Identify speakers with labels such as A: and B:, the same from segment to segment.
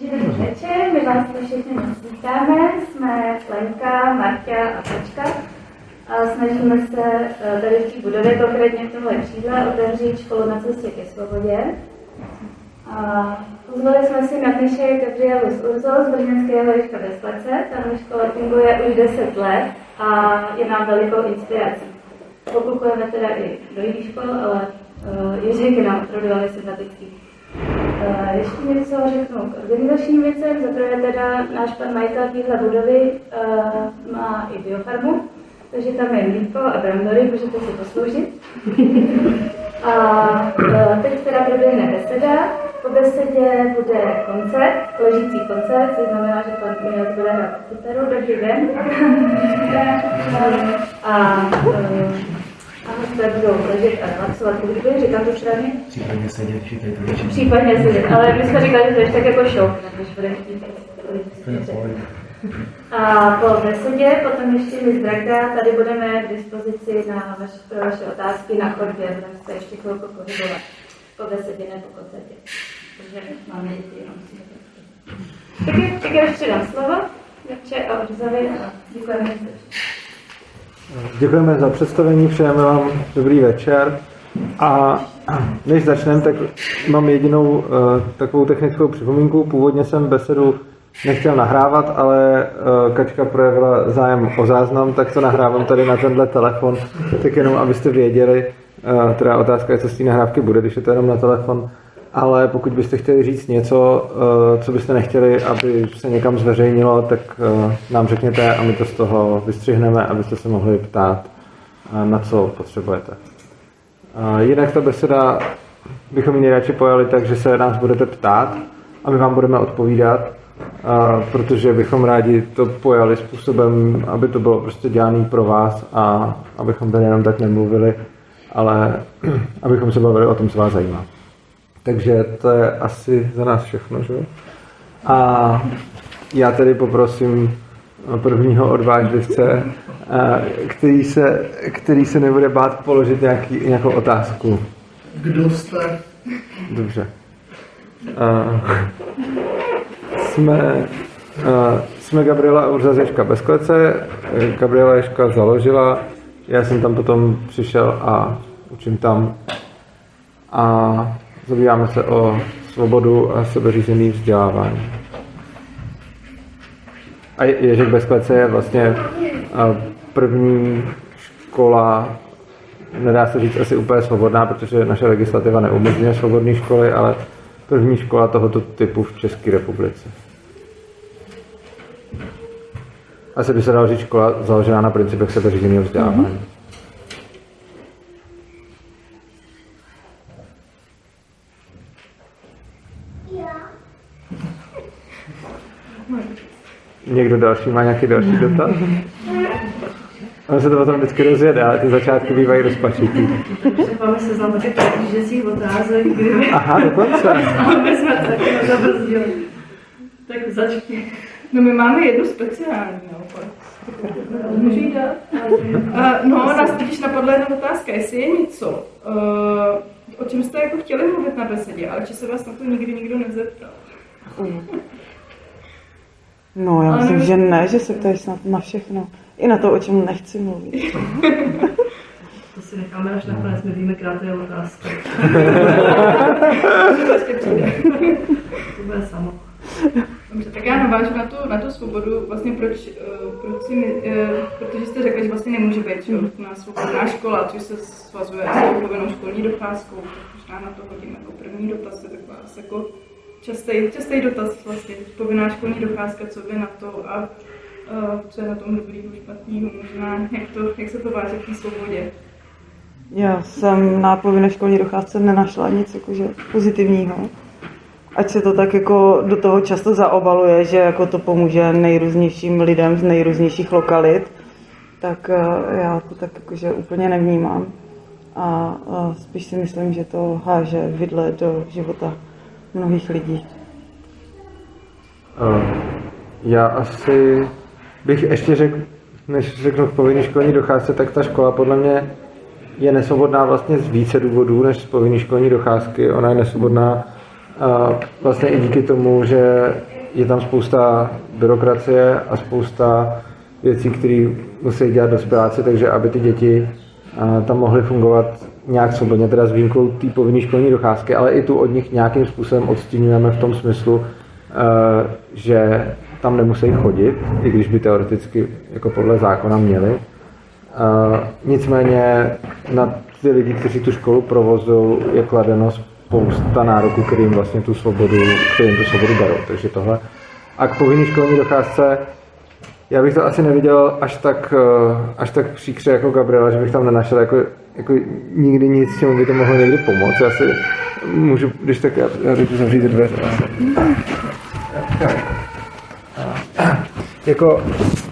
A: Dobrý večer, my vás všechny vítáme. Jsme Lenka, Marta a Pačka. A snažíme se eh, tady v té budově, konkrétně v tomhle křídle, otevřít školu na cestě ke svobodě. A pozvali jsme si na dnešek Gabrielu z Urzo z Brněnského Liška bez Slece. Tahle škola funguje už 10 let a je nám velikou inspirací. Pokukujeme teda i do jiných škol, ale uh, Jiřík je nám opravdu velmi sympatický. Uh, ještě něco řeknu k organizačním věcem. Za prvé teda náš pan majitel téhle budovy uh, má i biofarmu, takže tam je mlíko a brambory, můžete si posloužit. A uh, teď teda proběhne beseda. Po besedě bude koncert, ležící koncert, což znamená, že pan Miles bude hrát kytaru. Dobrý den. a uh, a hosté budou ležet a relaxovat po hudbě, říkám to správně?
B: Případně sedět, všichni to většinou.
A: Případně sedět, ale my jsme říkali, že to je tak jako show, když bude chtít. A po besedě potom ještě my z Draga tady budeme k dispozici na vaše, pro vaše otázky na chodbě, budeme se ještě chvilku pohybovat po besedě nebo po koncertě. Takže máme děti jenom si tak, tak já už předám slovo, Jarče a Ořizovi a děkujeme, že jste
C: Děkujeme za představení, přejeme vám dobrý večer. A než začneme, tak mám jedinou uh, takovou technickou připomínku. Původně jsem besedu nechtěl nahrávat, ale uh, Kačka projevila zájem o záznam, tak to nahrávám tady na tenhle telefon. Tak jenom, abyste věděli, uh, teda otázka je, co z té nahrávky bude, když je to jenom na telefon. Ale pokud byste chtěli říct něco, uh, co byste nechtěli, aby se někam zveřejnilo, tak uh, nám řekněte a my to z toho vystřihneme, abyste se mohli ptát, uh, na co potřebujete. Jinak ta beseda bychom ji nejradši pojali tak, že se nás budete ptát a my vám budeme odpovídat, protože bychom rádi to pojali způsobem, aby to bylo prostě dělané pro vás a abychom tady jenom tak nemluvili, ale abychom se bavili o tom, co vás zajímá. Takže to je asi za nás všechno, že? A já tedy poprosím prvního odvážlivce, který se, který se nebude bát položit nějaký, nějakou otázku.
B: Kdo jste?
C: Dobře. Uh, jsme, uh, jsme Gabriela Urza z Ježka bez klece. Gabriela Ježka založila, já jsem tam potom přišel a učím tam. A zabýváme se o svobodu a sebeřízený vzdělávání. A Ježek bez klece je vlastně první škola, nedá se říct asi úplně svobodná, protože naše legislativa neumožňuje svobodné školy, ale první škola tohoto typu v České republice. Asi by se dalo říct škola založená na principech sebeřízeného vzdělávání. Mm-hmm. Někdo další má nějaký další dotaz? Ono se to potom vždycky rozjede, ale ty začátky bývají rozpačitý.
D: Máme se znám taky že otázek, kdy...
C: Aha, dokonce.
D: Máme jsme taky zabrzdili. Tak začni. No my máme jednu speciální, no. Můžu jít dát? Uh, no, nás totiž napadla jedna otázka, jestli je něco, uh, o čem jste jako chtěli mluvit na besedě, ale či se vás na to nikdy nikdo nezeptal.
E: No, já myslím, že ne, že se ptají snad na všechno. I na to, o čem nechci mluvit.
D: to si necháme až nakonec, my víme, která to je otázka. to bude samo. Dobře, tak já navážu na tu, na tu svobodu, vlastně proč, uh, proč si, uh, protože jste řekli, že vlastně nemůže být že, na svobodná škola, což se svazuje s tou povinnou školní docházkou, tak možná na to hodím jako první dotaz, taková jako častý, častý dotaz vlastně, povinná školní docházka, co by na to a uh, co je na tom dobrýho, špatného, možná, jak, to, jak se to váže k té svobodě.
E: Já jsem na povinné školní docházce nenašla nic jakože pozitivního. Ať se to tak jako do toho často zaobaluje, že jako to pomůže nejrůznějším lidem z nejrůznějších lokalit, tak uh, já to tak jakože úplně nevnímám. A uh, spíš si myslím, že to háže vidle do života mnohých lidí.
C: Já asi bych ještě řekl, než řeknu k povinné školní docházce, tak ta škola podle mě je nesvobodná vlastně z více důvodů než z povinné školní docházky. Ona je nesvobodná vlastně i díky tomu, že je tam spousta byrokracie a spousta věcí, které musí dělat dospěláci, takže aby ty děti tam mohly fungovat nějak svobodně, teda s výjimkou té povinné školní docházky, ale i tu od nich nějakým způsobem odstínujeme v tom smyslu, a, že tam nemusí chodit, i když by teoreticky jako podle zákona měli. A, nicméně na ty lidi, kteří tu školu provozují, je kladeno spousta nároků, kterým vlastně tu svobodu, kterým tu svobodu berou. Takže tohle. A k povinné školní docházce, já bych to asi neviděl až tak, eh, až tak příkře jako Gabriela, že bych tam nenašel jako, jako nikdy nic, čemu by to mohlo někdy pomoct. Já si můžu, když tak, já, já jdu zavřít dveře. Jako,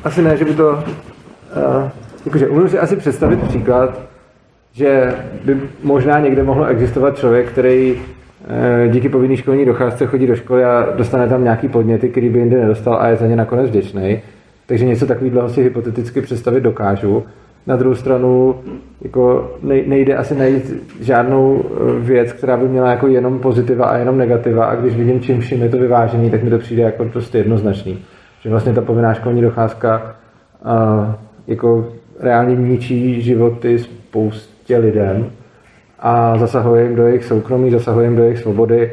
C: asi ne, že by to... Uh, jakože umím si asi představit příklad, že by možná někde mohl existovat člověk, který uh, díky povinné školní docházce chodí do školy a dostane tam nějaký podněty, který by jinde nedostal a je za ně nakonec vděčný. Takže něco takového si hypoteticky představit dokážu. Na druhou stranu jako nejde asi najít žádnou věc, která by měla jako jenom pozitiva a jenom negativa. A když vidím, čím vším je to vyvážený, tak mi to přijde jako prostě jednoznačný. Že vlastně ta povinná školní docházka jako reálně ničí životy spoustě lidem a zasahuje jim do jejich soukromí, zasahuje jim do jejich svobody.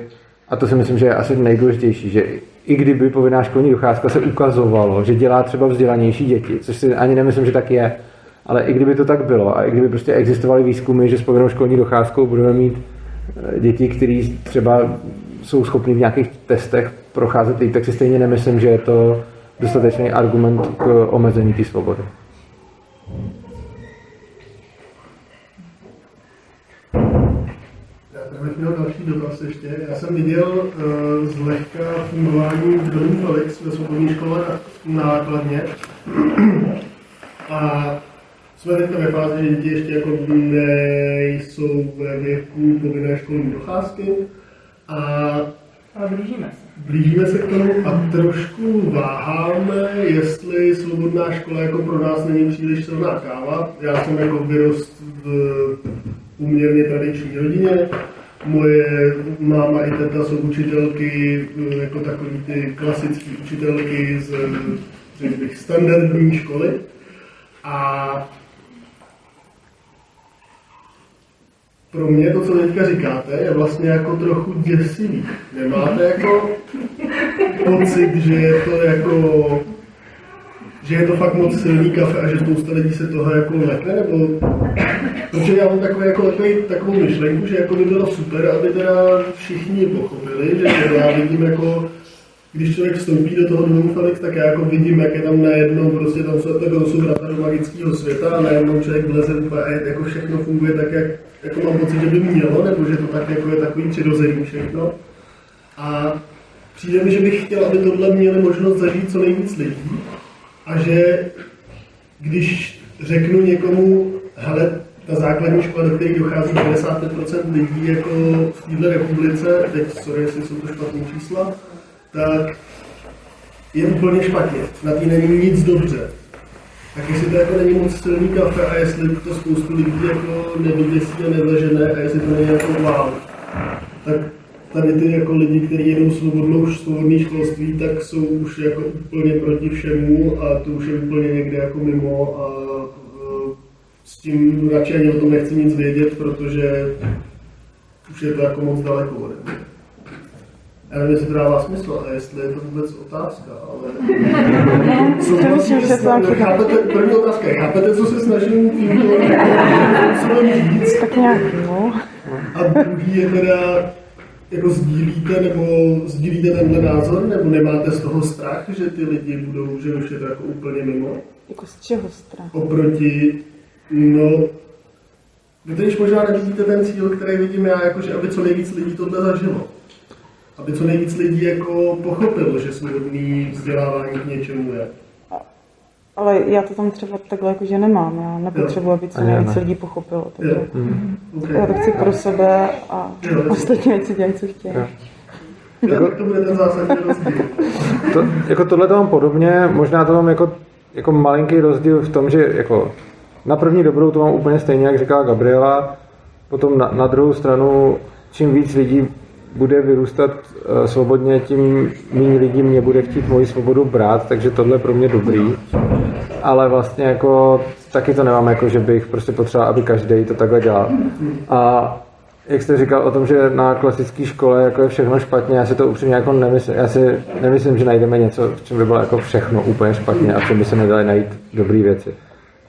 C: A to si myslím, že je asi nejdůležitější, že i kdyby povinná školní docházka se ukazovalo, že dělá třeba vzdělanější děti, což si ani nemyslím, že tak je, ale i kdyby to tak bylo a i kdyby prostě existovaly výzkumy, že s povinnou školní docházkou budeme mít eh, děti, které třeba jsou schopny v nějakých testech procházet líp, tak si stejně nemyslím, že je to dostatečný argument k omezení té svobody.
B: Já bych měl další dotaz ještě. Já jsem viděl uh, zlehka fungování v domu Felix ve svobodní škole nákladně. A jsme teďka ve fázi, že děti ještě jako nejsou ve věku povinné školní docházky. A
D: ale blížíme se.
B: Blížíme se k tomu a trošku váháme, jestli svobodná škola jako pro nás není příliš silná káva. Já jsem jako vyrost v uměrně tradiční rodině. Moje máma i teta jsou učitelky, jako takový ty klasické učitelky z, řekl bych, standardní školy. A pro mě to, co teďka říkáte, je vlastně jako trochu děsivý. Nemáte jako pocit, že je to jako že je to fakt moc silný kafe a že spousta lidí se toho jako lekne, nebo protože já mám takový, jako, takový, takovou myšlenku, že jako by bylo super, aby teda všichni pochopili, že já vidím jako když člověk vstoupí do toho domu Felix, tak já jako vidím, jak je tam najednou, prostě tam jsou, to jsou vrata do magického světa a najednou člověk vleze a jako všechno funguje tak, jak jako mám pocit, že by mělo, nebo že to tak jako je takový přirozený všechno. A přijde mi, že bych chtěl, aby tohle měli možnost zažít co nejvíc lidí a že když řeknu někomu, hele, ta základní škola, do které dochází 95% lidí jako v této republice, teď, sorry, jestli jsou to špatné čísla, tak je úplně špatně. Na té není nic dobře. Tak jestli to jako není moc silný kafe a jestli to spoustu lidí jako nevyděsí a nevležené a jestli to není jako wow, tak tady ty jako lidi, kteří jedou svobodnou, svobodný školství, tak jsou už jako úplně proti všemu a to už je úplně někde jako mimo a tím radši ani o tom nechci nic vědět, protože už je to jako moc daleko ode mě. Já nevím, jestli to dává smysl a jestli je to vůbec otázka, ale...
E: co to myslím, že to
B: chápete, První otázka je, chápete, co se snažím tímto říct?
E: Tak nějak, no.
B: A druhý je teda, jako sdílíte, nebo sdílíte tenhle názor, nebo nemáte z toho strach, že ty lidi budou, že už je to jako úplně mimo?
E: Jako z čeho strach?
B: Oproti, no, vy teď možná nevidíte ten cíl, který vidím já, jakože aby co nejvíc lidí tohle zažilo aby co nejvíc lidí jako pochopilo, že svobodný vzdělávání k něčemu je.
E: Ale já to tam třeba takhle jakože nemám. Já nepotřebuji, aby co nejvíc lidí pochopilo. Takže mm. okay. Já to chci pro sebe a jo, ostatní ať si dělají, co chtějí.
B: Jako, to bude ten zásadní rozdíl.
C: To, jako tohle to mám podobně, možná to mám jako, jako malinký rozdíl v tom, že jako na první dobrou to mám úplně stejně, jak říkala Gabriela, potom na, na druhou stranu, čím víc lidí bude vyrůstat uh, svobodně, tím méně lidí mě bude chtít moji svobodu brát, takže tohle je pro mě dobrý. Ale vlastně jako taky to nemám, jako že bych prostě potřeboval, aby každý to takhle dělal. A jak jste říkal o tom, že na klasické škole jako je všechno špatně, já si to upřímně jako nemyslím, já si nemyslím, že najdeme něco, v čem by bylo jako všechno úplně špatně a v čem by se nedali najít dobré věci.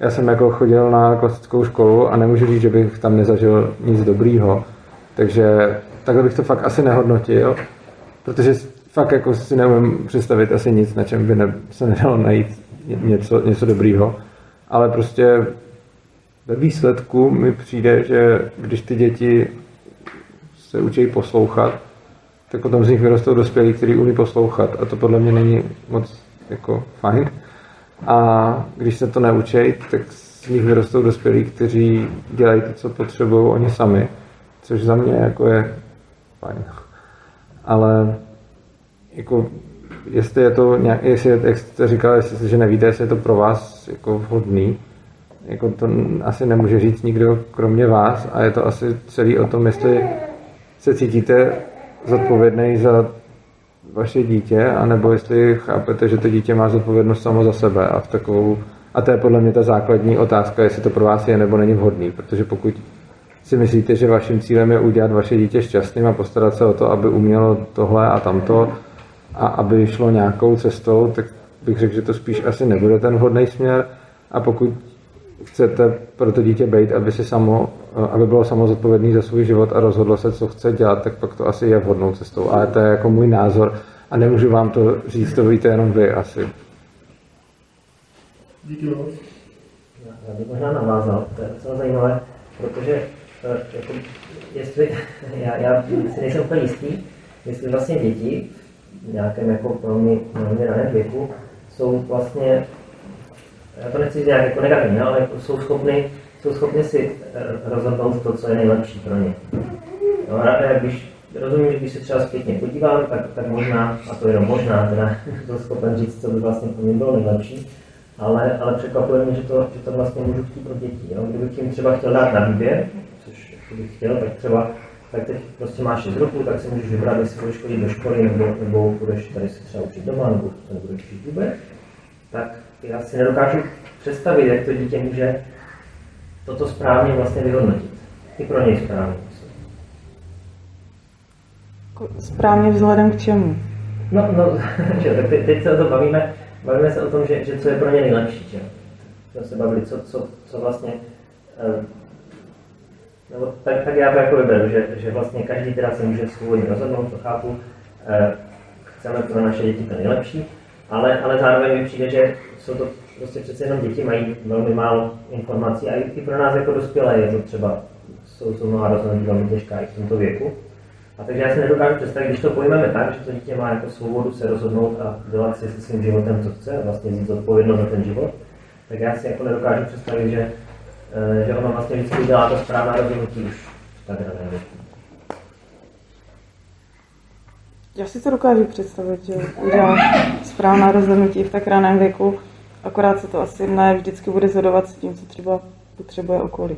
C: Já jsem jako chodil na klasickou školu a nemůžu říct, že bych tam nezažil nic dobrýho. Takže takhle bych to fakt asi nehodnotil, protože fakt jako si neumím představit asi nic, na čem by ne, se nedalo najít něco, něco dobrýho. Ale prostě ve výsledku mi přijde, že když ty děti se učí poslouchat, tak potom z nich vyrostou dospělí, kteří umí poslouchat. A to podle mě není moc jako fajn. A když se to neučí, tak z nich vyrostou dospělí, kteří dělají to, co potřebují oni sami. Což za mě jako je fajn. Ale jako jestli je to nějak, jestli, jak jste říkal, jestli, že nevíte, jestli je to pro vás jako vhodný, jako to asi nemůže říct nikdo kromě vás a je to asi celý o tom, jestli se cítíte zodpovědný za vaše dítě, anebo jestli chápete, že to dítě má zodpovědnost samo za sebe a v takovou a to je podle mě ta základní otázka, jestli to pro vás je nebo není vhodný, protože pokud si myslíte, že vaším cílem je udělat vaše dítě šťastným a postarat se o to, aby umělo tohle a tamto a aby šlo nějakou cestou, tak bych řekl, že to spíš asi nebude ten vhodný směr. A pokud chcete pro to dítě být, aby, si samo, aby bylo samo zodpovědný za svůj život a rozhodlo se, co chce dělat, tak pak to asi je vhodnou cestou. Ale to je jako můj názor a nemůžu vám to říct, to víte jenom vy asi.
B: Díky moc.
F: Já bych možná navázal, to je docela zajímavé, protože eh, jako, jestli, já, já si nejsem úplně jistý, jestli vlastně děti v nějakém jako velmi, velmi raném věku jsou vlastně já to nechci říct jako negativně, ale jako jsou schopni, jsou schopni si eh, rozhodnout to, co je nejlepší pro ně. No, když rozumím, že když se třeba zpětně podívám, tak, tak možná, a to jenom možná, teda to schopen říct, co by vlastně pro mě bylo nejlepší, ale, ale překvapuje mě, že to, že to vlastně můžu chtít pro děti. Jo? Kdybych jim třeba chtěl dát na výběr, což bych chtěl, tak třeba tak teď prostě máš 6 roku, tak si můžeš vybrat, jestli budeš chodit do školy, nebo, nebo budeš tady se třeba učit doma, nebo to nebudeš učit vůbec, tak já si nedokážu představit, jak to dítě může toto správně vlastně vyhodnotit. I pro něj správně.
E: Jako správně vzhledem k čemu?
F: No, no, že, tak teď, teď se o to bavíme, bavíme se o tom, že, že co je pro ně nejlepší. Že? Jsme se bavili, co, co, co vlastně eh, nebo tak, tak já to jako vyberu, že, že vlastně každý teda se může svobodně rozhodnout, to chápu, eh, chceme pro naše děti to nejlepší, ale, ale zároveň mi přijde, že jsou to prostě přece jenom děti, mají velmi málo informací a i pro nás jako dospělé je to třeba, jsou, jsou mnoha rozhodnutí velmi těžká i v tomto věku. A takže já si nedokážu představit, když to pojmeme tak, že to dítě má jako svobodu se rozhodnout a dělat si se svým životem, co chce, a vlastně vzít odpovědnost za ten život, tak já si jako nedokážu představit, že, eh, že ono vlastně vždycky dělá to správná rozhodnutí už v tak rané věku.
E: Já si to dokážu představit, že udělá správná rozhodnutí v tak raném věku, akorát se to asi ne vždycky bude zhodovat s tím, co třeba potřebuje okolí.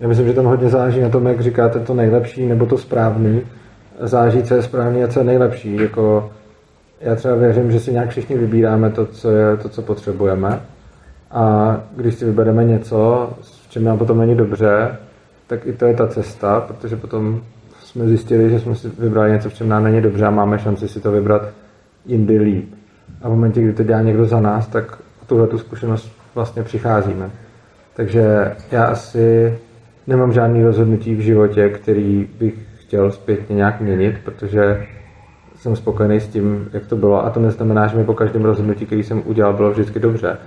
C: Já myslím, že tam hodně záleží na tom, jak říkáte to nejlepší nebo to správný. Záleží, co je správný a co je nejlepší. Jako, já třeba věřím, že si nějak všichni vybíráme to, co je to, co potřebujeme. A když si vybereme něco, v čem nám potom není dobře, tak i to je ta cesta, protože potom jsme zjistili, že jsme si vybrali něco, v čem nám není dobře a máme šanci si to vybrat jindy líp. A v momentě, kdy to dělá někdo za nás, tak o tuhle tu zkušenost vlastně přicházíme. Takže já asi nemám žádný rozhodnutí v životě, který bych chtěl zpětně nějak měnit, protože jsem spokojený s tím, jak to bylo. A to neznamená, že mi po každém rozhodnutí, který jsem udělal, bylo vždycky dobře.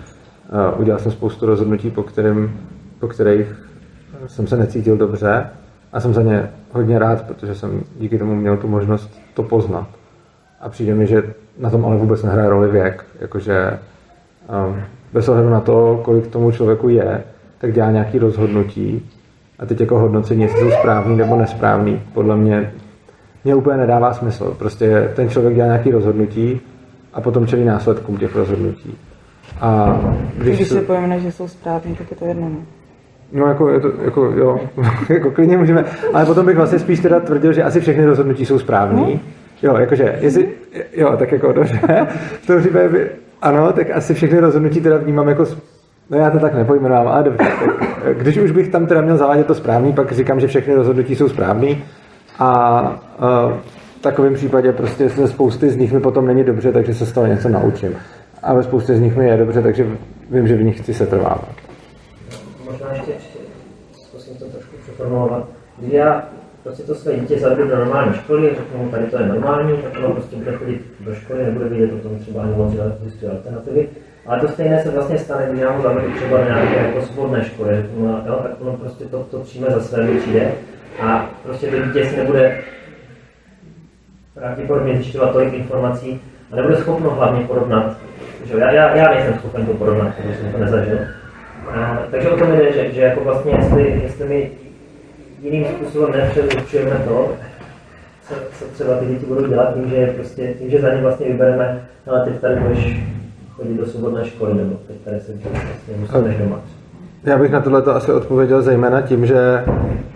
C: Udělal jsem spoustu rozhodnutí, po, kterým, po kterých jsem se necítil dobře a jsem za ně hodně rád, protože jsem díky tomu měl tu možnost to poznat. A přijde mi, že na tom ale vůbec nehraje roli věk. Jakože um, bez ohledu na to, kolik tomu člověku je, tak dělá nějaký rozhodnutí. A teď jako hodnocení, jestli jsou správný nebo nesprávný, podle mě mě úplně nedává smysl. Prostě ten člověk dělá nějaký rozhodnutí a potom čelí následkům těch rozhodnutí. A
E: když, když se pojmene, že jsou správný, tak je to jedno.
C: No jako, je to, jako jo, jako klidně můžeme, ale potom bych vlastně spíš teda tvrdil, že asi všechny rozhodnutí jsou správný. Jo, jakože, jestli, jo, tak jako dobře, v tom případě by, ano, tak asi všechny rozhodnutí teda vnímám jako, no já to tak nepojmenovám, ale dobře, tak, když už bych tam teda měl zavádět to správný, pak říkám, že všechny rozhodnutí jsou správný a, a v takovém případě prostě se spousty z nich mi potom není dobře, takže se z toho něco naučím. A ve spoustě z nich mi je dobře, takže vím, že v nich chci se trvávat.
F: Možná ještě, zkusím to trošku přeformulovat. Když já prostě to své dítě zavedu do normální školy, řeknu mu, tady to je normální, tak ono prostě bude chodit do školy, nebude vidět o tom třeba ani moc, že existují alternativy. Ale to stejné se vlastně stane, když já mu zavedu třeba do nějaké jako svobodné školy, no, jo, tak ono prostě to, to přijme za své přijde a prostě to dítě si nebude pravděpodobně zjišťovat tolik informací a nebude schopno hlavně porovnat. Že já, já, já nejsem schopen to porovnat, protože jsem to nezažil. Takže o tom jde, že, že jako vlastně, jestli, jestli my jiným způsobem nepředurčujeme to, co, co třeba ty děti budou dělat tím, že, prostě, tím, že za ně vlastně vybereme, ale teď tady budeš chodit do svobodné školy, nebo teď tady se vlastně musíš doma.
C: Já bych na tohle asi odpověděl zejména tím, že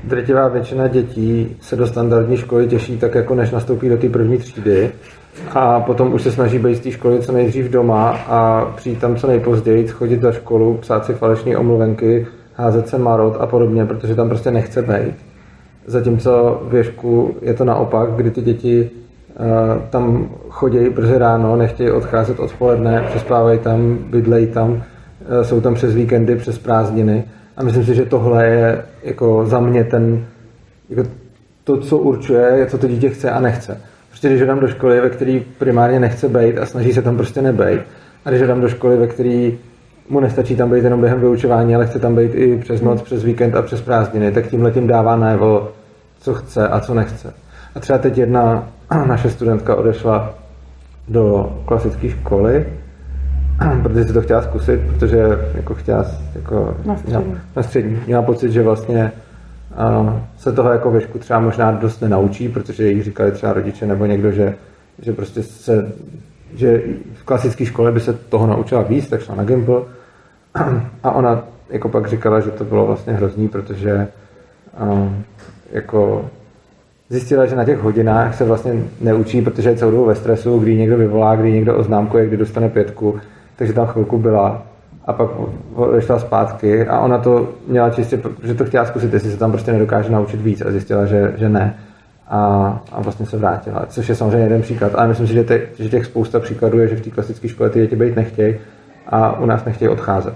C: drtivá většina dětí se do standardní školy těší tak, jako než nastoupí do té první třídy a potom už se snaží být z té školy co nejdřív doma a přijít tam co nejpozději, chodit za školu, psát si falešné omluvenky, házet se marot a podobně, protože tam prostě nechce být. Zatímco v Ježku je to naopak, kdy ty děti uh, tam chodí brzy ráno, nechtějí odcházet odpoledne, přespávají tam, bydlejí tam, uh, jsou tam přes víkendy, přes prázdniny. A myslím si, že tohle je jako za mě ten, jako to, co určuje, je, co to dítě chce a nechce. Prostě když dám do školy, ve který primárně nechce být a snaží se tam prostě nebejt, a když dám do školy, ve který mu nestačí tam být jenom během vyučování, ale chce tam být i přes noc, přes víkend a přes prázdniny, tak tímhle tím dává najevo, co chce a co nechce. A třeba teď jedna naše studentka odešla do klasické školy, protože si to chtěla zkusit, protože jako chtěla jako,
E: na střední.
C: Na střední. Měla pocit, že vlastně se toho jako věšku třeba možná dost nenaučí, protože jí říkali třeba rodiče nebo někdo, že, že prostě se že v klasické škole by se toho naučila víc, tak šla na Gimple a ona jako pak říkala, že to bylo vlastně hrozný, protože jako zjistila, že na těch hodinách se vlastně neučí, protože je celou dobu ve stresu, kdy někdo vyvolá, kdy někdo oznámkuje, kdy dostane pětku, takže tam chvilku byla a pak odešla zpátky a ona to měla čistě, že to chtěla zkusit, jestli se tam prostě nedokáže naučit víc a zjistila, že, že ne. A, a vlastně se vrátila, což je samozřejmě jeden příklad, ale myslím si, že, te, že těch spousta příkladů je, že v té klasické škole ty děti být nechtějí a u nás nechtějí odcházet.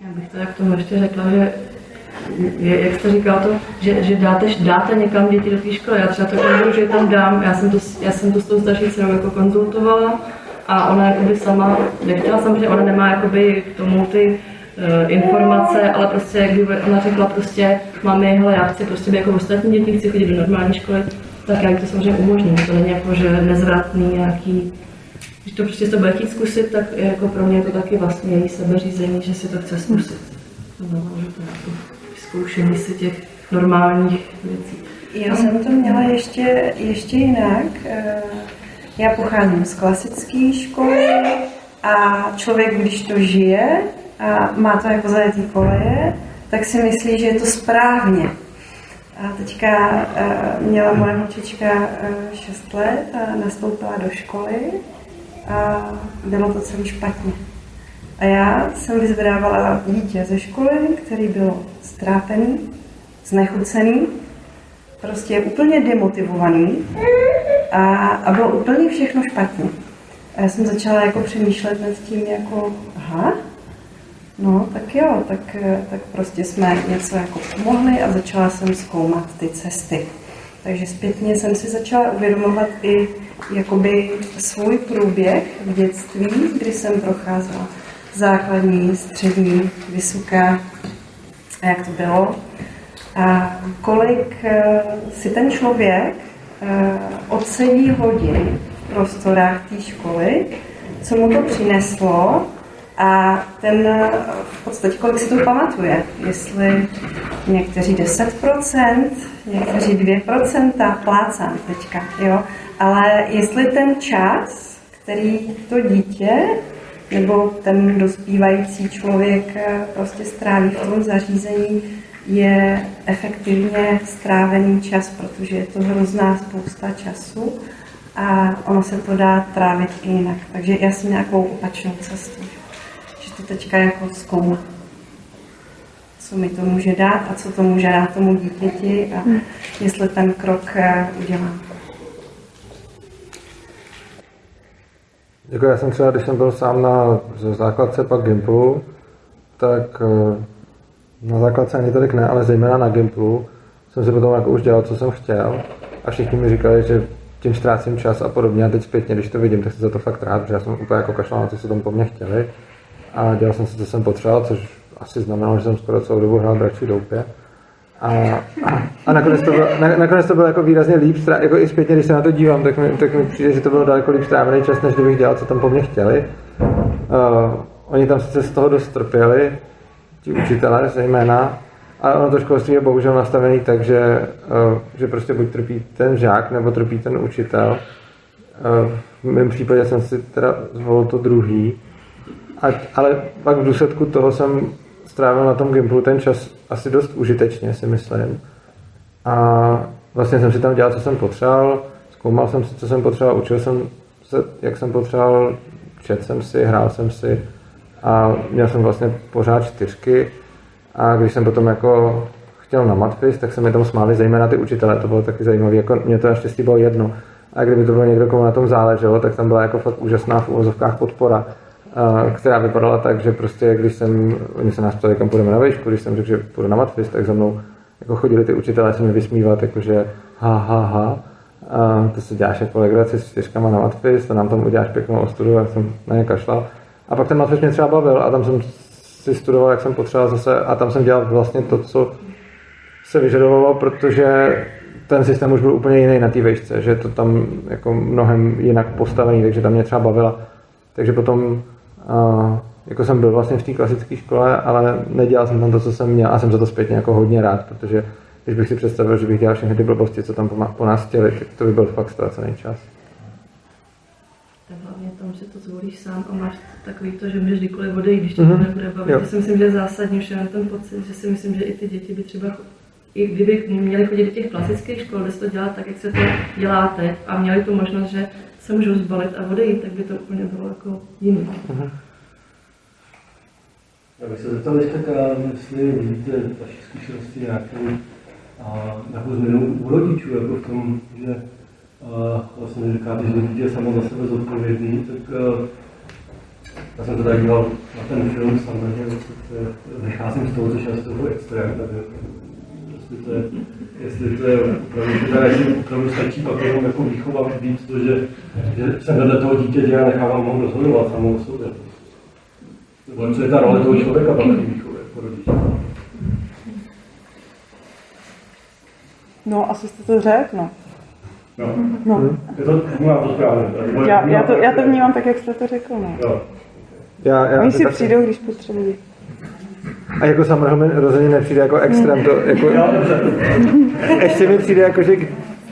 G: Já bych to k tomu ještě řekla, že je, jak jste říkal to, že, že dáte, dáte někam děti do té školy. Já třeba to konzulu, že tam dám, já jsem to, já jsem to s tou starší dcerou jako konzultovala a ona jakoby sama nechtěla samozřejmě, ona nemá jakoby k tomu ty uh, informace, ale prostě jak kdyby ona řekla prostě, máme, hele, já chci prostě být jako ostatní děti, chci chodit do normální školy, tak já to samozřejmě umožním. To není jako, že nezvratný nějaký když to prostě to bude chtít zkusit, tak jako pro mě je to taky vlastně její sebeřízení, že si to chce zkusit. No, že to jako zkoušení si těch normálních věcí.
H: Já jsem to měla ještě, ještě jinak. Eh, Já pocházím z klasické školy a člověk, když to žije a má to jako zajetý koleje, tak si myslí, že je to správně. A teďka eh, měla moje holčička 6 let a nastoupila do školy a bylo to celý špatně. A já jsem vyzvedávala dítě ze školy, který byl strápený, znechucený, prostě úplně demotivovaný a, a bylo úplně všechno špatně. A já jsem začala jako přemýšlet nad tím jako, aha, no tak jo, tak, tak prostě jsme něco jako pomohli a začala jsem zkoumat ty cesty. Takže zpětně jsem si začala uvědomovat i jakoby svůj průběh v dětství, kdy jsem procházela základní, střední, vysoká a jak to bylo. A kolik eh, si ten člověk eh, odsedí hodin v prostorách té školy, co mu to přineslo a ten v podstatě kolik si to pamatuje. Jestli někteří 10%, někteří 2%, plácám teďka, jo. Ale jestli ten čas, který to dítě nebo ten dospívající člověk eh, prostě stráví v tom zařízení, je efektivně strávený čas, protože je to hrozná spousta času a ono se to dá trávit i jinak. Takže já si nějakou opačnou cestu, že to teďka jako zkoumám co mi to může dát a co to může dát tomu dítěti a jestli ten krok eh, udělám.
C: Jako já jsem třeba, když jsem byl sám na základce pak Gimplu, tak eh, na základce ani tolik ne, ale zejména na Gimplu jsem si potom jako už dělal, co jsem chtěl a všichni mi říkali, že tím ztrácím čas a podobně a teď zpětně, když to vidím, tak si za to fakt rád, protože já jsem úplně jako kašlal na to, co tam po mně chtěli a dělal jsem si, co jsem potřeboval, což asi znamenalo, že jsem skoro celou dobu hrál dračí doupě. A, a, a nakonec, to bylo, na, nakonec to bylo jako výrazně líp, jako i zpětně, když se na to dívám, tak mi, tak mi přijde, že to bylo daleko líp strávený čas, než kdybych dělal, co tam po mně chtěli. Uh, oni tam sice z toho dost trpěli, ti učitelé zejména, ale ono to školství je bohužel nastavený tak, že, uh, že prostě buď trpí ten žák, nebo trpí ten učitel. Uh, v mém případě jsem si teda zvolil to druhý, a, ale pak v důsledku toho jsem strávil na tom Gimplu ten čas asi dost užitečně, si myslím. A vlastně jsem si tam dělal, co jsem potřeboval, zkoumal jsem si, co jsem potřeboval, učil jsem se, jak jsem potřeboval, čet jsem si, hrál jsem si a měl jsem vlastně pořád čtyřky a když jsem potom jako chtěl na matfiz, tak se mi tam smáli zejména ty učitelé, to bylo taky zajímavé, jako mě to naštěstí bylo jedno. A kdyby to bylo někdo, komu na tom záleželo, tak tam byla jako fakt úžasná v úvozovkách podpora která vypadala tak, že prostě když jsem, oni se nás ptali, kam půjdeme na výšku, když jsem řekl, že půjdu na matfiz, tak za mnou jako chodili ty učitelé se mi vysmívat, jakože ha, ha, ha, a to si děláš jako legraci s čtyřkama na matfiz, to nám tam uděláš pěknou ostudu, já jsem na ně kašlal. A pak ten matfiz mě třeba bavil a tam jsem si studoval, jak jsem potřeboval zase a tam jsem dělal vlastně to, co se vyžadovalo, protože ten systém už byl úplně jiný na té vejšce, že to tam jako mnohem jinak postavený, takže tam mě třeba bavila. Takže potom a jako jsem byl vlastně v té klasické škole, ale nedělal jsem tam to, co jsem měl a jsem za to zpětně jako hodně rád, protože když bych si představil, že bych dělal všechny ty blbosti, co tam po nás chtěli, tak to by byl fakt ztracený čas.
G: Si to zvolíš sám a máš takový to, že můžeš kdykoliv odejít, když tě mm-hmm. to nebude bavit. Já si myslím, že je zásadní už jen ten pocit, že si myslím, že i ty děti by třeba i kdyby měli chodit do těch klasických škol, kde se to dělá tak, jak se to dělá teď a měli tu možnost, že se můžou zbalit a odejít, tak by to úplně bylo jako jiný. Uh-huh.
I: Já bych se zeptal ještě tak, jestli vidíte vaší zkušenosti nějakou, a, nějakou změnu u rodičů, jako v tom, že a, vlastně říkáte, že dítě je samo za sebe zodpovědný, tak a, já jsem tady díval na ten film, samozřejmě vycházím z toho, což je z toho extrém, takže jestli to je, jestli to je opravdu, teda jestli opravdu stačí pak jenom jako výchova víc to, že, že jsem vedle toho dítěte a nechávám ho rozhodovat samou o sobě. Nebo co je ta role toho člověka pak výchově jako rodiče.
E: No, asi jste to řekl, no.
I: No. no. Je to, vnímám to správně.
E: Já, já, to, já to vnímám tak, jak jste to řekl, no.
I: Jo.
C: Já, já
E: Oni si přijdou, když potřebují.
C: A jako mi rozhodně nepřijde jako extrém. To, jako, ještě mi přijde jako, že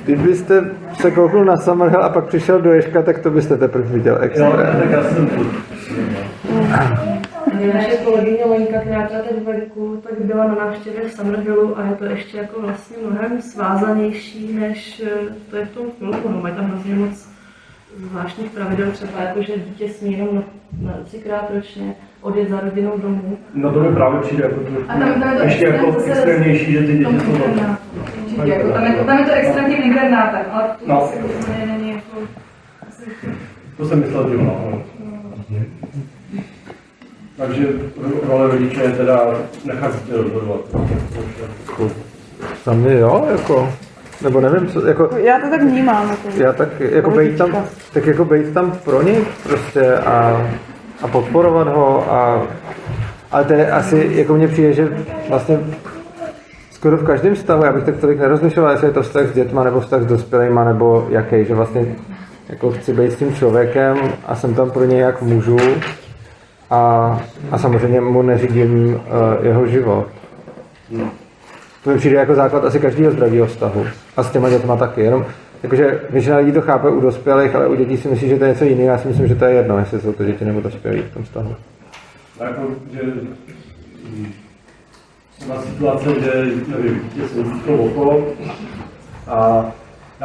C: kdybyste se kouknul na Summerhill a pak přišel do Ješka, tak to byste teprve viděl extrém. Jo,
I: tak já jsem
G: naše kolegyně Lenka, která třeba teď tak byla na návštěvě v Summerhillu a je to ještě jako vlastně mnohem svázanější, než eh, to je v tom filmu. No, mají tam hrozně moc zvláštních pravidel, třeba jako, že dítě smí jenom na, na třikrát ročně, odjet za rodinou domů.
I: No to mi právě přijde jako to, a tam, tam je to ještě jako extrémnější, že ty děti jsou tam.
D: Jako, tam, je to, tam je to extrém tím internátem, ale to no. asi úplně není jako...
I: To jsem myslel, že no. Takže role rodiče je teda nechat dítě rozhodovat.
C: Za mě jo, jako, nebo nevím, co, jako...
E: Já to tak vnímám. Jako,
C: já tak, jako bejt tam, tak jako bejt tam pro ně prostě a a podporovat ho a ale to je asi, jako mně přijde, že vlastně skoro v každém stavu, já bych tak tolik nerozlišoval, jestli je to vztah s dětma nebo vztah s dospělýma, nebo jaký, že vlastně jako chci být s tím člověkem a jsem tam pro něj jak můžu a, a samozřejmě mu neřídím uh, jeho život. To mi přijde jako základ asi každého zdravého vztahu. A s těma dětma taky. Jenom Jakože většina lidí to chápe u dospělých, ale u dětí si myslí, že to je něco jiného. Já si myslím, že to je jedno, jestli jsou to děti nebo dospělí v tom vztahu.
I: Jako, že na situace, že nevím, se utíklo okolo a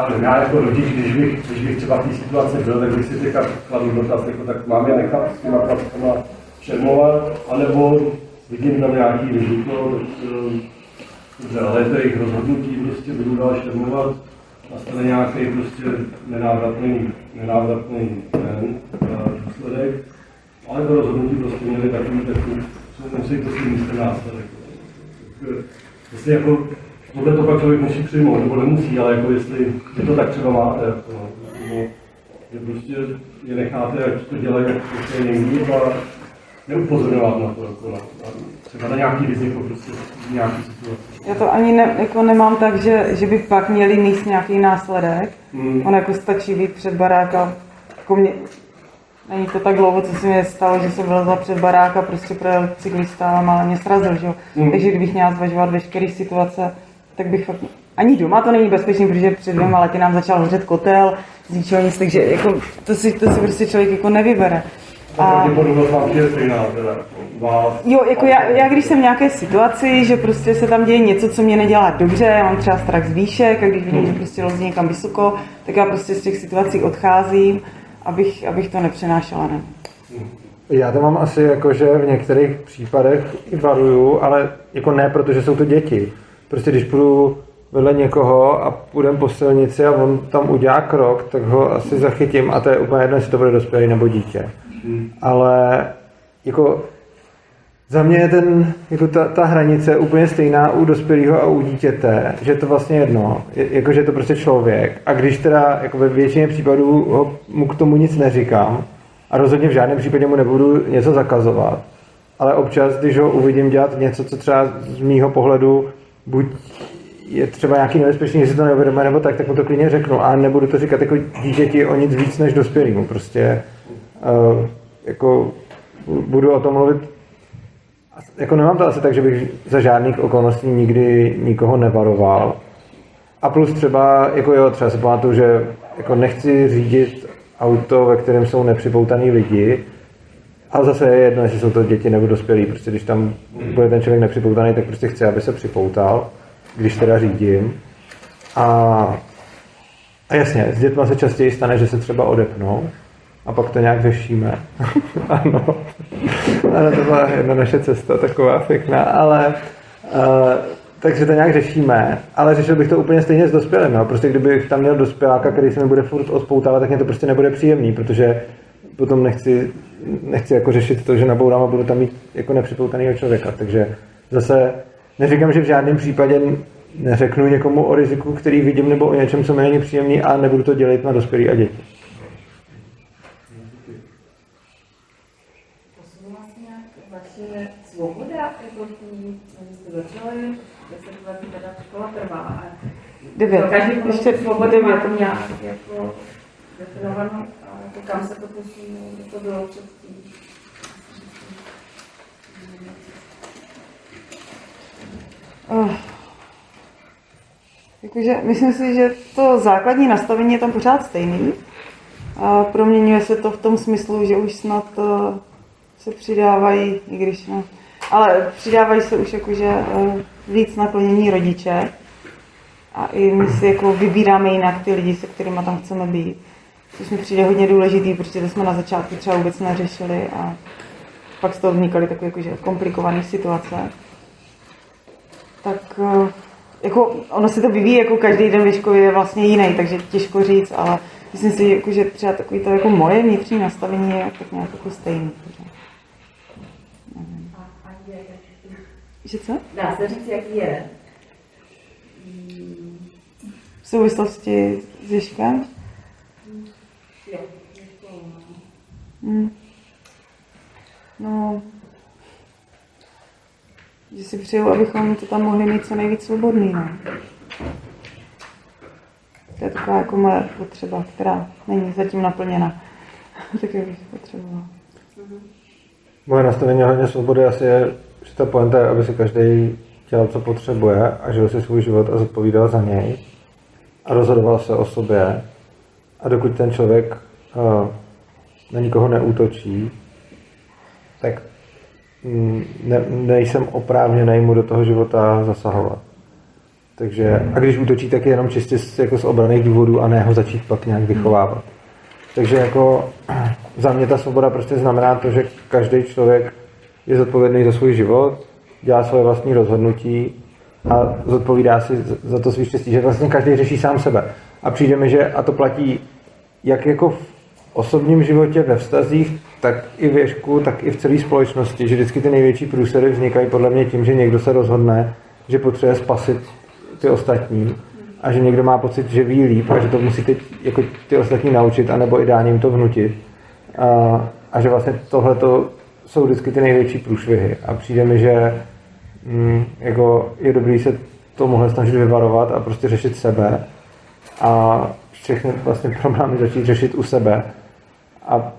I: nevím, já jako rodič, když bych, když bych třeba v té situaci byl, tak bych si teďka kladl dotaz, jako, tak mám je nechat s těma prackama šermovat, anebo vidím tam nějaký riziko, tak eh, dobře, ale to je jejich rozhodnutí, prostě budu dál šermovat, nastane nějaký prostě nenávratný, nenávratný ten, eh, důsledek, ale to rozhodnutí prostě měli takový, takový, musí to si místě následek. Tak, eh, Jestli jako Tohle to pak člověk musí přijmout, nebo nemusí, ale jako jestli vy to tak třeba máte, no, nebo že prostě je necháte, jak to dělají, jak prostě nejlíp a neupozorňovat na to, jako na, na, třeba na nějaký riziko prostě v nějaký situaci.
E: Já to ani ne, jako nemám tak, že, že by pak měli mít nějaký následek.
I: Hmm.
E: On jako stačí být před baráka. Jako mě, není to tak dlouho, co se mi stalo, že jsem vylezla před baráka, prostě pro cyklista a mě srazil, že jo.
I: Hmm.
E: Takže kdybych měla zvažovat veškeré situace, tak bych fakt... Ani doma to není bezpečný, protože před dvěma lety nám začal hořet kotel, z ničeho nic, takže jako, to, si, to si prostě člověk jako nevybere.
I: A.
E: Jo, jako já, já, když jsem v nějaké situaci, že prostě se tam děje něco, co mě nedělá dobře, já mám třeba strach z výšek a když vidím, že prostě lozí někam vysoko, tak já prostě z těch situací odcházím, abych, abych to nepřenášela ne.
C: Já to mám asi jako, že v některých případech i varuju, ale jako ne, protože jsou to děti. Prostě když půjdu vedle někoho a půjdem po silnici a on tam udělá krok, tak ho asi zachytím a to je úplně jedno, jestli to bude dospělý nebo dítě. Ale jako za mě je ten, jako ta, ta hranice úplně stejná u dospělého a u dítěte, že je to vlastně jedno, je, jako že je to prostě člověk. A když teda jako ve většině případů ho, mu k tomu nic neříkám a rozhodně v žádném případě mu nebudu něco zakazovat, ale občas, když ho uvidím dělat něco, co třeba z mýho pohledu buď je třeba nějaký nebezpečný, jestli to neuvědomuje, nebo tak, tak mu to klidně řeknu. A nebudu to říkat jako dítěti o nic víc než dospělýmu. Prostě uh, jako budu o tom mluvit jako nemám to asi tak, že bych za žádných okolností nikdy nikoho nevaroval. A plus třeba, jako jo, třeba si pamatuju, že jako nechci řídit auto, ve kterém jsou nepřipoutaný lidi, ale zase je jedno, jestli jsou to děti nebo dospělí. Prostě když tam bude ten člověk nepřipoutaný, tak prostě chci, aby se připoutal, když teda řídím. A, a jasně, s dětma se častěji stane, že se třeba odepnou a pak to nějak řešíme. ano. ano, to byla jedna naše cesta, taková pěkná, ale uh, takže to nějak řešíme, ale řešil bych to úplně stejně s dospělým. No. Prostě kdybych tam měl dospěláka, který se mi bude furt odpoutávat, tak mě to prostě nebude příjemný, protože potom nechci, nechci jako řešit to, že nabourám a budu tam mít jako nepřipoutanýho člověka. Takže zase neříkám, že v žádném případě neřeknu někomu o riziku, který vidím, nebo o něčem, co mi není příjemný a nebudu to dělat na dospělí a děti.
J: A
E: Devět.
J: každý
E: Ještě devět.
J: jako definovanou jako kam se to posunulo, kde to bylo předtím.
E: Oh. Jakože myslím si, že to základní nastavení je tam pořád stejný. A proměňuje se to v tom smyslu, že už snad uh, se přidávají, i když ne, ale přidávají se už jakože uh, víc naklonění rodiče. A i my si jako vybíráme jinak ty lidi, se kterými tam chceme být. Což mi přijde hodně důležitý, protože to jsme na začátku třeba vůbec neřešili a pak z toho vznikaly takové jakože komplikované situace tak eh, jako ono se to vyvíjí, jako každý den ve škole je vlastně jiný, takže těžko říct, ale myslím si, jako, že třeba takový to jako moje vnitřní nastavení je tak nějak jako stejný. takže nevím.
J: A, a je,
E: Že co?
J: dá se říct, jaký je.
E: V souvislosti s Ježkem?
J: Jo,
E: Hmm. No, že si přeju, abychom to tam mohli mít co nejvíc svobodný, no. To je taková jako moje potřeba, která není zatím naplněna. tak jak bych potřebovala.
C: Moje nastavení hodně svobody asi je, že ta pointa je, aby si každý dělal, co potřebuje a žil si svůj život a zodpovídal za něj. a rozhodoval se o sobě. A dokud ten člověk uh, na nikoho neútočí, tak mm, ne, nejsem oprávněný mu do toho života zasahovat. Takže, a když útočí, tak je jenom čistě z, jako z obraných důvodů a ne ho začít pak nějak vychovávat. Takže jako za mě ta svoboda prostě znamená to, že každý člověk je zodpovědný za svůj život, dělá svoje vlastní rozhodnutí a zodpovídá si za to svý štěstí, že vlastně každý řeší sám sebe. A přijde mi, že a to platí jak jako osobním životě, ve vztazích, tak i v věšku, tak i v celé společnosti, že vždycky ty největší průsery vznikají podle mě tím, že někdo se rozhodne, že potřebuje spasit ty ostatní a že někdo má pocit, že ví líp a že to musí teď jako ty ostatní naučit, anebo ideálně jim to vnutit. A, a že vlastně tohle jsou vždycky ty největší průšvihy. A přijde mi, že mm, jako je dobrý se tomuhle snažit vyvarovat a prostě řešit sebe a všechny vlastně problémy začít řešit u sebe. A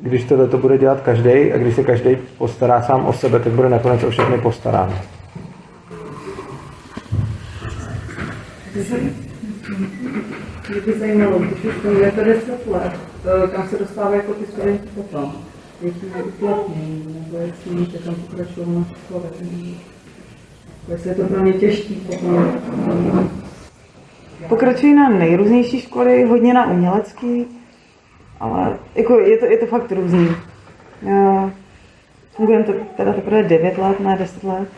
C: když tohle to bude dělat každý a když se každý postará sám o sebe, tak bude nakonec o všechny postarán.
K: Mě by zajímalo, když už fungujete 10 let, kam se dostávají jako ty studenti potom? Jaký je uplatnění, nebo jestli víte, kam pokračují na škole, jestli je to pro mě těžký potom.
E: Pokračují na nejrůznější školy, hodně na umělecký, ale jako je, to, je to fakt různý. Fungujeme to teda teprve 9 let, ne 10 let.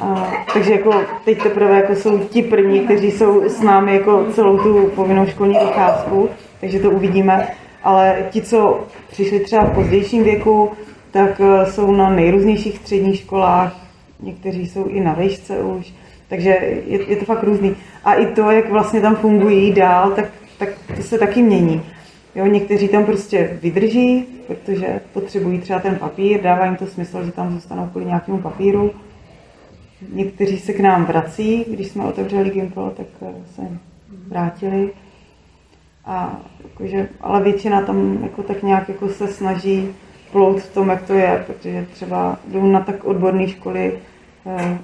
E: A, takže jako teď teprve jako jsou ti první, kteří jsou s námi jako celou tu povinnou školní docházku, takže to uvidíme. Ale ti, co přišli třeba v pozdějším věku, tak eh, jsou na nejrůznějších středních školách, někteří jsou i na vejšce už, takže je, je to fakt různý. A i to, jak vlastně tam fungují dál, tak, tak to se taky mění. Jo, někteří tam prostě vydrží, protože potřebují třeba ten papír, dává jim to smysl, že tam zůstanou kvůli nějakému papíru. Někteří se k nám vrací, když jsme otevřeli Gimpel, tak eh, se vrátili. A jakože, ale většina tam jako tak nějak jako se snaží plout v tom, jak to je, protože třeba jdou na tak odborné školy, eh,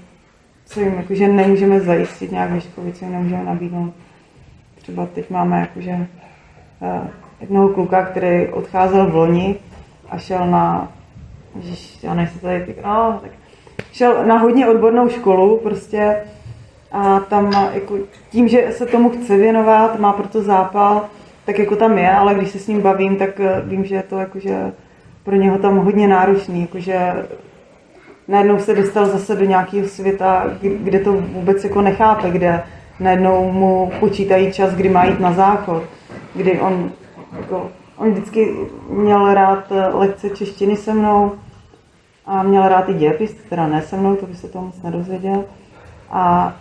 E: co jim jakože nemůžeme zajistit nějak ve škole, co jim nemůžeme nabídnout. Třeba teď máme jakože eh, jednoho kluka, který odcházel v loni a šel na, ježiš, já nejsem tady, oh, tak šel na hodně odbornou školu prostě a tam jako tím, že se tomu chce věnovat, má proto zápal, tak jako tam je, ale když se s ním bavím, tak eh, vím, že je to jakože pro něho tam hodně náročný, jakože najednou se dostal zase do nějakého světa, kde to vůbec jako nechápe, kde najednou mu počítají čas, kdy má jít na záchod, kdy on, jako, on vždycky měl rád eh, lekce češtiny se mnou a měl rád i dějepis, teda ne se mnou, to by se to moc nedozvěděl. A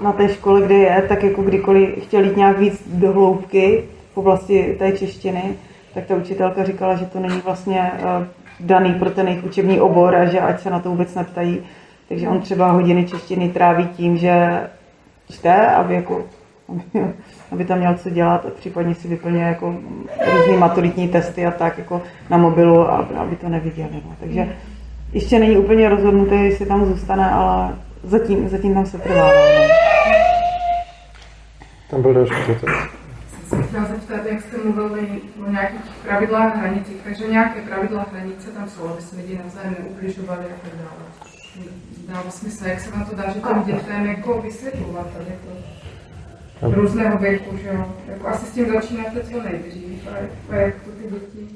E: na té škole, kde je, tak jako kdykoliv chtěl jít nějak víc do hloubky v oblasti té češtiny, tak ta učitelka říkala, že to není vlastně uh, daný pro ten jejich učební obor a že ať se na to vůbec neptají. Takže on třeba hodiny češtiny tráví tím, že čte, aby, jako, aby tam měl co dělat a případně si vyplňuje jako různé maturitní testy a tak jako na mobilu, aby, aby to neviděli. No. Takže ještě není úplně rozhodnuté, jestli tam zůstane, ale zatím, zatím tam se trvá. No.
C: Tam byl další dotaz.
D: Jsem chtěla zeptat, jak jste mluvili o nějakých pravidlách hranicích, takže nějaké pravidla hranice tam jsou, aby se lidi navzájem neubližovali a tak dále. Dává smysl, jak se na to dá, že těm dětem jako vysvětlovat tady to různého věku, že jo? Jako asi s tím začínáte co nejdřív a jak to ty děti...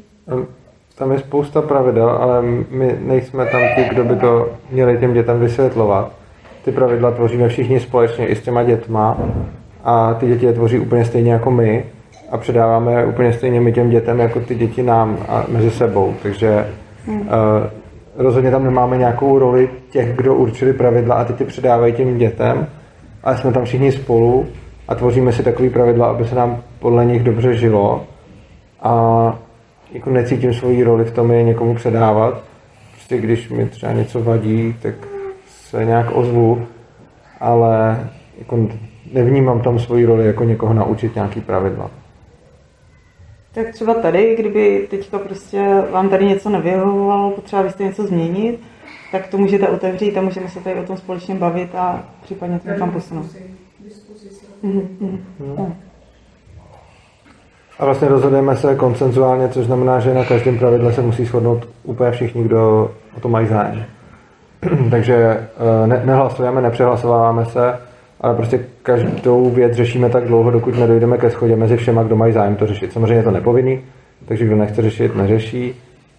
C: Tam je spousta pravidel, ale my nejsme tam ti, kdo by to měli těm dětem vysvětlovat. Ty pravidla tvoříme všichni společně i s těma dětma. A ty děti je tvoří úplně stejně jako my. A předáváme úplně stejně my těm dětem, jako ty děti nám a mezi sebou. Takže uh, rozhodně tam nemáme nějakou roli těch, kdo určili pravidla a ty ty předávají těm dětem, ale jsme tam všichni spolu a tvoříme si takový pravidla, aby se nám podle nich dobře žilo a jako necítím svoji roli v tom je někomu předávat. Prostě když mi třeba něco vadí, tak se nějak ozvu, ale jako nevnímám tam svoji roli jako někoho naučit nějaký pravidla.
E: Tak třeba tady, kdyby teďka prostě vám tady něco nevyhovovalo, potřeba byste něco změnit, tak to můžete otevřít a můžeme se tady o tom společně bavit a případně to někam posunout.
C: No. A vlastně rozhodujeme se koncenzuálně, což znamená, že na každém pravidle se musí shodnout úplně všichni, kdo o to mají zájem. Takže eh, ne, nehlasujeme, nepřehlasováváme se, ale prostě každou věc řešíme tak dlouho, dokud nedojdeme ke schodě mezi všema, kdo mají zájem to řešit. Samozřejmě je to nepovinný, takže kdo nechce řešit, neřeší,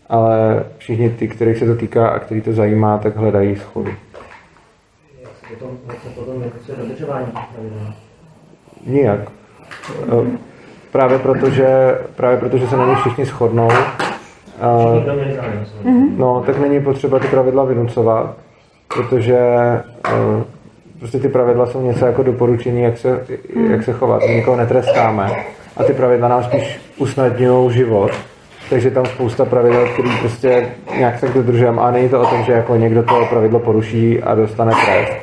C: ale všichni ty, kterých se to týká a který to zajímá, tak hledají schodu.
F: Jak se potom, jak se potom dodržování?
C: Nijak. Eh, Právě protože, právě protože se na ně všichni shodnou.
F: Samozřejmě.
C: No, tak není potřeba ty pravidla vynucovat, protože eh, prostě ty pravidla jsou něco jako doporučení, jak se, jak se chovat. My nikoho netrestáme a ty pravidla nám spíš usnadňují život. Takže tam spousta pravidel, který prostě nějak tak dodržujeme a není to o tom, že jako někdo to pravidlo poruší a dostane trest.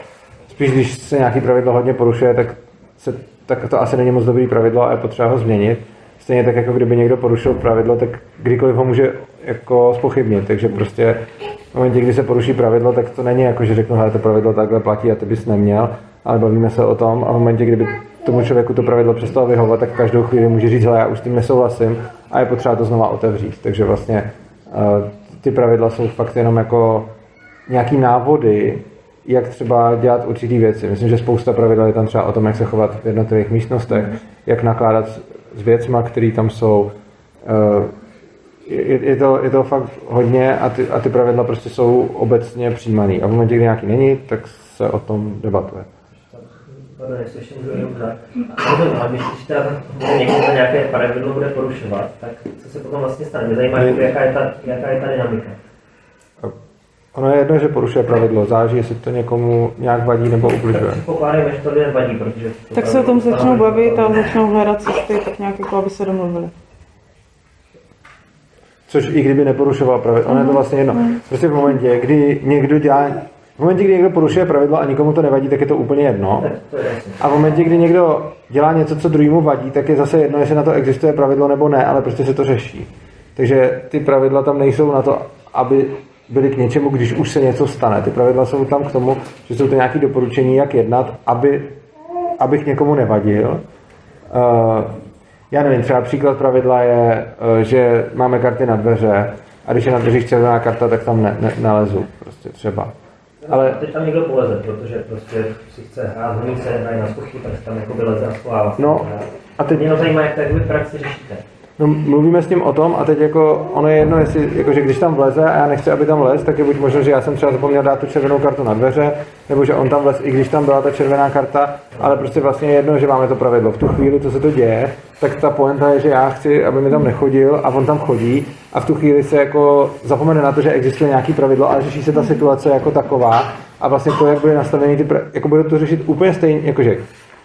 C: Spíš když se nějaký pravidlo hodně porušuje, tak, se, tak to asi není moc dobrý pravidlo a je potřeba ho změnit. Stejně tak, jako kdyby někdo porušil pravidlo, tak kdykoliv ho může jako spochybnit. Takže prostě v momentě, kdy se poruší pravidlo, tak to není jako, že řeknu, hele, to pravidlo takhle platí a ty bys neměl, ale bavíme se o tom a v momentě, kdyby tomu člověku to pravidlo přestalo vyhovovat, tak každou chvíli může říct, hele, já už s tím nesouhlasím a je potřeba to znova otevřít. Takže vlastně uh, ty pravidla jsou fakt jenom jako nějaký návody, jak třeba dělat určitý věci. Myslím, že spousta pravidel je tam třeba o tom, jak se chovat v jednotlivých místnostech, jak nakládat s- s věcma, které tam jsou. Eh, Je, je, to, je to fakt hodně a ty, a ty pravidla prostě jsou obecně přijímaný. A v momentě, kdy nějaký není, tak se o tom debatuje.
F: Pardon, jestli ještě můžu jenom dát. Rozumím, ale když, teda někdo nějaké pravidlo bude porušovat, tak co se potom vlastně stane? Mě zajímá, jaká, je ta, jaká je ta dynamika.
C: Ono je jedno, že porušuje pravidlo, záleží, jestli to někomu nějak vadí nebo ubližuje.
F: Vadí, protože...
E: Tak se o tom začnou bavit a začnou hledat cesty, tak nějak jako, aby se domluvili.
C: Což i kdyby neporušoval pravidlo, ono je to vlastně jedno. Prostě v momentě, kdy někdo dělá, v momentě, kdy někdo porušuje pravidlo a nikomu to nevadí, tak je to úplně jedno. A v momentě, kdy někdo dělá něco, co druhému vadí, tak je zase jedno, jestli na to existuje pravidlo nebo ne, ale prostě se to řeší. Takže ty pravidla tam nejsou na to, aby byly k něčemu, když už se něco stane. Ty pravidla jsou tam k tomu, že jsou to nějaké doporučení, jak jednat, aby, abych někomu nevadil. Uh, já nevím, třeba příklad pravidla je, uh, že máme karty na dveře a když je na dveřích červená karta, tak tam ne, ne, nelezu, prostě třeba. Ale
F: A teď tam někdo poleze, protože prostě si chce hrát honice, hraje na zkušky, tak se tam jako vyleze a schovává. se.
C: No, a teď
F: Mě zajímá, jak to jakoby v praxi řešíte.
C: No, mluvíme s ním o tom a teď jako ono je jedno, jestli, jako, že když tam vleze a já nechci, aby tam vlez, tak je buď možno, že já jsem třeba zapomněl dát tu červenou kartu na dveře, nebo že on tam vlez, i když tam byla ta červená karta, ale prostě vlastně je jedno, že máme to pravidlo. V tu chvíli, co se to děje, tak ta poenta je, že já chci, aby mi tam nechodil a on tam chodí a v tu chvíli se jako zapomene na to, že existuje nějaký pravidlo, ale řeší se ta situace jako taková a vlastně to, jak bude nastavený ty, jako bude to řešit úplně stejně, jakože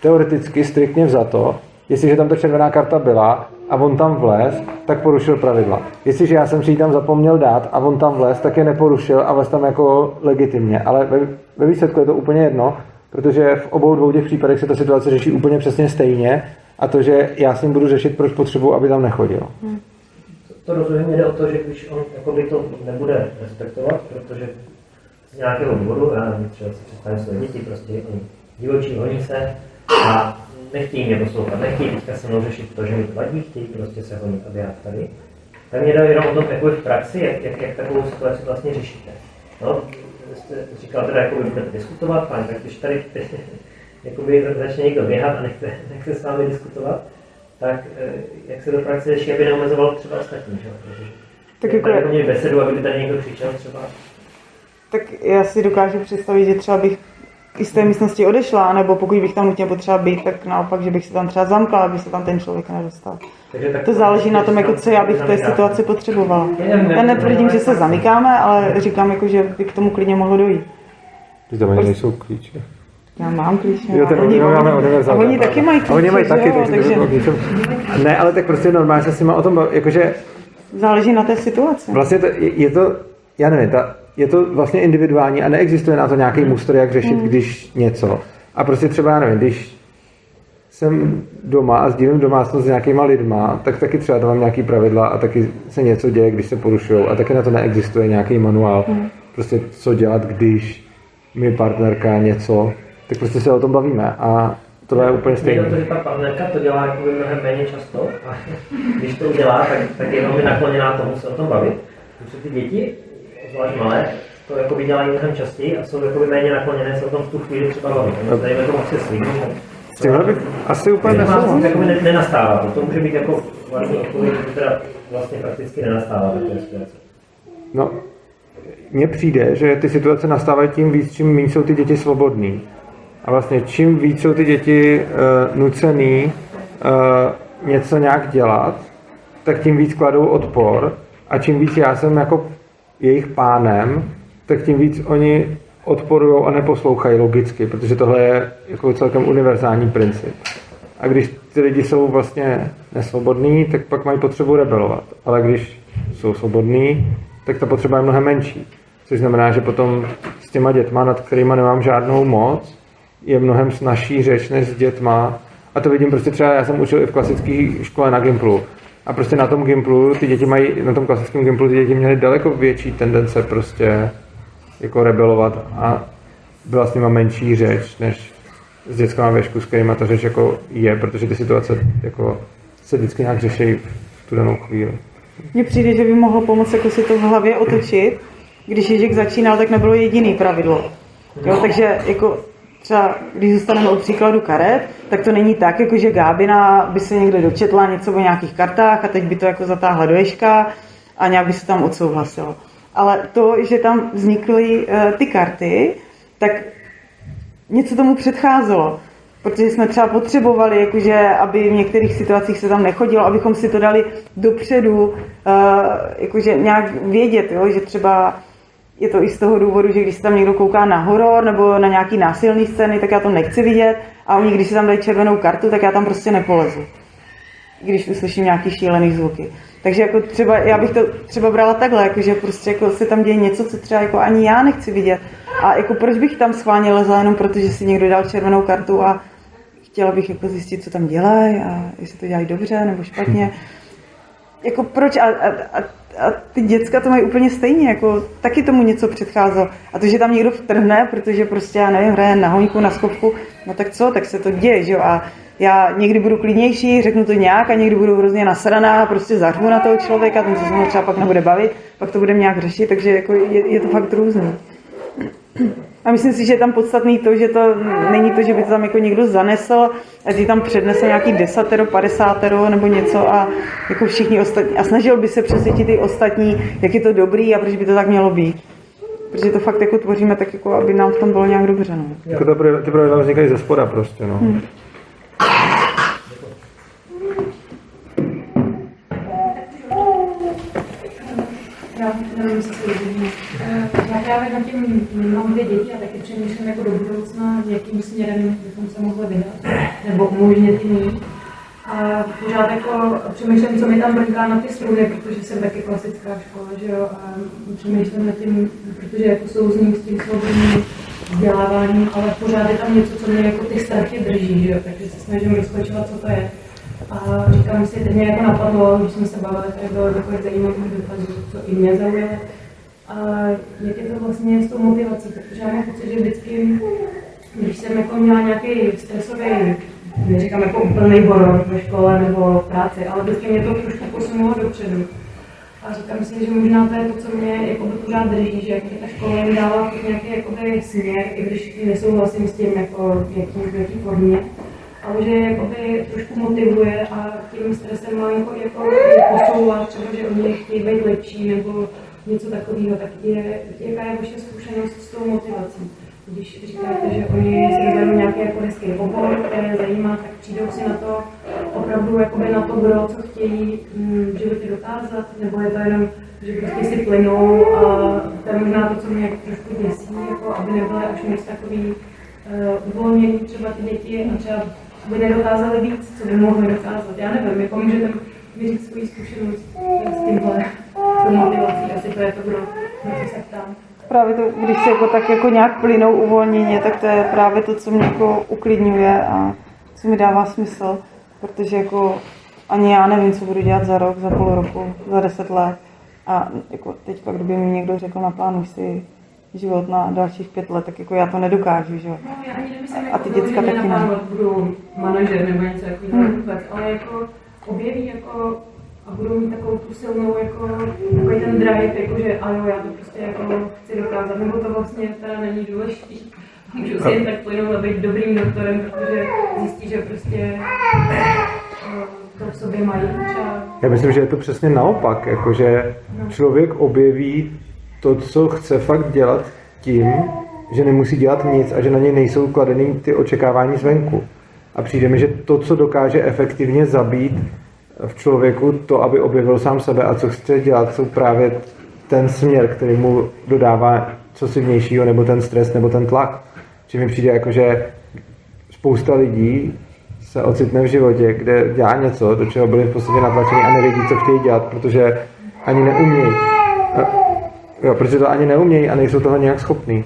C: teoreticky, striktně vzato, Jestliže tam ta červená karta byla a on tam vlez, tak porušil pravidla. Jestliže já jsem si ji tam zapomněl dát a on tam vlez, tak je neporušil a vlez tam jako legitimně. Ale ve, ve výsledku je to úplně jedno, protože v obou dvou těch případech se ta situace řeší úplně přesně stejně a to, že já s ním budu řešit, proč potřebuji, aby tam nechodil.
F: To rozumím, jde o to, že když on jakoby to nebude respektovat, protože z nějakého důvodu, já nevím, třeba si představím své děti, prostě oni divočí, honí se a nechtějí mě poslouchat, nechtějí teďka se mnou řešit to, že mi to vadí, chtějí prostě se honit, aby já tady. Tak mě jde jenom o tom, jakoby v praxi, jak, jak, jak takovou situaci vlastně řešíte. No, jste říkal teda, jako budete diskutovat, fajn, tak když tady jakoby začne někdo běhat a nechce, nechce s vámi diskutovat, tak eh, jak se do praxe řeší, aby neomezoval třeba ostatní, že? Protože
E: Tak
F: tak
E: jako-
F: jako, jako měli besedu, aby tady někdo křičel třeba.
E: Tak já si dokážu představit, že třeba bych i z té místnosti odešla, nebo pokud bych tam nutně potřeba být, tak naopak, že bych se tam třeba zamkla, aby se tam ten člověk nedostal.
F: Takže tak
E: To záleží na tom, jako co já bych v té situaci potřebovala. Já netvrdím,
F: ne,
E: že se zamykáme, ale říkám, jako, že by k tomu klidně mohlo dojít.
C: Ty tam ani nejsou klíče.
E: Já mám klíč.
C: Jo, ten
E: oni,
C: máme
E: oni, a
C: univerzální.
E: oni taky mají klíče,
C: A oni mají
E: že
C: taky,
E: jo,
C: takže,
E: takže.
C: Ne, ale tak prostě normálně se s nimi o tom baví, jakože
E: záleží na té situaci.
C: Vlastně to, je, je to, já nevím, ta, je to vlastně individuální a neexistuje na to nějaký muster, jak řešit, když něco. A prostě třeba, já nevím, když jsem doma a sdílím domácnost s nějakýma lidma, tak taky třeba tam mám nějaký pravidla a taky se něco děje, když se porušují a taky na to neexistuje nějaký manuál. Prostě co dělat, když mi partnerka něco, tak prostě se o tom bavíme. A tohle je úplně stejné.
F: Protože ta partnerka to dělá jako mnohem méně často a když to udělá, tak, tak je velmi nakloněná tomu se o tom bavit. Protože ty děti, zvlášť malé, to jako by dělají mnohem častěji a jsou jako by méně nakloněné se o tom v tu chvíli třeba bavit. Tady jako se svým.
C: S tímhle bych asi úplně
F: nesouhlasil. Jako ne, nenastává to. To může být jako validní odpověď, teda vlastně prakticky nenastává takové situace.
C: No, mně přijde, že ty situace nastávají tím víc, čím méně jsou ty děti svobodný. A vlastně čím víc jsou ty děti uh, nucený uh, něco nějak dělat, tak tím víc kladou odpor a čím víc já jsem jako jejich pánem, tak tím víc oni odporují a neposlouchají logicky, protože tohle je jako celkem univerzální princip. A když ty lidi jsou vlastně nesvobodní, tak pak mají potřebu rebelovat. Ale když jsou svobodní, tak ta potřeba je mnohem menší. Což znamená, že potom s těma dětma, nad kterými nemám žádnou moc, je mnohem snažší řeč než s dětma. A to vidím prostě třeba, já jsem učil i v klasické škole na Gimplu. A prostě na tom Gimplu ty děti mají, na tom klasickém Gimplu ty děti měly daleko větší tendence prostě jako rebelovat a byla s nima menší řeč, než s dětskama věšku, s kterýma ta řeč jako je, protože ty situace jako se vždycky nějak řeší v tu danou chvíli.
E: Mně přijde, že by mohlo pomoct jako si to v hlavě otočit. Když Ježík začínal, tak nebylo jediný pravidlo. Jo, takže jako třeba, když zůstaneme od příkladu karet, tak to není tak, jako že Gábina by se někde dočetla něco o nějakých kartách a teď by to jako zatáhla do ješka a nějak by se tam odsouhlasilo. Ale to, že tam vznikly uh, ty karty, tak něco tomu předcházelo. Protože jsme třeba potřebovali, jakože, aby v některých situacích se tam nechodilo, abychom si to dali dopředu, uh, jakože nějak vědět, jo, že třeba je to i z toho důvodu, že když se tam někdo kouká na horor nebo na nějaký násilný scény, tak já to nechci vidět a oni, když si tam dají červenou kartu, tak já tam prostě nepolezu. Když uslyším nějaký šílený zvuky. Takže jako třeba, já bych to třeba brala takhle, jako že prostě jako se tam děje něco, co třeba jako ani já nechci vidět. A jako proč bych tam schválně lezla jenom protože si někdo dal červenou kartu a chtěla bych jako zjistit, co tam dělají a jestli to dělají dobře nebo špatně. Jako proč? A, a, a, a ty děcka to mají úplně stejně, jako taky tomu něco předcházelo. A to, že tam někdo vtrhne, protože prostě, já nevím, hraje na hoňku, na skopku, no tak co, tak se to děje, že jo. A já někdy budu klidnější, řeknu to nějak a někdy budu hrozně nasraná, prostě zařvu na toho člověka, ten se se mnou třeba pak nebude bavit, pak to budeme nějak řešit, takže jako je, je to fakt různý. A myslím si, že je tam podstatný to, že to není to, že by to tam jako někdo zanesl a že tam přednesl nějaký desatero, padesátero nebo něco a jako všichni ostatní. A snažil by se přesvědčit i ostatní, jak je to dobrý a proč by to tak mělo být. Protože to fakt jako tvoříme tak, jako aby nám v tom bylo nějak dobře. No.
C: Jako to, ty pravidla vznikají ze spoda prostě. No. Hmm.
L: Eh, Já právě na tím mám dvě děti a taky přemýšlím jako do budoucna, jakým směrem bychom se mohli vydat, nebo umožnit jim a pořád jako přemýšlím, co mi tam brnká na ty struny, protože jsem taky klasická škola, že jo, a přemýšlím nad tím, protože jako souzním s tím svobodným vzděláváním, ale pořád je tam něco, co mě jako ty starky drží, že jo, takže se snažím rozkočovat, co to je. A říkám si, teď mě jako napadlo, když jsme se bavili, tak bylo takový zajímavý dotaz, co i mě zaujalo. A jak je to vlastně s tou motivací, protože já mám pocit, že vždycky, když jsem jako měla nějaký stresový, neříkám jako úplný horor ve škole nebo v práci, ale vždycky mě to trošku posunulo dopředu. A říkám si, že možná to je to, co mě jako pořád drží, že ta škola mi dává nějaký jakoby, směr, i když nesouhlasím s tím, jako, jaký, v jaký formě ale že jakoby trošku motivuje a tím stresem má jako, jako posouvat, třeba, že oni chtějí být lepší nebo něco takového, tak je, jaká je vaše zkušenost s tou motivací? Když říkáte, že oni si vyberou nějaký jako hezký obor, které zajímá, tak přijdou si na to opravdu jakoby na to bylo, co chtějí mm, v životě dokázat, nebo je to jenom, že prostě si plynou a to je možná to, co mě trošku děsí, jako aby nebyly až moc takový uh, uvolněný třeba ty děti a třeba by nedokázali víc, co by mohli dokázat. Já nevím, jako můžete mi říct svoji zkušenost s tímhle, s motivací, asi to je to, kdo, na co se ptám.
E: Právě to, když se jako tak jako nějak plynou uvolněně, tak to je právě to, co mě jako uklidňuje a co mi dává smysl, protože jako ani já nevím, co budu dělat za rok, za půl roku, za deset let. A jako teďka, kdyby mi někdo řekl, naplánuj si život na dalších pět let, tak jako já to nedokážu, že jo.
L: No, já ani nemyslím,
E: A
L: jako
E: ty děcka taky
L: na
E: ne.
L: budou manažer nebo něco takového
E: Hmm.
L: vůbec, ale jako objeví jako a budou mít takovou tu silnou jako takový ten drive, jako že a jo, já to prostě jako chci dokázat, nebo to vlastně teda není důležitý. Můžu si jen tak plynout a být dobrým doktorem, protože zjistí, že prostě eh, to v sobě mají třeba
C: Já myslím, že je to přesně naopak, jakože člověk objeví to, co chce fakt dělat tím, že nemusí dělat nic a že na něj nejsou kladený ty očekávání zvenku. A přijde mi, že to, co dokáže efektivně zabít v člověku, to, aby objevil sám sebe a co chce dělat, jsou právě ten směr, který mu dodává co si vnějšího, nebo ten stres, nebo ten tlak. Že mi přijde jako, že spousta lidí se ocitne v životě, kde dělá něco, do čeho byli v podstatě natlačeni a nevědí, co chtějí dělat, protože ani neumějí. Jo, protože to ani neumějí a nejsou toho nějak schopní.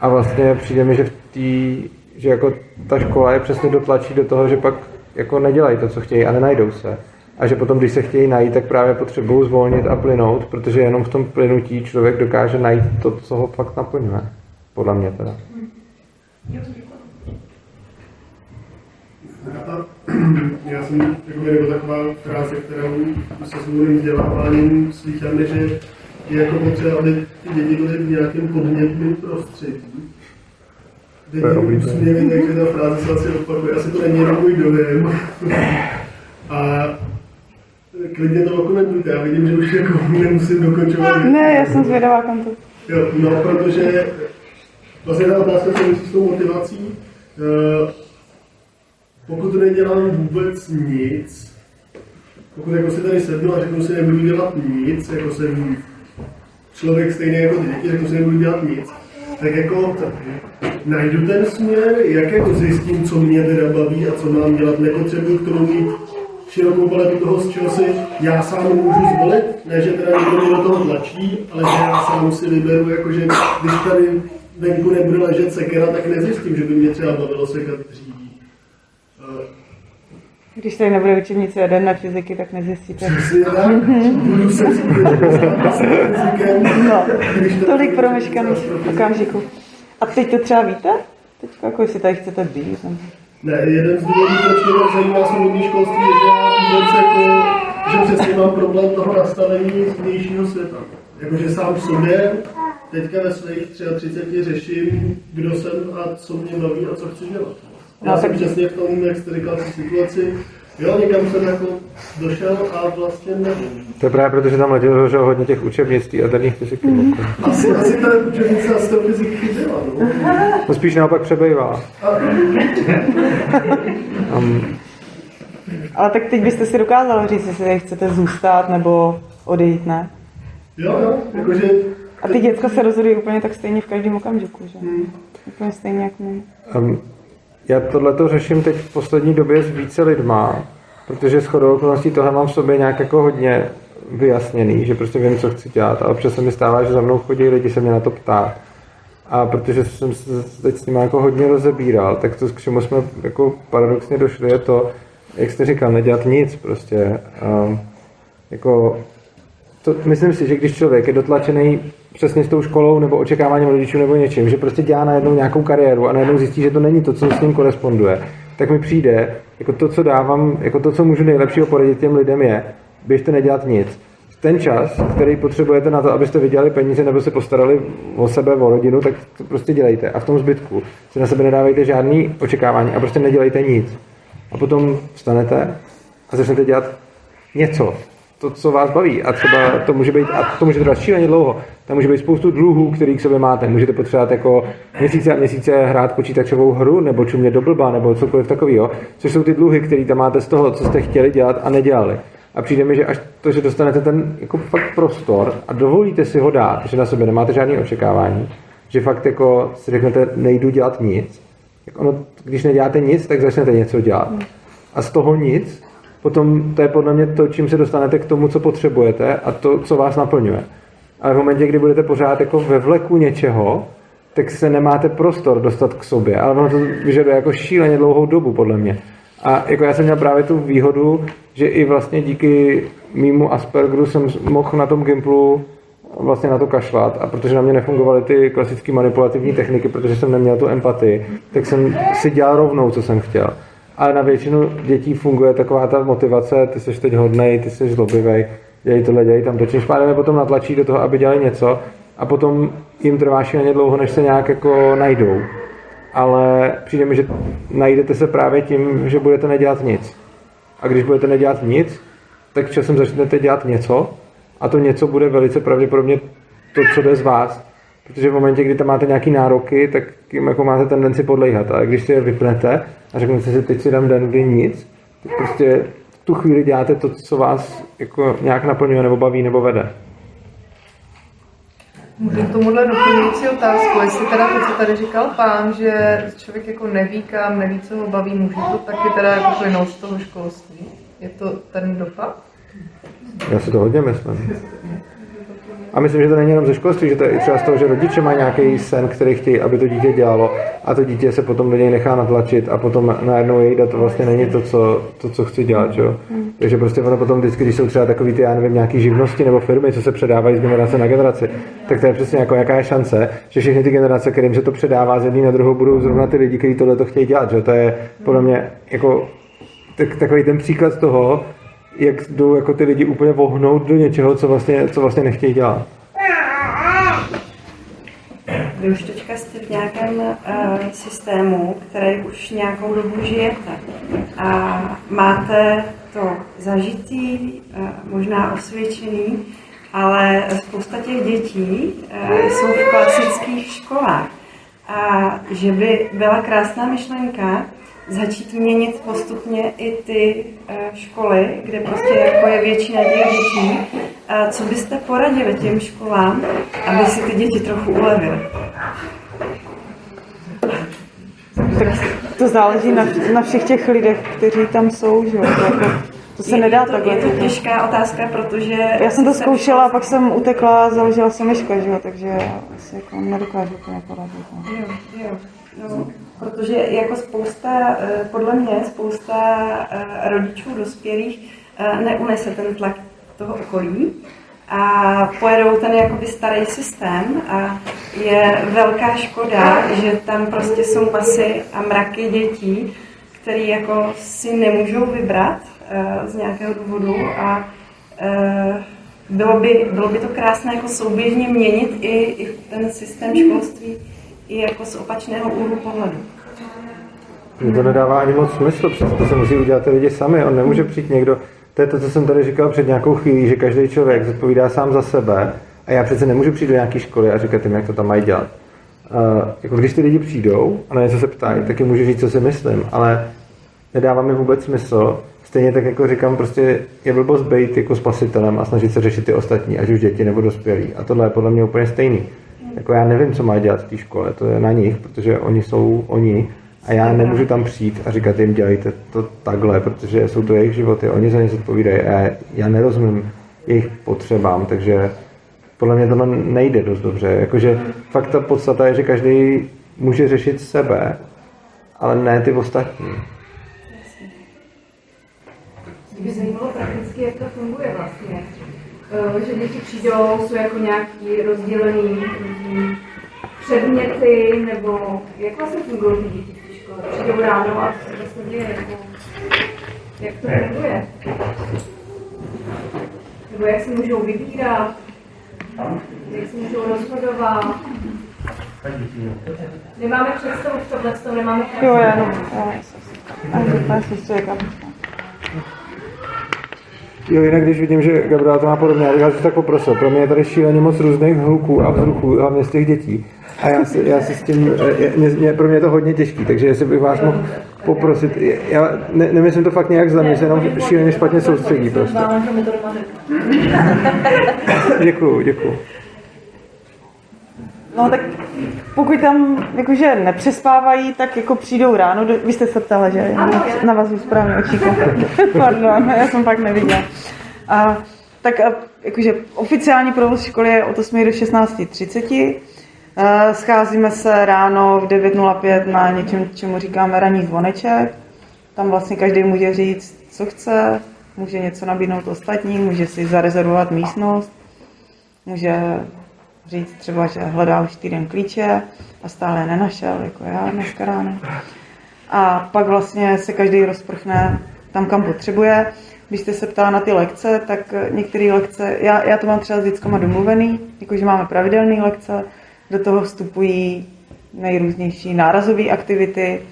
C: A vlastně přijde mi, že v tý, že jako ta škola je přesně dotlačí do toho, že pak jako nedělají to, co chtějí a nenajdou se. A že potom, když se chtějí najít, tak právě potřebují zvolnit a plynout, protože jenom v tom plynutí člověk dokáže najít to, co ho fakt naplňuje. Podle mě teda.
B: Já jsem jako taková fráze, kterou se svým vzděláváním slyšel, že je jako potřeba, aby ty děti byly v nějakém podnětném prostředí.
C: Oblíbené.
B: usměvy, takže ta fráze se asi opakuje, asi to není jenom můj dojem. A klidně to dokumentujte, já vidím, že už jako nemusím dokončovat.
E: Ne, já jsem zvědavá, kam to.
B: Jo, no, protože vlastně ta otázka souvisí s tou motivací. Eh, Pokud nedělám vůbec nic, pokud jako si tady sednu a řeknu si nebudu dělat nic, jako jsem člověk stejný jako ty děti, řeknu si nebudu dělat nic, tak jako tak najdu ten směr, jak jako zjistím, co mě teda baví a co mám dělat, nepotřebuji k tomu mít širokou paletu toho, z čeho si já sám můžu zvolit, ne, že teda někdo do toho tlačí, ale že já sám si vyberu, jakože když tady venku nebude ležet sekera, tak nezjistím, že by mě třeba bavilo sekat dříví.
E: Když tady nebude učebnice jeden na fyziky, tak nezjistíte.
B: Se
E: No, tolik promeškaných okamžiků. A teď to třeba víte? Teď jako jestli tady chcete být. nebo-
B: Ne, jeden z důvodů, proč mě tak zajímá svobodné školství, je, že já vůbec jako, že přesně mám problém toho nastavení z vnějšího světa. Jakože sám v sobě teďka ve svých 33 řeším, kdo jsem a co mě baví a co chci dělat. Já
E: No,
B: jsem přesně v tom, jak jste říkal, v situaci, jo, někam jsem jako došel a vlastně nevím.
C: To je právě proto, že tam letělo že hodně těch učebnic tý a tady fyziky.
E: Mhm.
B: Asi, asi ta učebnice a z toho fyziky chyběla, no.
C: To spíš naopak přebejvá. Um,
E: Ale tak teď byste si dokázali říct, jestli tady chcete zůstat nebo odejít, ne?
B: Jo, jo, jakože
E: A ty děcka se rozhodují úplně tak stejně v každém okamžiku, že? Úplně stejně jak my.
C: Um, já tohleto řeším teď v poslední době s více lidma, protože s chodou okolností tohle mám v sobě nějak jako hodně vyjasněný, že prostě vím, co chci dělat a občas se mi stává, že za mnou chodí lidi se mě na to ptát. A protože jsem se teď s nimi jako hodně rozebíral, tak to, k čemu jsme jako paradoxně došli, je to, jak jste říkal, nedělat nic prostě. Um, jako to, myslím si, že když člověk je dotlačený přesně s tou školou nebo očekáváním rodičů nebo něčím, že prostě dělá najednou nějakou kariéru a najednou zjistí, že to není to, co s ním koresponduje, tak mi přijde, jako to, co dávám, jako to, co můžu nejlepšího poradit těm lidem je, běžte nedělat nic. Ten čas, který potřebujete na to, abyste vydělali peníze nebo se postarali o sebe, o rodinu, tak to prostě dělejte. A v tom zbytku si na sebe nedávejte žádný očekávání a prostě nedělejte nic. A potom vstanete a začnete dělat něco, to, co vás baví. A třeba to může být, a to může trvat šíleně dlouho. Tam může být spoustu dluhů, který k sobě máte. Můžete potřebovat jako měsíce a měsíce hrát počítačovou hru, nebo čumět do blba, nebo cokoliv takového. Což jsou ty dluhy, které tam máte z toho, co jste chtěli dělat a nedělali. A přijde mi, že až to, že dostanete ten jako fakt prostor a dovolíte si ho dát, že na sebe nemáte žádné očekávání, že fakt jako si řeknete, nejdu dělat nic, tak ono, když neděláte nic, tak začnete něco dělat. A z toho nic, potom to je podle mě to, čím se dostanete k tomu, co potřebujete a to, co vás naplňuje. Ale v momentě, kdy budete pořád jako ve vleku něčeho, tak se nemáte prostor dostat k sobě. Ale ono to vyžaduje jako šíleně dlouhou dobu, podle mě. A jako já jsem měl právě tu výhodu, že i vlastně díky mýmu Aspergeru jsem mohl na tom Gimplu vlastně na to kašlat a protože na mě nefungovaly ty klasické manipulativní techniky, protože jsem neměl tu empatii, tak jsem si dělal rovnou, co jsem chtěl. Ale na většinu dětí funguje taková ta motivace, ty jsi teď hodnej, ty jsi zlobivej, dělej tohle, dělej tam to, čímž pádem je potom natlačí do toho, aby dělali něco a potom jim trvá šíleně dlouho, než se nějak jako najdou. Ale přijde mi, že najdete se právě tím, že budete nedělat nic. A když budete nedělat nic, tak časem začnete dělat něco a to něco bude velice pravděpodobně to, co jde z vás. Protože v momentě, kdy tam máte nějaké nároky, tak jim jako máte tendenci podlejhat. Ale když si je vypnete a řeknete si, teď si dám den, kdy nic, tak prostě v tu chvíli děláte to, co vás jako nějak naplňuje nebo baví nebo vede.
M: Můžu k tomuhle doplňující otázku, jestli teda to, co tady říkal pán, že člověk jako neví kam, neví, co ho baví, může to taky teda jako plynout z toho školství? Je to ten dopad?
C: Já si to hodně myslím. A myslím, že to není jenom ze školství, že to je i třeba z toho, že rodiče mají nějaký sen, který chtějí, aby to dítě dělalo a to dítě se potom do něj nechá natlačit a potom najednou jejda to vlastně není to, co, to, co chci dělat. Že? Hmm. Takže prostě ono potom vždycky, když jsou třeba takový ty, já nevím, nějaký živnosti nebo firmy, co se předávají z generace na generaci, tak to je přesně jako jaká je šance, že všechny ty generace, kterým se to předává z jedné na druhou, budou zrovna ty lidi, kteří tohle to chtějí dělat. Že? To je podle mě jako tak, takový ten příklad toho, jak jdou jako ty lidi úplně vohnout do něčeho, co vlastně, co vlastně nechtějí dělat.
H: Vy už teďka jste v nějakém uh, systému, který už nějakou dobu žijete a máte to zažitý, uh, možná osvědčený, ale spousta těch dětí uh, jsou v klasických školách. A že by byla krásná myšlenka, začít měnit postupně i ty eh, školy, kde prostě jako je většina těch dětí. A co byste poradili těm školám, aby si ty děti trochu ulevily?
E: Tak to záleží na, na všech těch lidech, kteří tam jsou, že jo? To, jako, to se
H: je,
E: nedá
H: je to,
E: takhle.
H: Je to těžká otázka, protože...
E: Já jsem to zkoušela a pak jsem utekla a založila jsem myška, že jo? Takže asi jako nedokážu úplně poradit. No.
H: Jo, jo. No, protože jako spousta, eh, podle mě spousta eh, rodičů dospělých eh, neunese ten tlak toho okolí a pojedou ten jakoby starý systém a je velká škoda, že tam prostě jsou masy a mraky dětí, které jako si nemůžou vybrat z nějakého důvodu a bylo by, bylo by to krásné jako souběžně měnit i, i ten systém školství i jako z opačného úhlu pohledu.
C: Mně to nedává ani moc smysl, přesto se musí udělat ty lidi sami. On nemůže přijít někdo, to je to, co jsem tady říkal před nějakou chvílí, že každý člověk zodpovídá sám za sebe a já přece nemůžu přijít do nějaké školy a říkat jim, jak to tam mají dělat. Uh, jako když ty lidi přijdou a na něco se ptají, tak jim můžu říct, co si myslím, ale nedává mi vůbec smysl. Stejně tak jako říkám, prostě je blbost být jako spasitelem a snažit se řešit ty ostatní, ať už děti nebo dospělí. A tohle je podle mě úplně stejný. Jako já nevím, co má dělat v té škole, to je na nich, protože oni jsou oni a já nemůžu tam přijít a říkat jim, dělejte to takhle, protože jsou to jejich životy, oni za ně zodpovídají a já, nerozumím jejich potřebám, takže podle mě to nejde dost dobře. Jakože fakt ta podstata je, že každý může řešit sebe, ale ne ty ostatní.
D: Mě zajímalo prakticky, jak to funguje vlastně. Eh, že děti přijdou, jsou jako nějaký rozdělený předměty, nebo jak vlastně fungují ty děti v té škole? Přijdou ráno a co se vlastně děje, jako, jak to funguje? Nebo jak se můžou vybírat, jak se můžou rozhodovat. Nemáme představu v tohle, to nemáme
E: Jo, já no, já, já, já, já,
C: Jo, jinak když vidím, že Gabriela to má podobně, já bych tak poprosil. Pro mě je tady šíleně moc různých hluků a vzruchů, hlavně z těch dětí. A já si, já si s tím, je, mě, pro mě je to hodně těžký, takže jestli bych vás mohl poprosit, já ne, nemyslím to fakt nějak zle, mě se jenom šíleně špatně soustředí prostě. děkuju, děkuju.
E: No tak pokud tam jakože nepřespávají, tak jako přijdou ráno, do, vy jste se ptala, že na, na vás správně očíku. Pardon, já jsem fakt neviděla. A, tak a, jakože oficiální provoz školy je od 8 do 16.30. Scházíme se ráno v 9.05 na něčem, čemu říkáme ranní zvoneček. Tam vlastně každý může říct, co chce, může něco nabídnout ostatním, může si zarezervovat místnost. může říct třeba, že hledá už týden klíče a stále je nenašel, jako já dneska ráno. A pak vlastně se každý rozprchne tam, kam potřebuje. Když jste se ptala na ty lekce, tak některé lekce, já, já to mám třeba s dětskama domluvený, jakože máme pravidelné lekce, do toho vstupují nejrůznější nárazové aktivity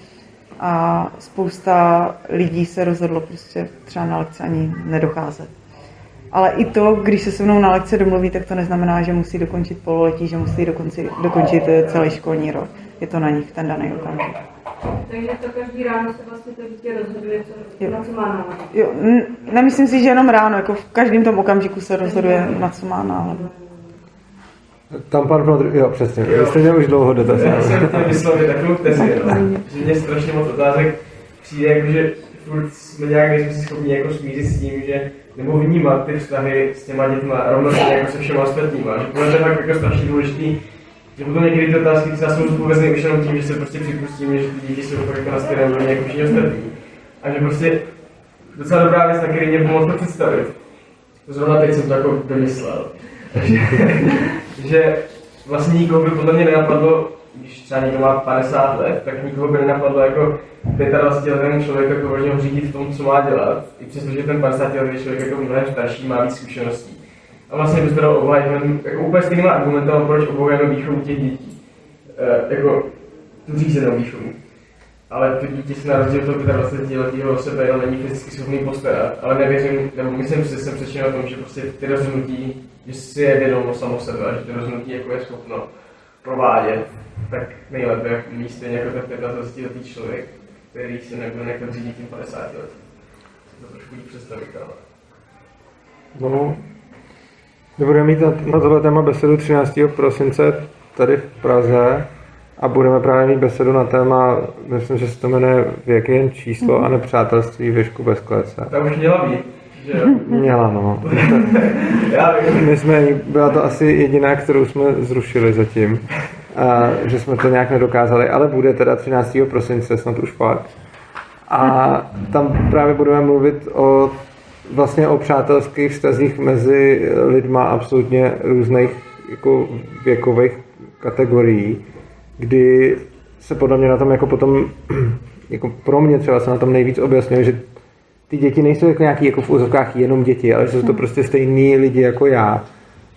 E: a spousta lidí se rozhodlo prostě třeba na lekce ani nedocházet. Ale i to, když se se mnou na lekce domluví, tak to neznamená, že musí dokončit pololetí, že musí dokončit, dokončit eh, celý školní rok. Je to na nich v ten daný okamžik.
A: Takže to každý ráno se vlastně to dítě rozhoduje, co,
E: Jo.
A: na co má náladu.
E: Jo, nemyslím si, že jenom ráno, jako v každém tom okamžiku se rozhoduje, na co má náladu.
C: Tam pan Flodr, jo, přesně. Vy jste měl už dlouho dotaz.
N: Já jsem chtěl vyslovit takovou tezi, no. že mě strašně moc otázek přijde, jako, že furt jsme nějak nejsme si schopni jako smířit s tím, že nebo vnímat ty vztahy s těma dětma rovnostně jako se všema ostatníma. Že tohle je fakt jako strašně důležitý, že potom někdy ty otázky třeba jsou zodpovězeny už jenom tím, že se prostě připustíme, že ty děti jsou fakt jako na stejné úrovni jako všichni ostatní. A že prostě docela dobrá věc, na který mě pomoct to představit. Zrovna teď jsem to jako vymyslel. že, vlastně nikoho by podle mě nenapadlo, když třeba někdo má 50 let, tak nikoho by nenapadlo jako 25 letý člověk jako ho řídit v tom, co má dělat, i přestože ten 50 letý člověk jako mnohem starší má víc zkušeností. A vlastně bych to dal obhájit, jako úplně stejnýma argumentama, proč obhajujeme výchovu těch dětí. E, jako tu řízenou výchovu. Ale to dítě se na rozdíl od toho 25 letého sebe jenom není fyzicky schopný postarat. Ale nevěřím, nebo myslím že jsem přesvědčen o tom, že prostě ty rozhodnutí, že si je vědomo samo sebe a že ty rozhodnutí jako je schopno provádět, tak nejlépe jak umí stejně jako ten 25 letý člověk, který se nebude nechat řídit tím 50 let. To trošku líp představit, ale...
C: No, my budeme mít na, na tohle téma besedu 13. prosince tady v Praze a budeme právě mít besedu na téma, myslím, že se to jmenuje Věk je jen číslo a nepřátelství věšku bez klece.
N: Ta už měla být, že jo?
C: Měla, no. My jsme, byla to asi jediná, kterou jsme zrušili zatím, a, že jsme to nějak nedokázali, ale bude teda 13. prosince, snad už fakt. A tam právě budeme mluvit o vlastně o přátelských vztazích mezi lidma absolutně různých jako věkových kategorií, kdy se podle mě na tom jako potom, jako pro mě třeba se na tom nejvíc objasňuje, že ty děti nejsou jako nějaký jako v úzovkách jenom děti, ale jsou to prostě stejný lidi jako já.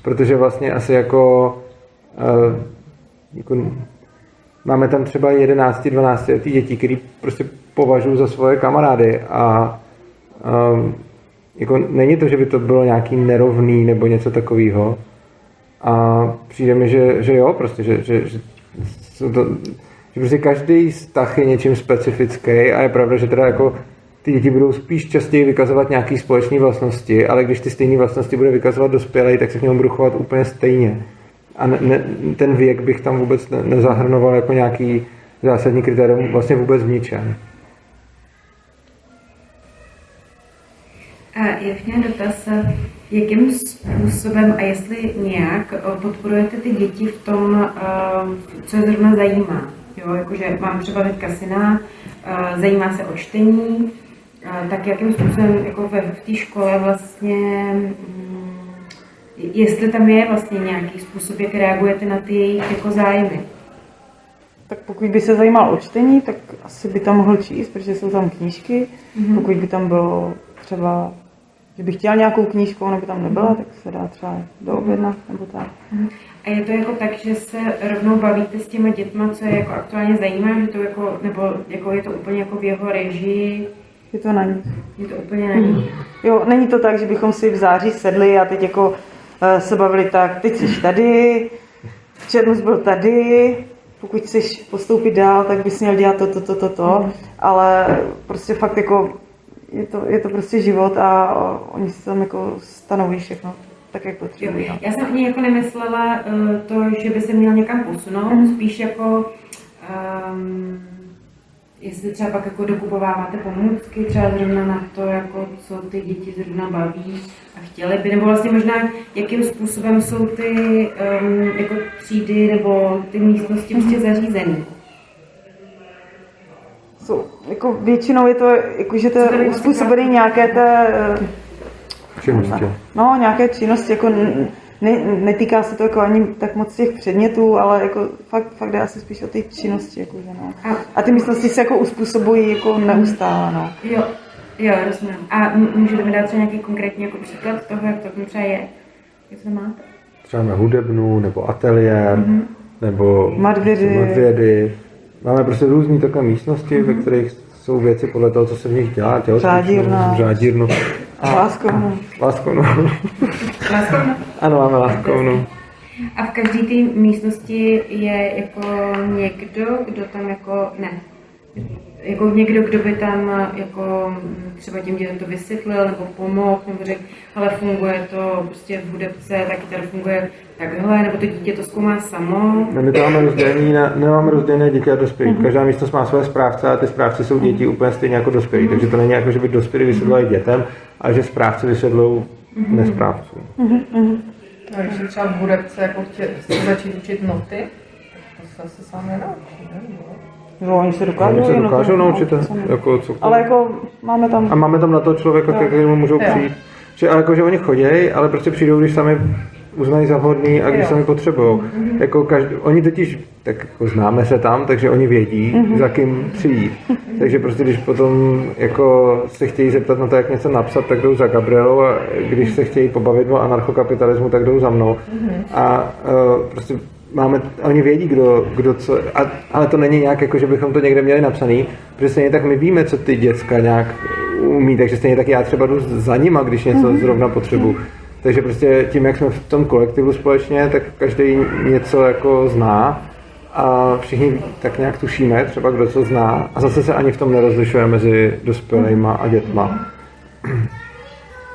C: Protože vlastně asi jako, uh, jako máme tam třeba 11, 12 letý děti, který prostě považuji za svoje kamarády a um, jako není to, že by to bylo nějaký nerovný nebo něco takového. A přijde mi, že, že jo, prostě, že, že, že, to, že prostě každý vztah je něčím specifický a je pravda, že teda jako ty děti budou spíš častěji vykazovat nějaké společné vlastnosti, ale když ty stejné vlastnosti bude vykazovat dospělý, tak se k němu budou chovat úplně stejně. A ne, ne, ten věk bych tam vůbec ne, nezahrnoval jako nějaký zásadní kritérium vlastně vůbec v ničem.
O: A bych měla dotaz, jakým způsobem a jestli nějak eh, podporujete ty děti v tom, eh, co je zrovna zajímá. Jo, jakože mám třeba teďka syna, eh, zajímá se o čtení, tak jakým způsobem jako ve, v té škole vlastně, mm, jestli tam je vlastně nějaký způsob, jak reagujete na ty jejich jako zájmy.
E: Tak pokud by se zajímal o čtení, tak asi by tam mohl číst, protože jsou tam knížky.
O: Mhm.
E: Pokud by tam bylo třeba, že by chtěl nějakou knížku, ona by tam nebyla, tak se dá třeba do objedna nebo tak.
O: A je to jako tak, že se rovnou bavíte s těma dětma, co je jako aktuálně zajímá, že to jako, nebo jako je to úplně jako v jeho režii?
E: Je to na ní.
O: Je to úplně na ní.
E: Jo, není to tak, že bychom si v září sedli a teď jako eh, se bavili tak, teď jsi tady, Černus byl tady, pokud chceš postoupit dál, tak bys měl dělat to, to, to, to, to, ale prostě fakt jako je to, je to prostě život a oni si tam jako stanoví všechno tak, jak potřebují. no.
O: Já jsem ani jako nemyslela uh, to, že by se měl někam posunout,
E: Mhm.
O: spíš jako um, jestli třeba pak jako dokupováváte pomůcky, třeba zrovna na to, jako co ty děti zrovna baví a chtěli by, nebo vlastně možná jakým způsobem jsou ty um, jako třídy nebo ty místnosti prostě zařízený.
E: Jsou, jako většinou je to, jako, že to je uspůsobené nějaké té, eh,
C: Činnosti.
E: no, nějaké činnosti, jako ne, netýká se to jako ani tak moc těch předmětů, ale jako fakt, fakt jde asi spíš o ty činnosti. Jako, že no. A ty místnosti se jako uspůsobují jako neustále. No.
O: Jo, jo, rozumím. A můžete mi dát třeba nějaký konkrétní jako příklad toho, jak to třeba je? Jak to máte?
C: Třeba na hudebnu, nebo ateliér,
O: Mhm.
C: nebo
E: Madvědy.
C: madvědy. Máme prostě různé takové místnosti, ve kterých jsou věci podle toho, co se v nich dělá.
E: Řádírna.
C: Řádírnu.
E: Láskovnu.
C: Láskovnu.
O: Láskovnu?
C: Ano, máme láskovnu.
O: A v každé té místnosti je jako někdo, kdo tam jako, ne, jako někdo, kdo by tam jako třeba těm dětem to vysvětlil nebo pomohl, nebo řekl, ale funguje to prostě v hudebce, taky tady funguje takhle, nebo to dítě to zkoumá samo.
C: No, my to máme rozdělený, na, nemáme rozdělené děti a dospělí. Každá místnost má své správce a ty správci jsou děti úplně stejně jako dospělí. Takže to není jako, že by dospělí vysvětlovali dětem, ale že správci vysvětlují nesprávcům.
M: No, když se třeba v hudebce jako chtě, chce začít učit noty, tak to se asi sám nenaučí, ne?
E: Jo, oni se dokážou,
C: Oni se dokážou
E: to-
C: naučit jako cokoliv.
E: Ale jako máme tam...
C: A máme tam na to člověka,
E: Jo.
C: kterému můžou
E: Jo.
C: přijít. Že, ale jako, že oni chodí, ale prostě přijdou, když sami uznají za vhodný a když sami potřebují.
E: Mhm.
C: Jako každý, oni totiž, tak jako známe se tam, takže oni vědí,
E: Mhm.
C: za kým přijít. Takže prostě když potom jako se chtějí zeptat na to, jak něco napsat, tak jdou za Gabrielou a když se chtějí pobavit o anarchokapitalismu, tak jdou za mnou. A uh, prostě máme, oni vědí, kdo, kdo co, a, ale to není nějak jako, že bychom to někde měli napsaný, protože stejně tak my víme, co ty děcka nějak umí, takže stejně tak já třeba jdu za nima, když něco
E: Mhm.
C: zrovna potřebuji. Takže prostě tím, jak jsme v tom kolektivu společně, tak každý něco jako zná a všichni tak nějak tušíme, třeba kdo co zná a zase se ani v tom nerozlišuje mezi dospělejma a dětma.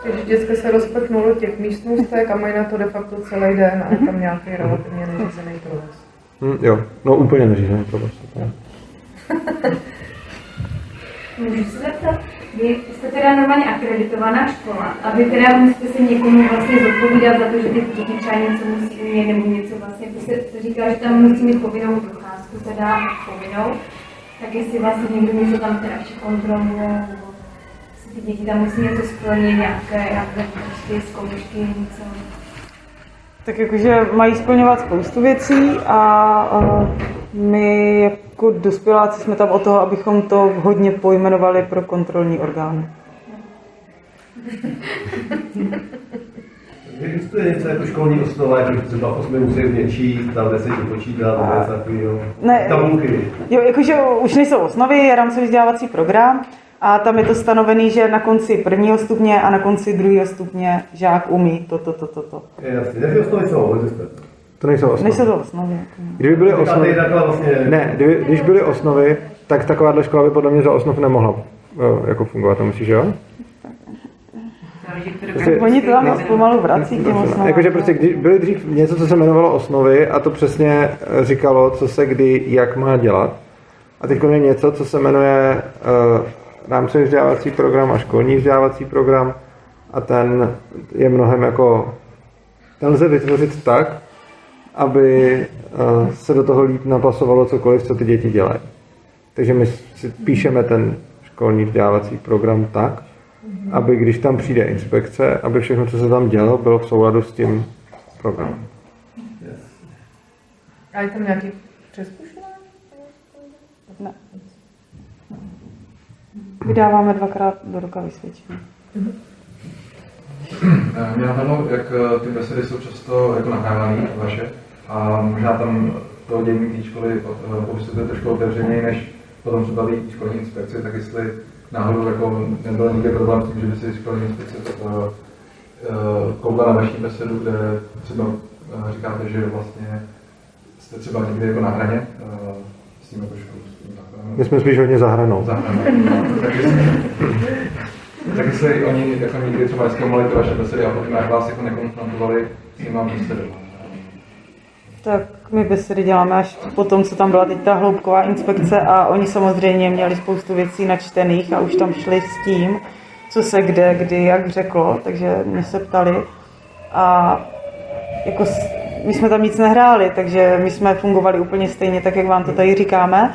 M: Takže děcka se rozprchnou do těch místnostech a mají na to de facto celý den a je tam nějaký relativně neřízený provoz.
C: Hm, jo, no úplně neřízený provoz.
A: Můžu se zeptat? Vy jste teda normálně akreditovaná škola a vy teda musíte se někomu vlastně zodpovídat za to, že ty děti třeba něco musí umět nebo něco vlastně, se to říká, že tam musí mít povinnou docházku, teda povinnou, tak jestli vlastně někdo něco tam teda ještě kontroluje, nebo ty děti tam musí něco splnit, nějaké, nějaké prostě zkoušky, něco.
E: Tak jakože mají splňovat spoustu věcí a, my jako dospěláci jsme tam o toho, abychom to vhodně pojmenovali pro kontrolní orgány.
I: Existuje něco jako školní osnova, jako třeba 8 musí číst, tam 10 počítat, nebo něco takového.
E: Ne.
I: Tabulky.
E: Jo, jakože už nejsou osnovy, je rámcový vzdělávací program a tam je to stanovený, že na konci prvního stupně a na konci druhého stupně žák umí to, to, to, to, to.
I: Je jasný, jaké osnovy jsou, existuje.
C: To nejsou osnovy.
E: Nejsou to osnovy. jako.
C: Kdyby byly osnovy,
I: vlastně-
C: ne, kdyby, když byly osnovy, tak takováhle škola by podle mě za osnov nemohla eh, jako fungovat, to myslíš, jo? Prostě-
E: Oni to tam
C: no.
E: pomalu vrací k těm osnovám.
C: Jakože prostě když byly dřív něco, co se jmenovalo osnovy a to přesně eh, říkalo, co se kdy, jak má dělat. A teď je něco, co se jmenuje uh, rámcový vzdělávací program a školní vzdělávací program a ten je mnohem jako, ten lze vytvořit tak, aby uh, se do toho líp napasovalo cokoliv, co ty děti dělají. Takže my si píšeme ten školní vzdělávací program tak, aby když tam přijde inspekce, aby všechno, co se tam dělo, bylo v souladu s tím programem.
M: A je tam nějaký přeskušený?
E: Ne. Vydáváme dvakrát do roka vysvědčení.
P: Eh, Mě napadlo, jak eh, ty besedy jsou často jako nahrávané, vaše, a možná tam to dění té školy popisujete trošku otevřeněji, než potom třeba té školní inspekci, tak jestli náhodou jako nebyl nikdy problém s tím, že by si školní inspekce eh, koukla na vaší besedu, kde třeba říkáte, že vlastně jste třeba někdy jako na hraně s tím jako školou.
C: My jsme spíš hodně za hranou.
P: Za hranou. No, tak jestli- tak jestli oni jako někdy třeba neskoumovali ty vaše besedy a potom jak vás jako nekonfrontovali s těma besedama.
E: Tak my besedy děláme až po tom, co tam byla teď ta hloubková inspekce a oni samozřejmě měli spoustu věcí načtených a už tam šli s tím, co se kde, kdy, jak řeklo, takže mě se ptali a jako my jsme tam nic nehráli, takže my jsme fungovali úplně stejně tak, jak vám to tady říkáme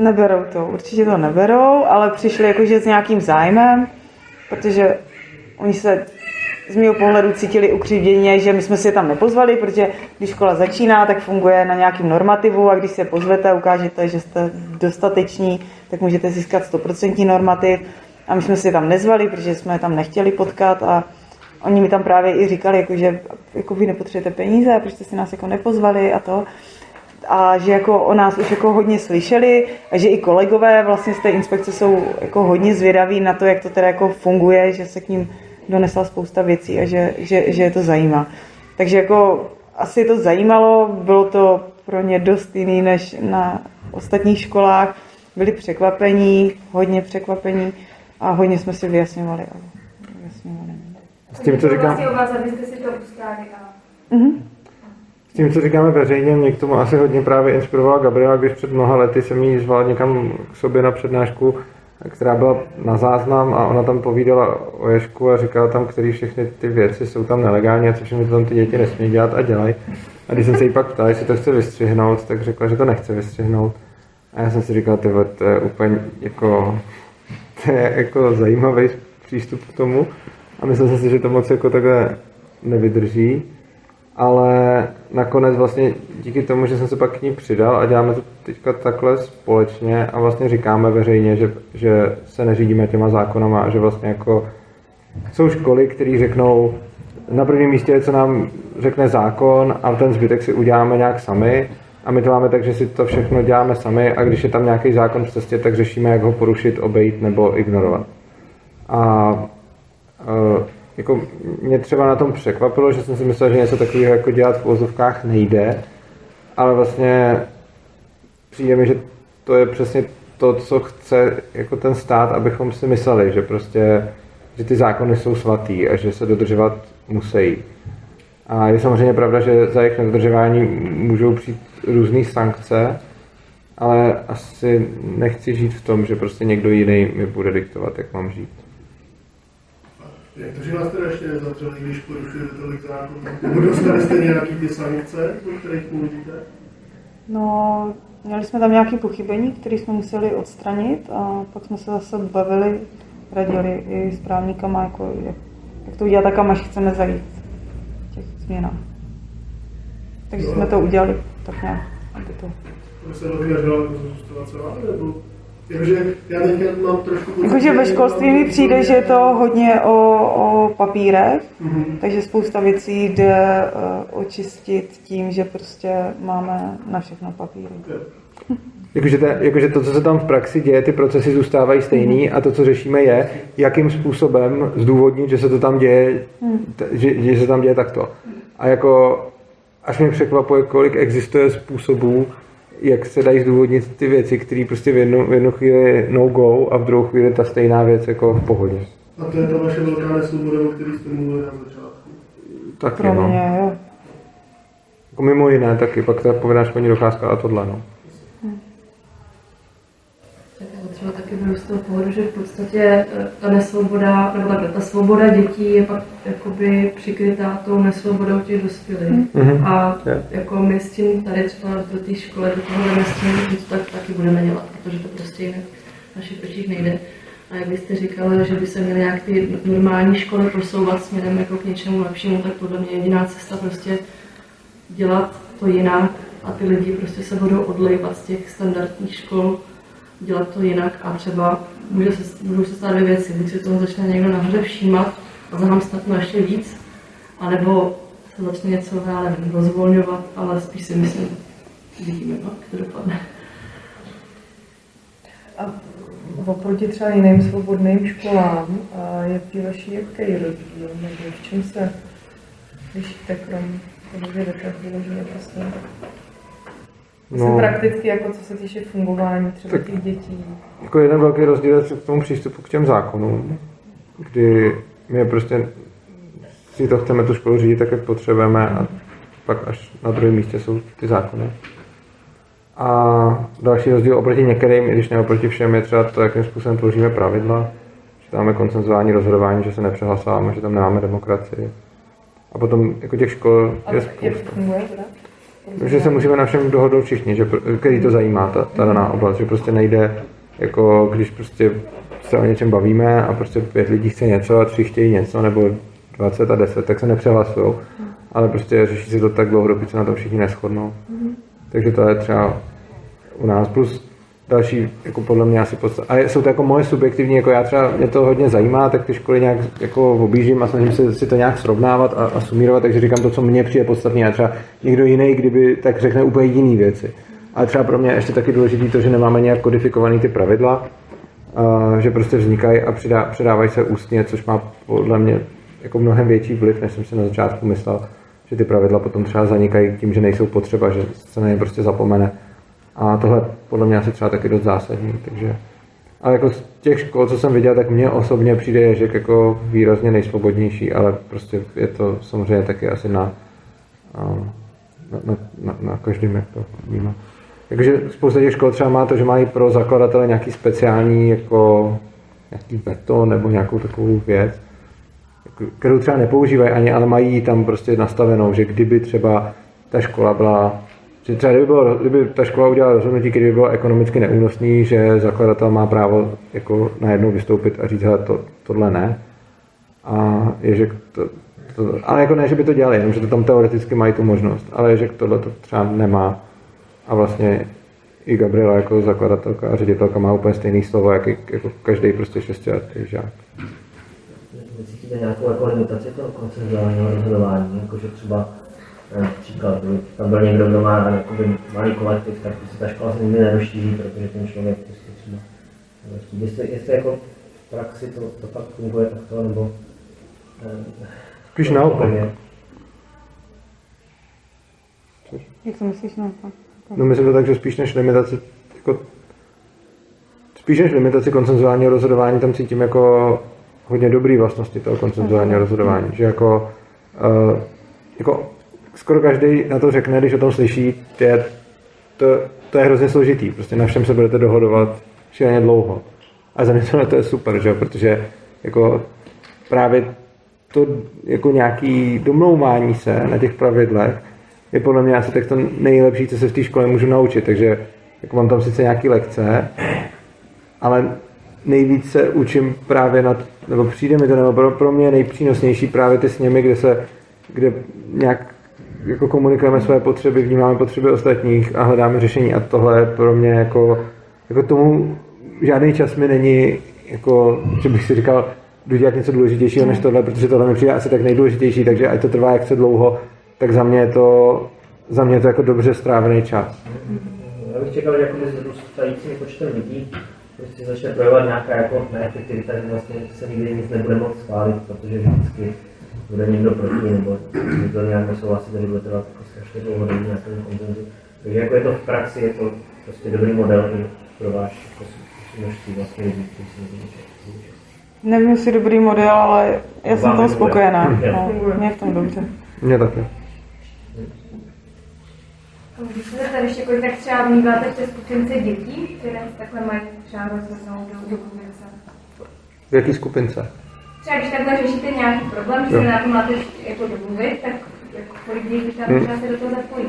E: Neberou to, určitě to neberou, ale přišli jakože s nějakým zájmem, protože oni se z mého pohledu cítili ukřivděně, že my jsme si je tam nepozvali, protože když škola začíná, tak funguje na nějakým normativu a když se pozvete a ukážete, že jste dostateční, tak můžete získat 100% normativ. A my jsme si je tam nezvali, protože jsme je tam nechtěli potkat a oni mi tam právě i říkali, jako, že jako vy nepotřebujete peníze, proč jste si nás jako nepozvali a to a že jako o nás už jako hodně slyšeli a že i kolegové vlastně z té inspekce jsou jako hodně zvědaví na to, jak to teda jako funguje, že se k ním donesla spousta věcí a že, že, že je to zajímá. Takže jako asi to zajímalo, bylo to pro ně dost jiný než na ostatních školách. Byli překvapení, hodně překvapení a hodně jsme si vyjasňovali. Ale vyjasňovali.
C: S tím, co říkám,
A: Vlastně u vás, abyste si to ustráli a
E: Mhm.
C: S tím, co říkáme veřejně, mě k tomu asi hodně právě inspirovala Gabriela, když před mnoha lety jsem jí zval někam k sobě na přednášku, která byla na záznam a ona tam povídala o Ježku a říkala tam, který všechny ty věci jsou tam nelegální a co všechny tam ty děti nesmí dělat a dělají. A když jsem se jí pak ptal, jestli to chce vystřihnout, tak řekla, že to nechce vystřihnout. A já jsem si říkal, tyhle, to je úplně jako, to je jako zajímavý přístup k tomu. A myslel jsem si, že to moc jako takhle nevydrží. Ale nakonec vlastně díky tomu, že jsem se pak k ní přidal a děláme to teďka takhle společně a vlastně říkáme veřejně, že, že se neřídíme těma zákonama a že vlastně jako jsou školy, které řeknou, na prvním místě co nám řekne zákon a ten zbytek si uděláme nějak sami a my to máme tak, že si to všechno děláme sami a když je tam nějaký zákon v cestě, tak řešíme, jak ho porušit, obejít nebo ignorovat. A uh, jako mě třeba na tom překvapilo, že jsem si myslel, že něco takového jako dělat v ozovkách nejde, ale vlastně přijde mi, že to je přesně to, co chce jako ten stát, abychom si mysleli, že prostě, že ty zákony jsou svatý a že se dodržovat musí. A je samozřejmě pravda, že za jejich nedodržování můžou přijít různé sankce, ale asi nechci žít v tom, že prostě někdo jiný mi bude diktovat, jak mám žít.
B: Jak to, že vás teda ještě nezavřeli, když porušujete tolik zákonů? Nebo dostali jste nějaký ty sankce, o kterých mluvíte?
E: No, měli jsme tam nějaké pochybení, které jsme museli odstranit a pak jsme se zase bavili, radili i s právníkama, jako jak, jak to udělat tak, kam až chceme zajít v těch změnách. Takže jsme to udělali tak nějak, aby to...
B: To se odvěřila jako zůstala celá, nebo... Jakože já teďka mám trošku... pocit,
E: Jakože ve školství mi přijde, že je to hodně o, o papírech,
B: Mhm.
E: takže spousta věcí jde uh, očistit tím, že prostě máme na všechno papíry.
C: Jakože, te, jakože to, co se tam v praxi děje, ty procesy zůstávají stejný a to, co řešíme, je, jakým způsobem zdůvodnit, že se to tam děje, t- že, že se tam děje takto. A jako, až mě překvapuje, kolik existuje způsobů, jak se dají zdůvodnit ty věci, které prostě v jednu, v jednu chvíli no go a v druhou chvíli je ta stejná věc jako v pohodě.
B: A to je ta vaše velká nesvoboda, o které jste mluvili na začátku.
C: Taky,
E: Pro
C: no.
E: mě, jo.
C: Jako mimo jiné taky, pak ta povinná školní docházka a tohle, no.
G: Tak beru z toho pohledu, že v podstatě eh, ta nesvoboda, nebo takhle, ta svoboda dětí je pak jakoby přikrytá tou nesvobodou těch dospělých.
C: Mhm.
G: A
C: Je.
G: jako my s tím tady třeba do té školy, do toho remeslu, to tak taky budeme dělat, protože to prostě jinak v našich očích nejde. A jak byste říkala, že by se měly nějak ty normální školy posouvat směrem jako k něčemu lepšímu, tak podle mě jediná cesta prostě dělat to jinak a ty lidi prostě se budou odlejvat z těch standardních škol, dělat to jinak a třeba může se, můžou se stát dvě věci. Buď si toho začne někdo nahoře všímat a zahamstat to ještě víc, anebo se začne něco, nevím, rozvolňovat, ale spíš si myslím, vidíme, no, jak to dopadne.
M: A oproti třeba jiným svobodným školám a je v té vaší jaký rozdíl, nebo v čem se lišíte krom toho, že jdete vyloženě prostě
C: No.
M: prakticky, jako co se týče fungování třeba
C: Tak-
M: těch dětí.
C: Jako jeden velký rozdíl je k tomu přístupu k těm zákonům, kdy my prostě si to chceme tu školu řídit tak, jak potřebujeme a pak až na druhém místě jsou ty zákony. A další rozdíl oproti některým, i když ne oproti všem, je třeba to, jakým způsobem tvoříme pravidla, že tam máme koncenzuální rozhodování, že se nepřehlasáváme, že tam nemáme demokracii. A potom jako těch škol
M: A
C: je
M: jak
C: spousta.
M: funguje teda?
C: Že se musíme na všem dohodnout všichni, že, který to zajímá, ta, ta daná oblast, že prostě nejde, jako když prostě se o něčem bavíme a prostě pět lidí chce něco a tři chtějí něco, nebo 20 a 10, tak se nepřehlasují. Ale prostě řeší se to tak dlouho, dokud se na to všichni neschodnou. Takže to je třeba u nás. Plus další, jako podle mě asi podstat. A jsou to jako moje subjektivní, jako já třeba, mě to hodně zajímá, tak ty školy nějak jako objížím a snažím se si to nějak srovnávat a, a sumírovat, takže říkám to, co mně přijde podstatné. A třeba někdo jiný, kdyby tak řekne úplně jiné věci. Ale třeba pro mě je ještě taky důležité to, že nemáme nějak kodifikované ty pravidla, a že prostě vznikají a přidá, předávají se ústně, což má podle mě jako mnohem větší vliv, než jsem si na začátku myslel, že ty pravidla potom třeba zanikají tím, že nejsou potřeba, že se na ně prostě zapomene. A tohle podle mě asi třeba taky dost zásadní, takže ale jako z těch škol, co jsem viděl, tak mně osobně přijde Ježek jako výrazně nejsvobodnější, ale prostě je to samozřejmě taky asi na, na, na, na, na každém, jak to vnímá. Takže spousta těch škol třeba má to, že mají pro zakladatele nějaký speciální jako nějaký veto nebo nějakou takovou věc, kterou třeba nepoužívají ani, ale mají tam prostě nastavenou, že kdyby třeba ta škola byla že třeba kdyby, bylo, kdyby ta škola udělala rozhodnutí, který by bylo ekonomicky neúnosný, že zakladatel má právo jako najednou vystoupit a říct, hele, to, tohle ne. A je, že to, to, ale jako ne, že by to dělali, jenom že to tam teoreticky mají tu možnost, ale je, že tohle to třeba nemá. A vlastně i Gabriela jako zakladatelka a ředitelka má úplně stejný slovo, jak, jako každý prostě šestiletý žák.
F: Cítíte nějakou jako limitaci toho koncenzuálního rozhodování, jakože třeba Příklad, tam byl někdo, kdo má jakoby, malý kolektiv, tak prostě ta škola se nikdy nerozšíří, protože ten člověk prostě třeba Jestli, jestli jako v praxi to, to fakt funguje takto, nebo...
C: Spíš naopak.
E: Jak to myslíš naopak?
C: No myslím to tak, že spíš než limitaci, jako, spíš než limitaci koncenzuálního rozhodování, tam cítím jako hodně dobrý vlastnosti toho koncenzuálního rozhodování, že jako, uh, jako skoro každý na to řekne, když o tom slyší, je, to, to je hrozně složitý. Prostě na všem se budete dohodovat šíleně dlouho. A za mě to je super, že? protože jako právě to jako nějaký domlouvání se na těch pravidlech je podle mě asi tak to nejlepší, co se v té škole můžu naučit. Takže jako mám tam sice nějaké lekce, ale nejvíc se učím právě na, nebo přijde mi to, nebo pro, pro mě nejpřínosnější právě ty sněmy, kde se, kde nějak jako komunikujeme své potřeby, vnímáme potřeby ostatních a hledáme řešení a tohle je pro mě jako, jako tomu žádný čas mi není jako, že bych si říkal, jdu dělat něco důležitějšího než tohle, protože tohle mi přijde asi tak nejdůležitější, takže ať to trvá jak se dlouho, tak za mě je to, za mě je to jako dobře strávený čas.
F: Já bych čekal, že jako s růstajícím počtem lidí prostě začne projevovat nějaká jako neefektivita, že vlastně se nikdy nic nebude moc schválit, protože vždycky bude někdo proti, nebo někdo nějak nesouhlasí, takže bude trvat jako strašně dlouho na nějakém konzenzu. Takže jako je to v praxi, je to prostě dobrý model i pro váš jako množství vlastně lidí, kteří se
E: Nevím, jestli dobrý model, ale já jsem tam spokojená. No, mě v tom dobře.
C: Mě taky.
A: Když se tady ještě kolik tak třeba vnímáte v té skupince dětí, které takhle mají třeba rozhodnout do, do
C: V jaký skupince?
A: Třeba když takhle řešíte nějaký problém, že se na to máte jako domluvit, tak jako kolik lidí třeba hmm. se do toho zapojí?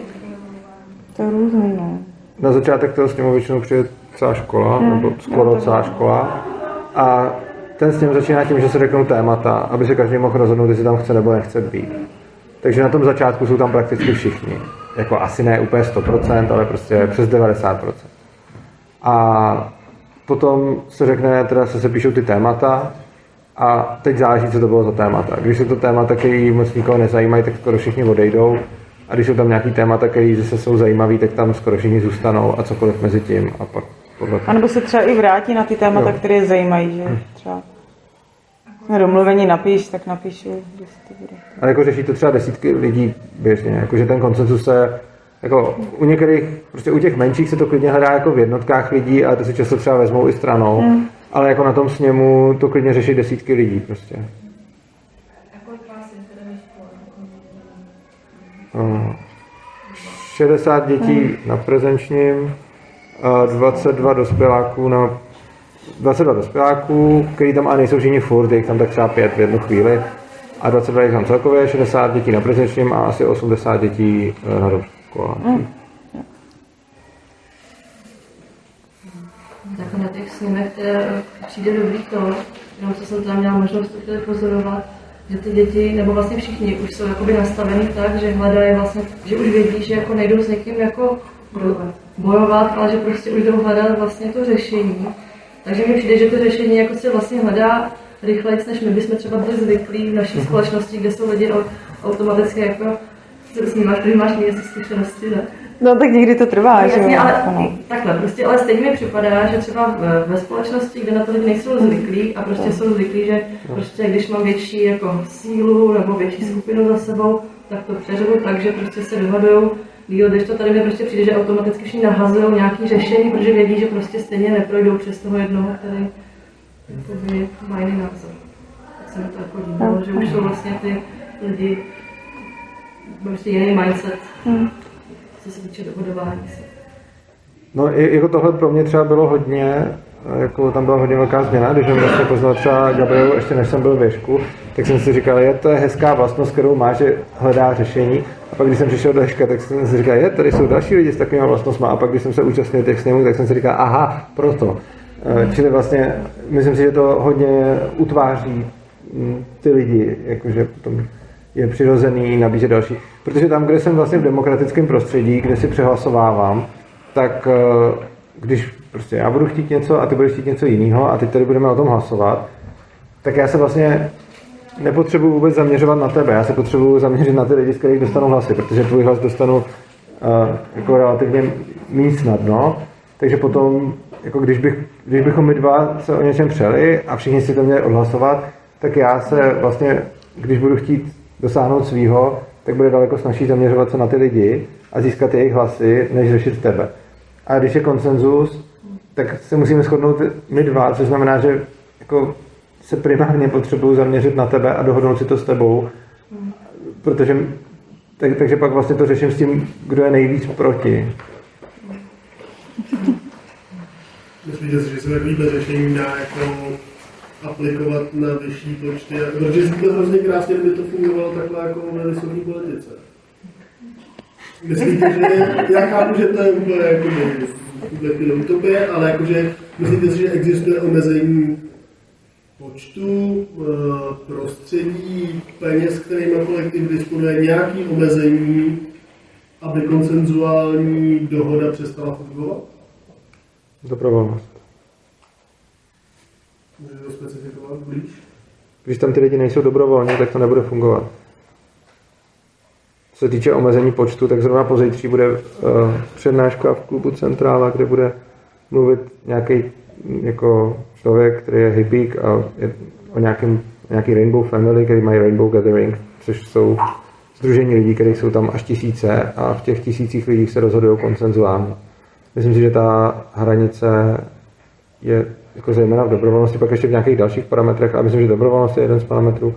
E: To je různý, no.
C: Na začátek toho s ním většinou přijde celá škola, hmm. nebo skoro celá škola. A ten s ním začíná tím, že se řeknou témata, aby se každý mohl rozhodnout, jestli tam chce nebo nechce být. Takže na tom začátku jsou tam prakticky všichni. Jako asi ne úplně 100%, ale prostě přes 90%. A potom se řekne, teda se sepíšou ty témata a teď záleží, co to bylo za témata. Když jsou to témata, které moc nikoho nezajímají, tak skoro všichni odejdou. A když jsou tam nějaký témata, které zase jsou zajímavé, tak tam skoro všichni zůstanou a cokoliv mezi tím. A pak podle
E: A nebo se třeba i vrátí na ty témata, jo. které je zajímají, že? Hm. Třeba na domluvení napíš, tak napíšu, když to bude.
C: A jako řeší to třeba desítky lidí běžně, jakože ten koncensus se jako u některých, prostě u těch menších se to klidně hledá jako v jednotkách lidí a to si často třeba vezmou i stranou. Mm. Ale jako na tom sněmu to klidně řeší desítky lidí prostě. Uh, 60 dětí na prezenčním, 22 dospěláků na 22 dospěláků, který tam ale nejsou všichni furt, jich tam tak třeba pět v jednu chvíli. A 22 jich tam celkově, 60 dětí na prezenčním a asi 80 dětí eh, na školách.
E: Mm.
G: Na těch sněmech které přijde dobrý to, jenom co jsem tam měla možnost to pozorovat, že ty děti, nebo vlastně všichni už jsou jakoby nastavení tak, že hledají vlastně, že už vědí, že jako nejdou s někým jako bojovat, ale že prostě už jdou hledat vlastně to řešení. Takže mi přijde, že to řešení jako se vlastně hledá rychleji, než my bychom třeba byli zvyklí v naší společnosti, kde jsou lidi automaticky jako, co s ním máš, máš měsíc zkušenosti, ne?
E: No tak někdy to trvá, že
G: Jasně, ale
E: Ano.
G: takhle, prostě, ale stejně mi připadá, že třeba ve, společnosti, kde na to lidi nejsou zvyklí a prostě jsou zvyklí, že prostě když mám větší jako sílu nebo větší skupinu za sebou, tak to přeřevu tak, že prostě se dohadují díl, když to tady mi prostě přijde, že automaticky všichni nahazují nějaké řešení, protože vědí, že prostě stejně neprojdou přes toho jednoho, který jakoby, má jiný názor. Tak se mi to jako líbilo, že už jsou vlastně ty lidi prostě jiný mindset,
E: Hmm.
G: Co se týče dohodování se.
C: No jako tohle pro mě třeba bylo hodně, jako tam byla hodně velká změna, když jsem vlastně poznal třeba Gabrielu ještě než jsem byl ve Ježku, tak jsem si říkal, je to je hezká vlastnost, kterou má, že hledá řešení. A pak když jsem přišel do Ježka, tak jsem si říkal, je, tady jsou další lidi s takovými vlastnostmi. A pak když jsem se účastnil těch sněmů, tak jsem si říkal, aha, proto. Eh, Čili vlastně, myslím si, že to hodně utváří ty lidi, jakože potom je přirozený nabízet další. Protože tam, kde jsem vlastně v demokratickém prostředí, kde si přehlasovávám, tak eh, když prostě já budu chtít něco a ty budeš chtít něco jiného a teď tady budeme o tom hlasovat, tak já se vlastně nepotřebuji vůbec zaměřovat na tebe, já se potřebuji zaměřit na ty lidi, z kterých dostanu hlasy, protože tvůj hlas dostanu uh, jako relativně méně snadno, takže potom, jako když, bych, když bychom my dva se o něčem přeli a všichni si to měli odhlasovat, tak já se vlastně, když budu chtít dosáhnout svýho, tak bude daleko snažší zaměřovat se na ty lidi a získat jejich hlasy, než řešit tebe. A když je konsenzus, tak se musíme shodnout my dva, což znamená, že jako se primárně potřebuju zaměřit na tebe a dohodnout si to s tebou, protože tak, takže pak vlastně to řeším s tím, kdo je nejvíc proti.
B: Myslíte si, že se řešení dá jako aplikovat na vyšší počty? Protože to hrozně krásně, kdyby to fungovalo takhle jako na vysoké politice. Myslíte, že já chápu, že to je úplně jako chvíli utopie, ale jakože myslíte si, že existuje omezení počtu, eh, prostředí, peněz, kterými kolektiv disponuje, nějaký omezení, aby konsenzuální dohoda přestala fungovat?
C: Dobrovolnost. Když tam ty lidi nejsou dobrovolní, tak to nebude fungovat. Co se týče omezení počtu, tak zrovna pozítří bude uh, přednáška v klubu Centrála, kde bude mluvit nějaký jako člověk, který je hippík a je o nějakém, nějaký Rainbow Family, který mají Rainbow Gathering, což jsou združení lidí, kteří jsou tam až tisíce a v těch tisících lidí se rozhodují konsenzuálně. Myslím si, že ta hranice je jako zejména v dobrovolnosti, pak ještě v nějakých dalších parametrech, a myslím, že dobrovolnost je jeden z parametrů.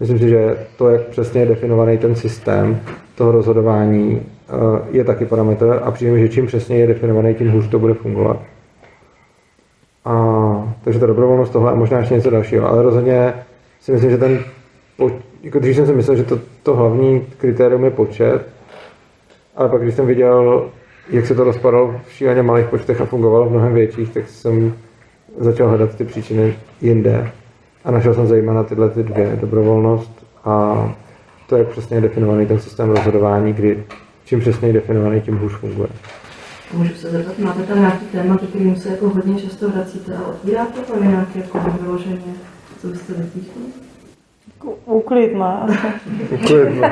C: Myslím si, že to, jak přesně je definovaný ten systém toho rozhodování, eh, je taky parametr a přijde mi, že čím přesně je definovaný, tím hůř to bude fungovat. A, takže ta dobrovolnost tohle a možná ještě něco dalšího, ale rozhodně si myslím, že ten, jako když jsem si myslel, že to, to hlavní kritérium je počet, ale pak když jsem viděl, jak se to rozpadalo v šíleně malých počtech a fungovalo v mnohem větších, tak jsem začal hledat ty příčiny jinde. A našel jsem zejména tyhle ty dvě, dobrovolnost a to, jak přesně je definovaný ten systém rozhodování, kdy čím přesně je definovaný, tím hůř funguje.
G: Můžu se zeptat, máte tam nějaký téma, ke kterým se jako hodně často vracíte a otvíráte to nějaké jako vyloženě, co byste vypíchli?
E: Úklid, ne?
C: Úklid, no.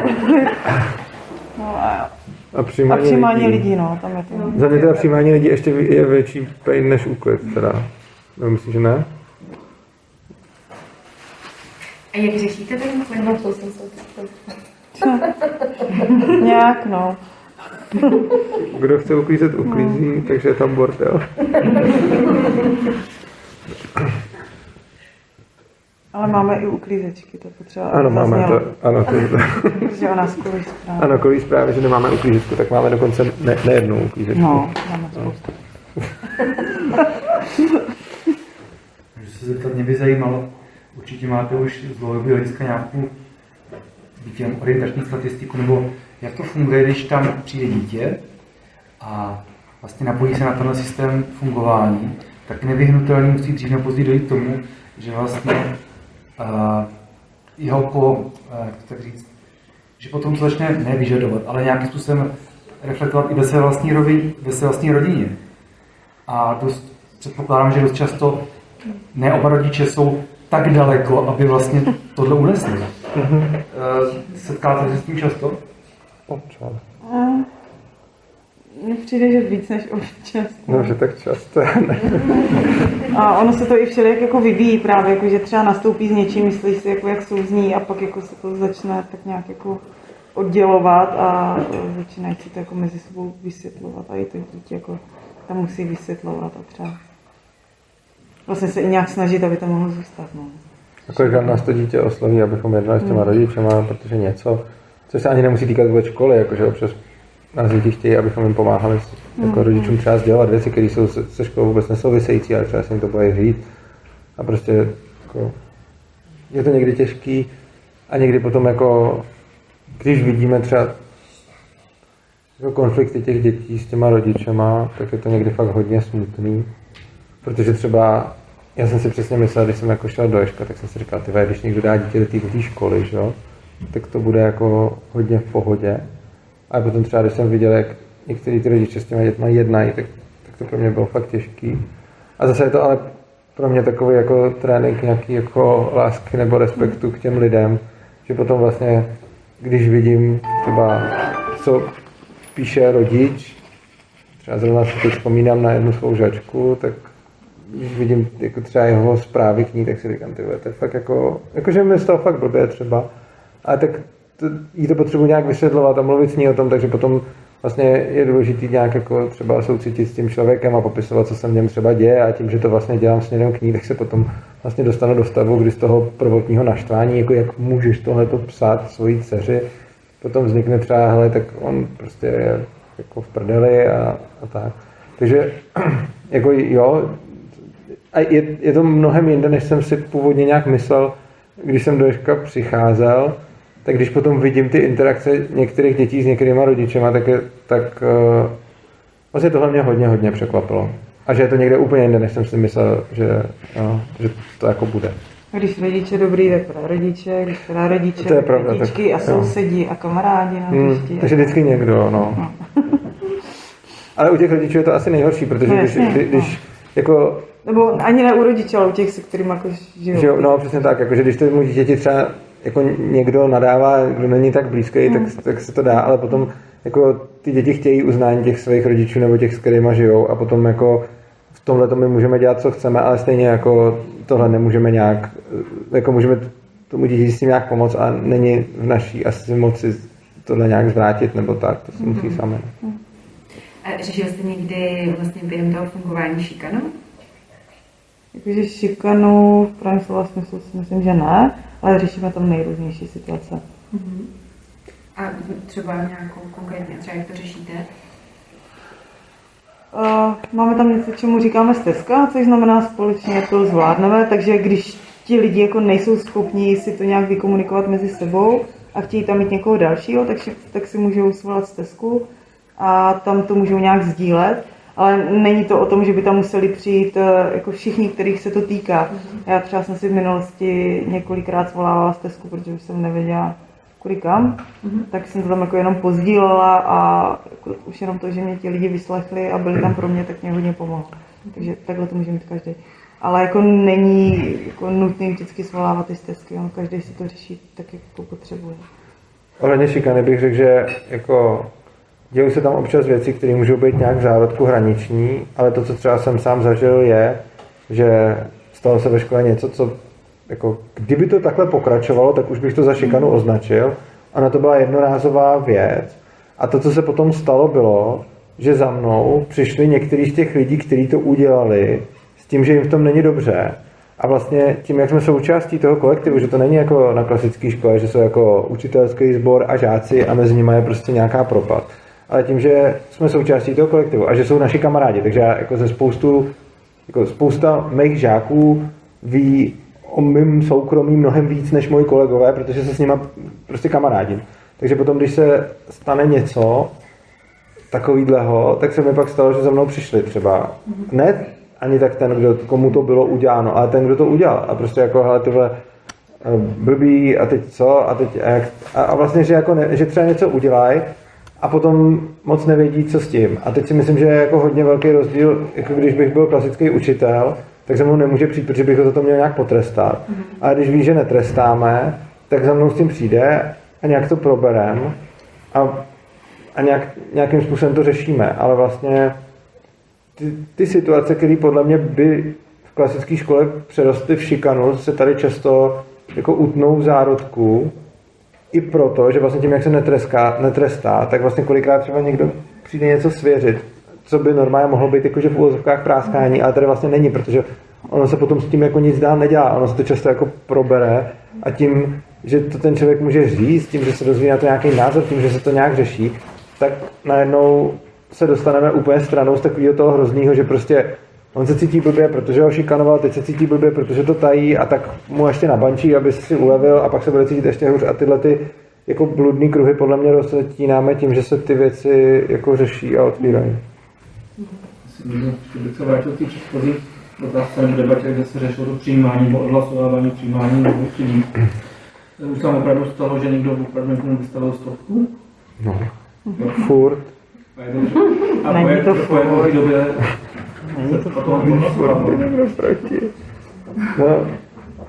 E: no a,
C: A přijímání,
E: a přijímání lidí, no, tam je to.
C: Za mě teda přijímání lidí ještě je větší pain než úklid, teda. No, myslím, že ne?
O: A jak řešíte ten
J: se
E: Nějak, no.
C: Kdo chce uklízet, uklízí, takže je tam bordel.
E: Ale máme i uklízečky, to potřeba.
C: Ano, máme
E: zaznělo.
C: to. Ano, to je to.
E: Protože ona skoro správně.
C: Ano, kvůli zprávě, že nemáme uklízečku, tak máme dokonce ne, nejednou uklízečku.
E: No, máme spoustu.
Q: Můžu se zeptat, mě by zajímalo, určitě máte už z dlouhodobého hlediska nějakou jen orientační statistiku, nebo jak to funguje, když tam přijde dítě a vlastně napojí se na tenhle systém fungování, tak nevyhnutelně musí dřív nebo později dojít k tomu, že vlastně uh, jeho po, uh, jak to tak říct, že potom to začne nevyžadovat, ale nějakým způsobem reflektovat i ve své vlastní, rovině, ve své vlastní rodině. A dost, předpokládám, že dost často ne oba rodiče jsou tak daleko, aby vlastně tohle unesli. Uh, setkáte se s tím často?
C: Občas.
E: A Mně přijde, že víc než občas.
C: No, že tak často. ne.
E: A ono se to i všelijak jako vyvíjí právě, jako že třeba nastoupí s něčím, myslí si, jako jak souzní a pak jako se to začne tak nějak jako oddělovat a e, začínají si to jako mezi sebou vysvětlovat a i to dítě jako tam musí vysvětlovat a třeba vlastně se i nějak snažit, aby to mohlo zůstat. No.
C: Jako, že nás to dítě osloví, abychom jednali s těma
E: Mm.
C: rodičema, protože něco, což se ani nemusí týkat vůbec školy, jakože občas nás děti chtějí, abychom jim pomáhali jako
E: Mm.
C: rodičům třeba sdělovat věci, které jsou se, se školou vůbec nesouvisející, ale třeba se jim to bojí říct. A prostě jako, je to někdy těžký a někdy potom jako, když vidíme třeba jako konflikty těch dětí s těma rodičema, tak je to někdy fakt hodně smutný. Protože třeba, já jsem si přesně myslel, když jsem jako šel do Ješka, tak jsem si říkal, ty když někdo dá dítě do té školy, že jo, tak to bude jako hodně v pohodě. A potom třeba, když jsem viděl, jak některý ty rodiče s těma dětma jednají, tak, tak to pro mě bylo fakt těžký. A zase je to ale pro mě takový jako trénink nějaký jako lásky nebo respektu k těm lidem, že potom vlastně, když vidím třeba, co píše rodič, třeba zrovna si teď vzpomínám na jednu svou žačku, tak když vidím jako třeba jeho zprávy k ní, tak si říkám, ty to je fakt jako, jakože mi z toho fakt blbě třeba, ale tak to, jí to potřebuji nějak vysvětlovat a mluvit s ní o tom, takže potom vlastně je důležitý nějak jako třeba soucitit s tím člověkem a popisovat, co se v něm třeba děje a tím, že to vlastně dělám směrem k ní, tak se potom vlastně dostanu do stavu, kdy z toho prvotního naštvání, jako jak můžeš tohle psát svojí dceři, potom vznikne třeba, hele, tak on prostě je jako v prdeli a, a tak. Takže jako jo, a je, je to mnohem jinde, než jsem si původně nějak myslel, když jsem do Ježka přicházel, tak když potom vidím ty interakce některých dětí s některýma rodičema, tak, je, tak uh, vlastně tohle mě hodně, hodně překvapilo. A že je to někde úplně jinde, než jsem si myslel, že, no, že to jako bude.
E: Když rodiče dobrý, tak pro rodiče, když teda rodiče,
C: To je pravda,
E: dětičky
C: tak-
E: a
C: jo.
E: sousedí a kamarádi na
C: Hmm,
E: hřišti.
C: takže vždycky někdo, no. Ale u těch rodičů je to asi nejhorší, protože
E: No,
C: když,
E: jasně,
C: když, když jako
E: Nebo ani ne u rodičů, ale u těch, se kterými jako žijou.
C: Že no přesně tak, jakože když tomu dítěti třeba jako někdo nadává, kdo není tak blízký, tak, tak se to dá, ale potom jako ty děti chtějí uznání těch svých rodičů nebo těch, s kterými žijou a potom jako v tomhle to my můžeme dělat, co chceme, ale stejně jako tohle nemůžeme nějak, jako můžeme tomu dítěti s tím nějak pomoct a není v naší asi moci tohle nějak zvrátit nebo tak, to se musí
O: Mhm.
C: samé.
O: A řešil jste někdy vlastně během toho fungování šikanu?
E: Jakože šikanu v pravém slova smyslu si myslím, že ne, ale řešíme tam nejrůznější situace.
O: Mhm. A třeba nějakou konkrétně, třeba jak to řešíte?
E: Uh, máme tam něco, čemu říkáme stezka, což znamená společně to zvládneme, takže když ti lidi jako nejsou schopni si to nějak vykomunikovat mezi sebou a chtějí tam mít někoho dalšího, tak si, tak si můžou svolat stezku a tam to můžou nějak sdílet, ale není to o tom, že by tam museli přijít eh, jako všichni, kterých se to týká. Já třeba jsem si v minulosti několikrát svolávala stezku, protože už jsem nevěděla, kudy kam, tak jsem to tam jako jenom pozdílela a jako už jenom to, že mě ti lidi vyslechli a byli tam pro mě, tak mě hodně pomohlo. Takže takhle to může mít každý. Ale jako není jako nutný vždycky svolávat ty stezky, on každý si to řeší tak, jak to potřebuje.
C: Ohledně šikany bych řekl, že jako dějí se tam občas věci, které můžou být nějak v zárodku hraniční, ale to, co třeba jsem sám zažil, je, že stalo se ve škole něco, co jako, kdyby to takhle pokračovalo, tak už bych to za šikanu označil. Ona to byla jednorázová věc. A to, co se potom stalo, bylo, že za mnou přišli některý z těch lidí, kteří to udělali, s tím, že jim v tom není dobře. A vlastně tím, jak jsme součástí toho kolektivu, že to není jako na klasické škole, že jsou jako učitelský sbor a žáci a mezi nimi je prostě nějaká propad. Ale tím, že jsme součástí toho kolektivu a že jsou naši kamarádi, takže já jako ze spoustu, jako spousta mých žáků ví o mým soukromí mnohem víc než moji kolegové, protože se s nimi prostě kamarádím. Takže potom, když se stane něco takovýhleho, tak se mi pak stalo, že za mnou přišli třeba. Ne ani tak ten, kdo, komu to bylo uděláno, ale ten, kdo to udělal. A prostě jako, hele, tyhle eh, blbý a teď co a teď a, jak, a, a vlastně, že, jako ne, že třeba něco udělají a potom moc nevědí, co s tím. A teď si myslím, že je jako hodně velký rozdíl, jako když bych byl klasický učitel, tak se mnou nemůže přijít, protože bych ho za to měl nějak potrestat. A když ví, že netrestáme, tak za mnou s tím přijde a nějak to proberem a, a nějak, nějakým způsobem to řešíme. Ale vlastně ty, ty situace, které podle mě by v klasické škole přerostly v šikanu, se tady často jako utnou v zárodku, i proto, že vlastně tím, jak se netreská, netrestá, tak vlastně kolikrát třeba někdo přijde něco svěřit, co by normálně mohlo být jakože v úvozovkách práskání, ale tady vlastně není, protože ono se potom s tím jako nic dál nedělá, ono se to často jako probere a tím, že to ten člověk může říct, tím, že se dozví na to nějaký názor, tím, že se to nějak řeší, tak najednou se dostaneme úplně stranou z takového toho hroznýho, že prostě on se cítí blbě, protože ho šikanoval, teď se cítí blbě, protože to tají a tak mu ještě nabančí, aby si ulevil a pak se bude cítit ještě hůř a tyhle ty jako bludný kruhy podle mě rozletínáme tím, že se ty věci jako řeší a otvírají.
R: Se vrátil k té předchozí otázce nebo debatě, kde se řešilo to přijímání nebo odhlasovávání přijímání nebo chtění. Už tam opravdu stalo, že někdo opravdu někomu vystavil stovku?
C: No.
R: Jo.
C: Furt.
R: A je to, a po, po jaké době
C: Není
R: to odhlasovávalo?
C: proti. No,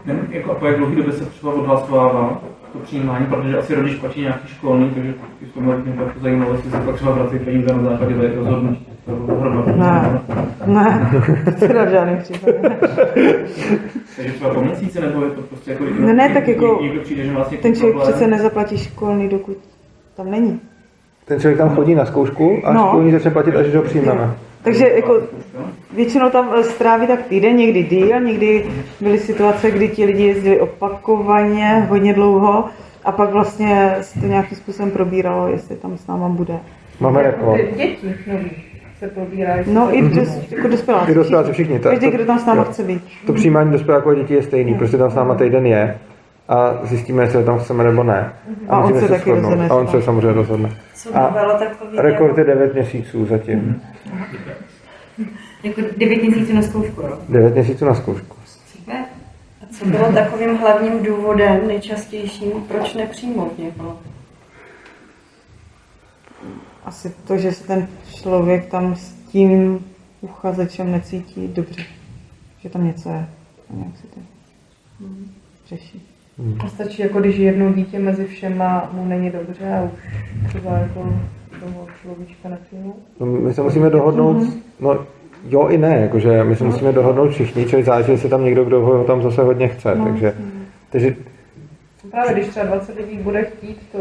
R: Ne, jako, a po jak dlouhé době se třeba odhlasovává to přijímání, protože asi rodič platí nějaký školní, takže v tomhle mě pak zajímalo, jestli se pak třeba vrací peníze na základě té rozhodnutí. To.
E: Ne, ne, teda v žádném případě. ne.
R: Takže třeba po měsíce, nebo je to prostě jako...
E: Ne, ne, tak jako
R: Někdo přijde, že vlastně
E: ten člověk přece nezaplatí školný, dokud tam není.
C: ten člověk tam chodí na zkoušku a
E: No.
C: školní začne platit, až když ho přijmeme.
E: Takže jako většinou tam eh, stráví tak týden, někdy díl, někdy byly situace, kdy ti lidi jezdili opakovaně, hodně dlouho a pak vlastně se to nějakým způsobem probíralo, jestli tam s náma bude.
C: Máme jako...
M: Děti nový se probírají.
E: No i dos, jako dospěláci.
C: I dospěláci všichni. Ta-
E: Každý,
C: to-
E: kdo tam s náma chce být.
C: To přijímání dospěláků a dětí je stejný, prostě tam s náma týden je a zjistíme, jestli ho tam chceme nebo ne.
E: A on
C: musíme
E: se taky
C: shodnout.
E: rozhodne,
C: A on se samozřejmě rozhodne.
O: Co
C: A rekord je 9 měsíců zatím.
O: Jako 9 měsíců na zkoušku, jo?
C: 9 měsíců na zkoušku.
O: Super.
H: A co bylo takovým hlavním důvodem, nejčastějším, proč nepřijmout někoho?
E: Asi to, že se ten člověk tam s tím uchazečem necítí dobře. Že tam něco je. A nějak se to řeší.
M: A stačí, jako když jedno dítě mezi všema mu není dobře a už třeba jako toho človíčka nepřijmou.
C: No, my se musíme dohodnout, no jo i ne, jakože my se musíme dohodnout všichni, čili záleží, jestli tam někdo, kdo ho tam zase hodně chce,
M: No.
C: takže, takže
M: Právě když třeba 20 lidí bude chtít to,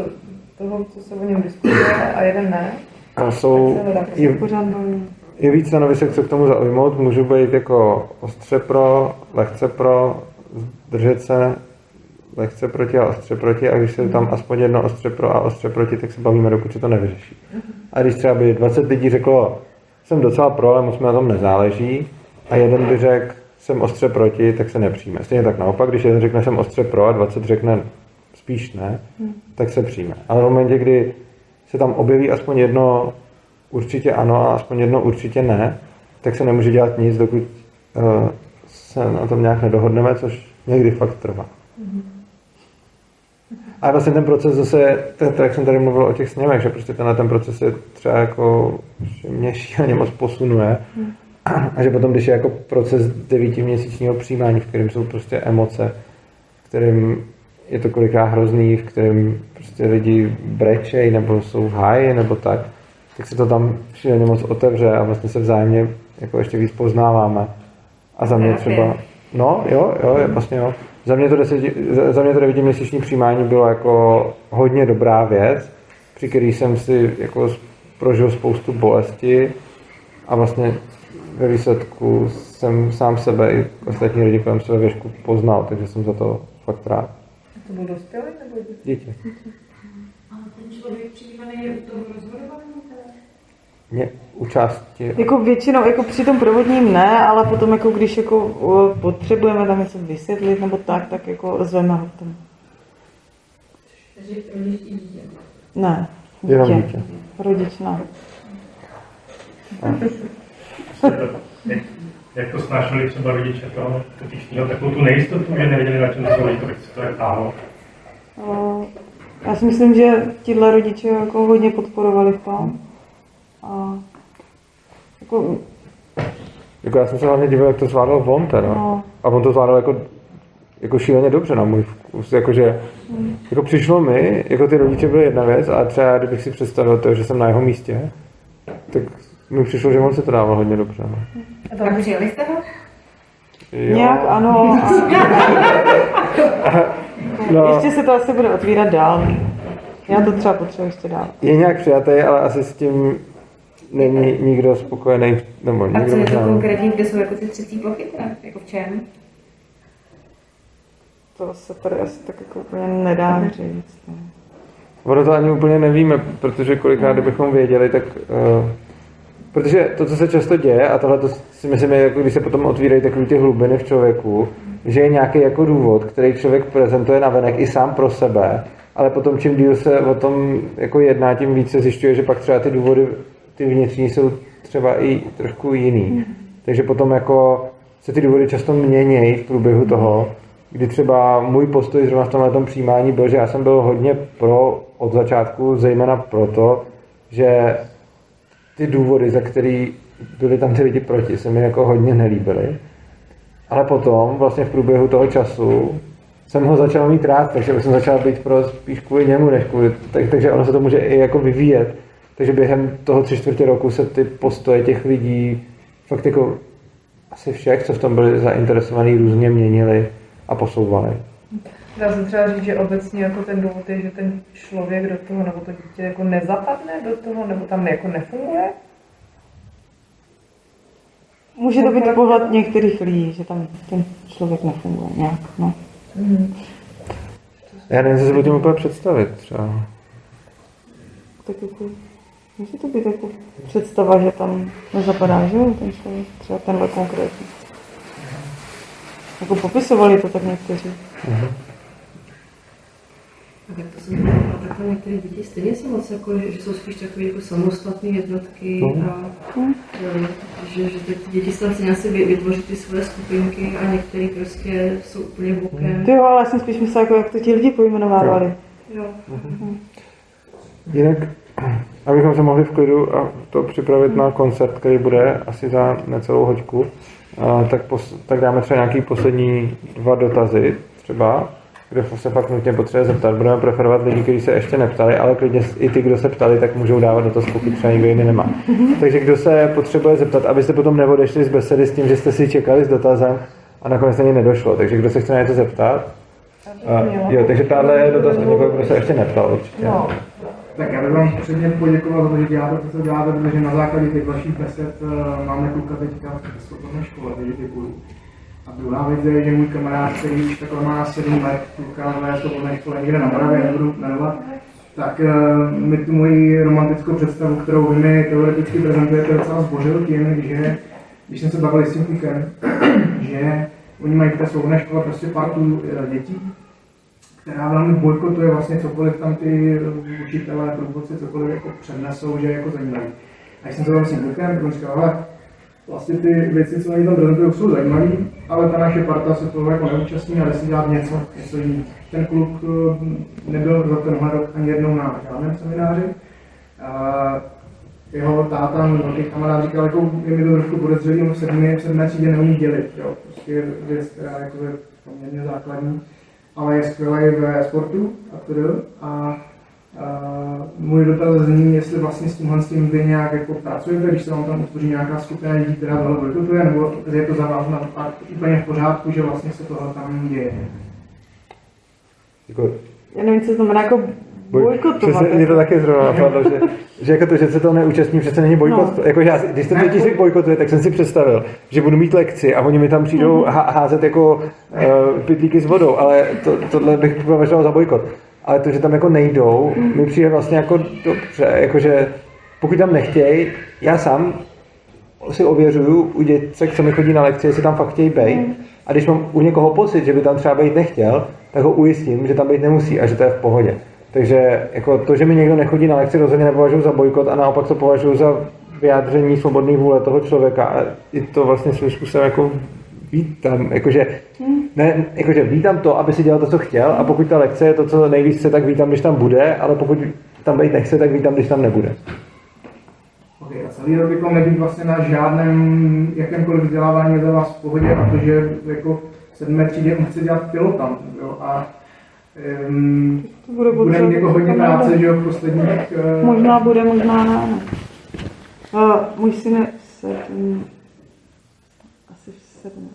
M: toho, co se o něm diskutuje a jeden ne,
C: a jsou, je,
E: Pořád baví.
C: je víc stanovisek, co k tomu zaujmout, můžu být jako ostře pro, lehce pro, zdržet se, lehce proti a ostře proti a když se tam aspoň jedno ostře pro a ostře proti, tak se bavíme, dokud se to nevyřeší. A když třeba by 20 lidí řeklo, jsem docela pro, ale moc mi na tom nezáleží, a jeden by řekl, jsem ostře proti, tak se nepřijme. Stejně tak naopak, když jeden řekne, jsem ostře pro a 20 řekne spíš ne, tak se přijme. Ale v momentě, kdy se tam objeví aspoň jedno určitě ano a aspoň jedno určitě ne, tak se nemůže dělat nic, dokud uh, se na tom nějak nedohodneme, což někdy fakt trvá. A vlastně ten proces zase, to, jak jsem tady mluvil o těch sněmech, že prostě tenhle ten proces je třeba jako, že mě šíleně moc posunuje. A že potom, když je jako proces devítiměsíčního přijímání, v kterém jsou prostě emoce, v kterém je to kolikrát hrozný, v kterém prostě lidi brečej, nebo jsou v háji, nebo tak, tak se to tam šíleně moc otevře a vlastně se vzájemně jako ještě víc poznáváme. A za mě třeba, no jo, jo, je vlastně jo. Za mě to, deseti, za- mě to devítiměsíční přijímání bylo jako hodně dobrá věc, při který jsem si jako prožil spoustu bolesti a vlastně ve výsledku jsem sám sebe i ostatní lidi kolem sebe věšku poznal, takže jsem za to fakt rád.
M: to byl dospělý nebo děti?
C: Dítě.
L: A ten člověk přijímaný je u toho rozhodování?
C: Mě u části.
E: Jako většinou, jako při tom provodním ne, ale potom jako když jako potřebujeme tam něco vysvětlit nebo tak, tak jako zveme ho
L: rodič i dítě.
E: Ne.
C: Jenom dítě.
E: Rodič ne.
S: Jak, jak to snášeli třeba rodiče toho totižního, takovou tu nejistotu, že nevěděli, na čem jsou, to se to je táhlo.
E: Já si myslím, že tihle rodiče jako hodně podporovali v tom. A jako,
C: Jako já jsem se hlavně divil, jak to zvládal on teda.
E: No.
C: A on to zvládal jako, jako šíleně dobře na můj vkus. Jakože,
E: Mm.
C: jako přišlo mi, jako ty rodiče byly jedna věc, a třeba kdybych si představil to, že jsem na jeho místě, tak mi přišlo, že on se to dával hodně dobře. No.
O: A přijeli jste ho?
C: Jo.
E: nějak ano. A,
C: No.
E: Ještě se to asi bude otvírat dál. Já to třeba potřebuji ještě dál.
C: Je nějak přijatý, ale asi s tím není nikdo spokojený, nebo
O: A
C: nikdo
O: co je to
C: možná.
O: konkrétně, kde jsou jako ty třecí plochy teda? Jako v čem?
E: To se tady asi tak jako úplně nedá říct. no.
C: Ono to ani úplně nevíme, protože kolikrát, kdybychom věděli, tak... Uh, protože to, co se často děje, a tohle to si myslím, je jako když se potom otvírají takové ty hlubiny v člověku, že je nějaký jako důvod, který člověk prezentuje na venek i sám pro sebe, ale potom čím díl se o tom jako jedná, tím více zjišťuje, že pak třeba ty důvody, ty vnitřní jsou třeba i trošku jiný. Takže potom jako se ty důvody často měnějí v průběhu toho, kdy třeba můj postoj zrovna v tomhle tom přijímání byl, že já jsem byl hodně pro od začátku, zejména proto, že ty důvody, za který byly tam ty lidi proti, se mi jako hodně nelíbily. Ale potom, vlastně v průběhu toho času, jsem ho začal mít rád, takže jsem začal být pro spíš kvůli němu, než kvůli, tak, takže ono se to může i jako vyvíjet. Takže během toho tři čtvrtě roku se ty postoje těch lidí fakt jako asi všech, co v tom byli zainteresovaní, různě měnili a posouvali.
M: Dá se třeba říct, že obecně jako ten důvod je, že ten člověk do toho, nebo to dítě jako nezapadne do toho, nebo tam jako nefunguje?
E: Může to být pohled některých lidí, že tam ten člověk nefunguje nějak. No.
M: Mhm.
C: Já nevím, co si tím úplně představit třeba.
E: Tak jako, může to být jako představa, že tam nezapadá, že jo, ten člověk, třeba tenhle konkrétní. Jako popisovali to tak někteří.
G: A tak to jsem a takhle některé děti stejně si moc jako, že jsou spíš takové jako samostatné jednotky
C: Mhm.
G: a e, že, že ty děti si tam si asi vy- vytvoří ty svoje skupinky a některé prostě jsou úplně bokem.
E: Ty jo, ale já jsem spíš myslela, jako jak to ti lidi pojmenovávali.
G: Jo.
C: Jinak, abychom se mohli v klidu a to připravit na koncert, který bude asi za necelou hoďku, a tak, pos, tak dáme třeba nějaký poslední dva dotazy třeba, kde se fakt nutně potřebuje zeptat. Budeme preferovat lidi, kteří se ještě neptali, ale klidně i ty, kdo se ptali, tak můžou dávat dotaz, pokud třeba nikdo jiný nemá. Takže kdo se potřebuje zeptat, abyste potom neodešli z besedy s tím, že jste si čekali s dotazem a nakonec ani nedošlo. Takže kdo se chce na něco zeptat? Uh, jo, takže tahle je dotaz od někoho, kdo se ještě neptal určitě.
T: No. Tak já bych vám předně poděkoval za to, že děláte to, co děláte, protože na základě těch vašich besed uh, máme kluka teďka v svobodné škole, takže děkuju. A druhá věc je, že můj kamarád, který už takhle má 7 let, kluka ve svobodné škole někde na Moravě, nebudu jmenovat, tak uh, mi tu moji romantickou představu, kterou vy mi teoreticky prezentujete, docela zbořil tím, že když jsem se bavil s tím klukem, že oni mají v té svobodné škole prostě partu eh, dětí, která velmi bojkotuje vlastně cokoliv tam ty učitelé, průvodci, cokoliv jako přednesou, že jako zajímají. A jsem se tam s tím on říkal, ale vlastně ty věci, co oni tam prezentují, jsou zajímavé, ale ta naše parta se toho jako neúčastní a si dělat něco, něco jiného. Ten kluk eh, nebyl za tenhle rok ani jednou na žádném semináři. A jeho táta, nebo těch kamarád říkal, jako je mi to trošku podezřelý, on sedmé, v sedmé třídě neumí dělit, jo. Prostě je věc, která jako je poměrně základní ale je skvělý ve sportu a tedy. A, a můj dotaz zní, jestli vlastně s tímhle s tím vy nějak jako pracujete, když se vám tam utvoří nějaká skupina lidí, která tohle bojkotuje, nebo je to za vás na, úplně v pořádku, že vlastně se tohle tam děje.
C: Jako,
E: Já nevím, co to znamená jako bojkotovat.
C: Přesně, mě to taky zrovna napadlo, že, že jako to, že se to neúčastní, přece není bojkot.
E: No.
C: Jako já, když to totiž si bojkotuje, tak jsem si představil, že budu mít lekci a oni mi tam přijdou
E: Mhm.
C: há- házet jako uh, pytlíky s vodou, ale to, tohle bych považoval za bojkot. Ale to, že tam jako nejdou,
E: Mhm.
C: mi přijde vlastně jako dobře, jakože pokud tam nechtějí, já sám si ověřuju u děcek, co mi chodí na lekci, jestli tam fakt chtějí být. A když mám u někoho pocit, že by tam třeba být nechtěl, tak ho ujistím, že tam být nemusí a že to je v pohodě. Takže jako to, že mi někdo nechodí na lekci, rozhodně nepovažuji za bojkot a naopak to považuji za vyjádření svobodné vůle toho člověka. A i to vlastně svým způsobem jako vítám, jakože, ne, jakože vítám to, aby si dělal to, co chtěl a pokud ta lekce je to, co nejvíc chce, tak vítám, když tam bude, ale pokud tam být nechce, tak vítám, když tam nebude.
T: Okay, a celý rok bychom nebýt vlastně na žádném jakémkoliv vzdělávání je za vás v pohodě a to, že jako v sedmé třídě on chce dělat pilotant, jo, a um,
E: bude,
T: bude mít jako hodně práce, že jo, v posledních... Uh,
E: Možná bude, možná ne. ne. Uh, můj syn je sedm, asi v sedmé.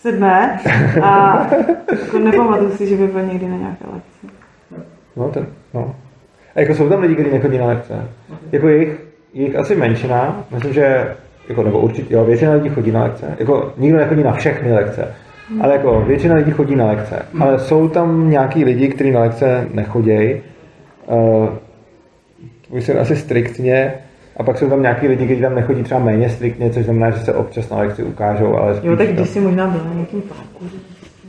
E: Sedmé a jako nepamatuju si, že by byl někdy na nějaké lekci.
C: No, ten, no. A jako jsou tam lidi, kteří nechodí na lekce. Jako jejich, jejich asi menšina, myslím, že jako, nebo určitě, jo, většina lidí chodí na lekce. Jako nikdo nechodí na všechny lekce, ale jako většina lidí chodí na lekce. Ale jsou tam nějaký lidi, kteří na lekce nechodí. Uh, myslím asi striktně. A pak jsou tam nějaký lidi, kteří tam nechodí třeba méně striktně, což znamená, že se občas na lekci ukážou, ale spíš
E: Jo, tak když si možná byl na nějakým parku.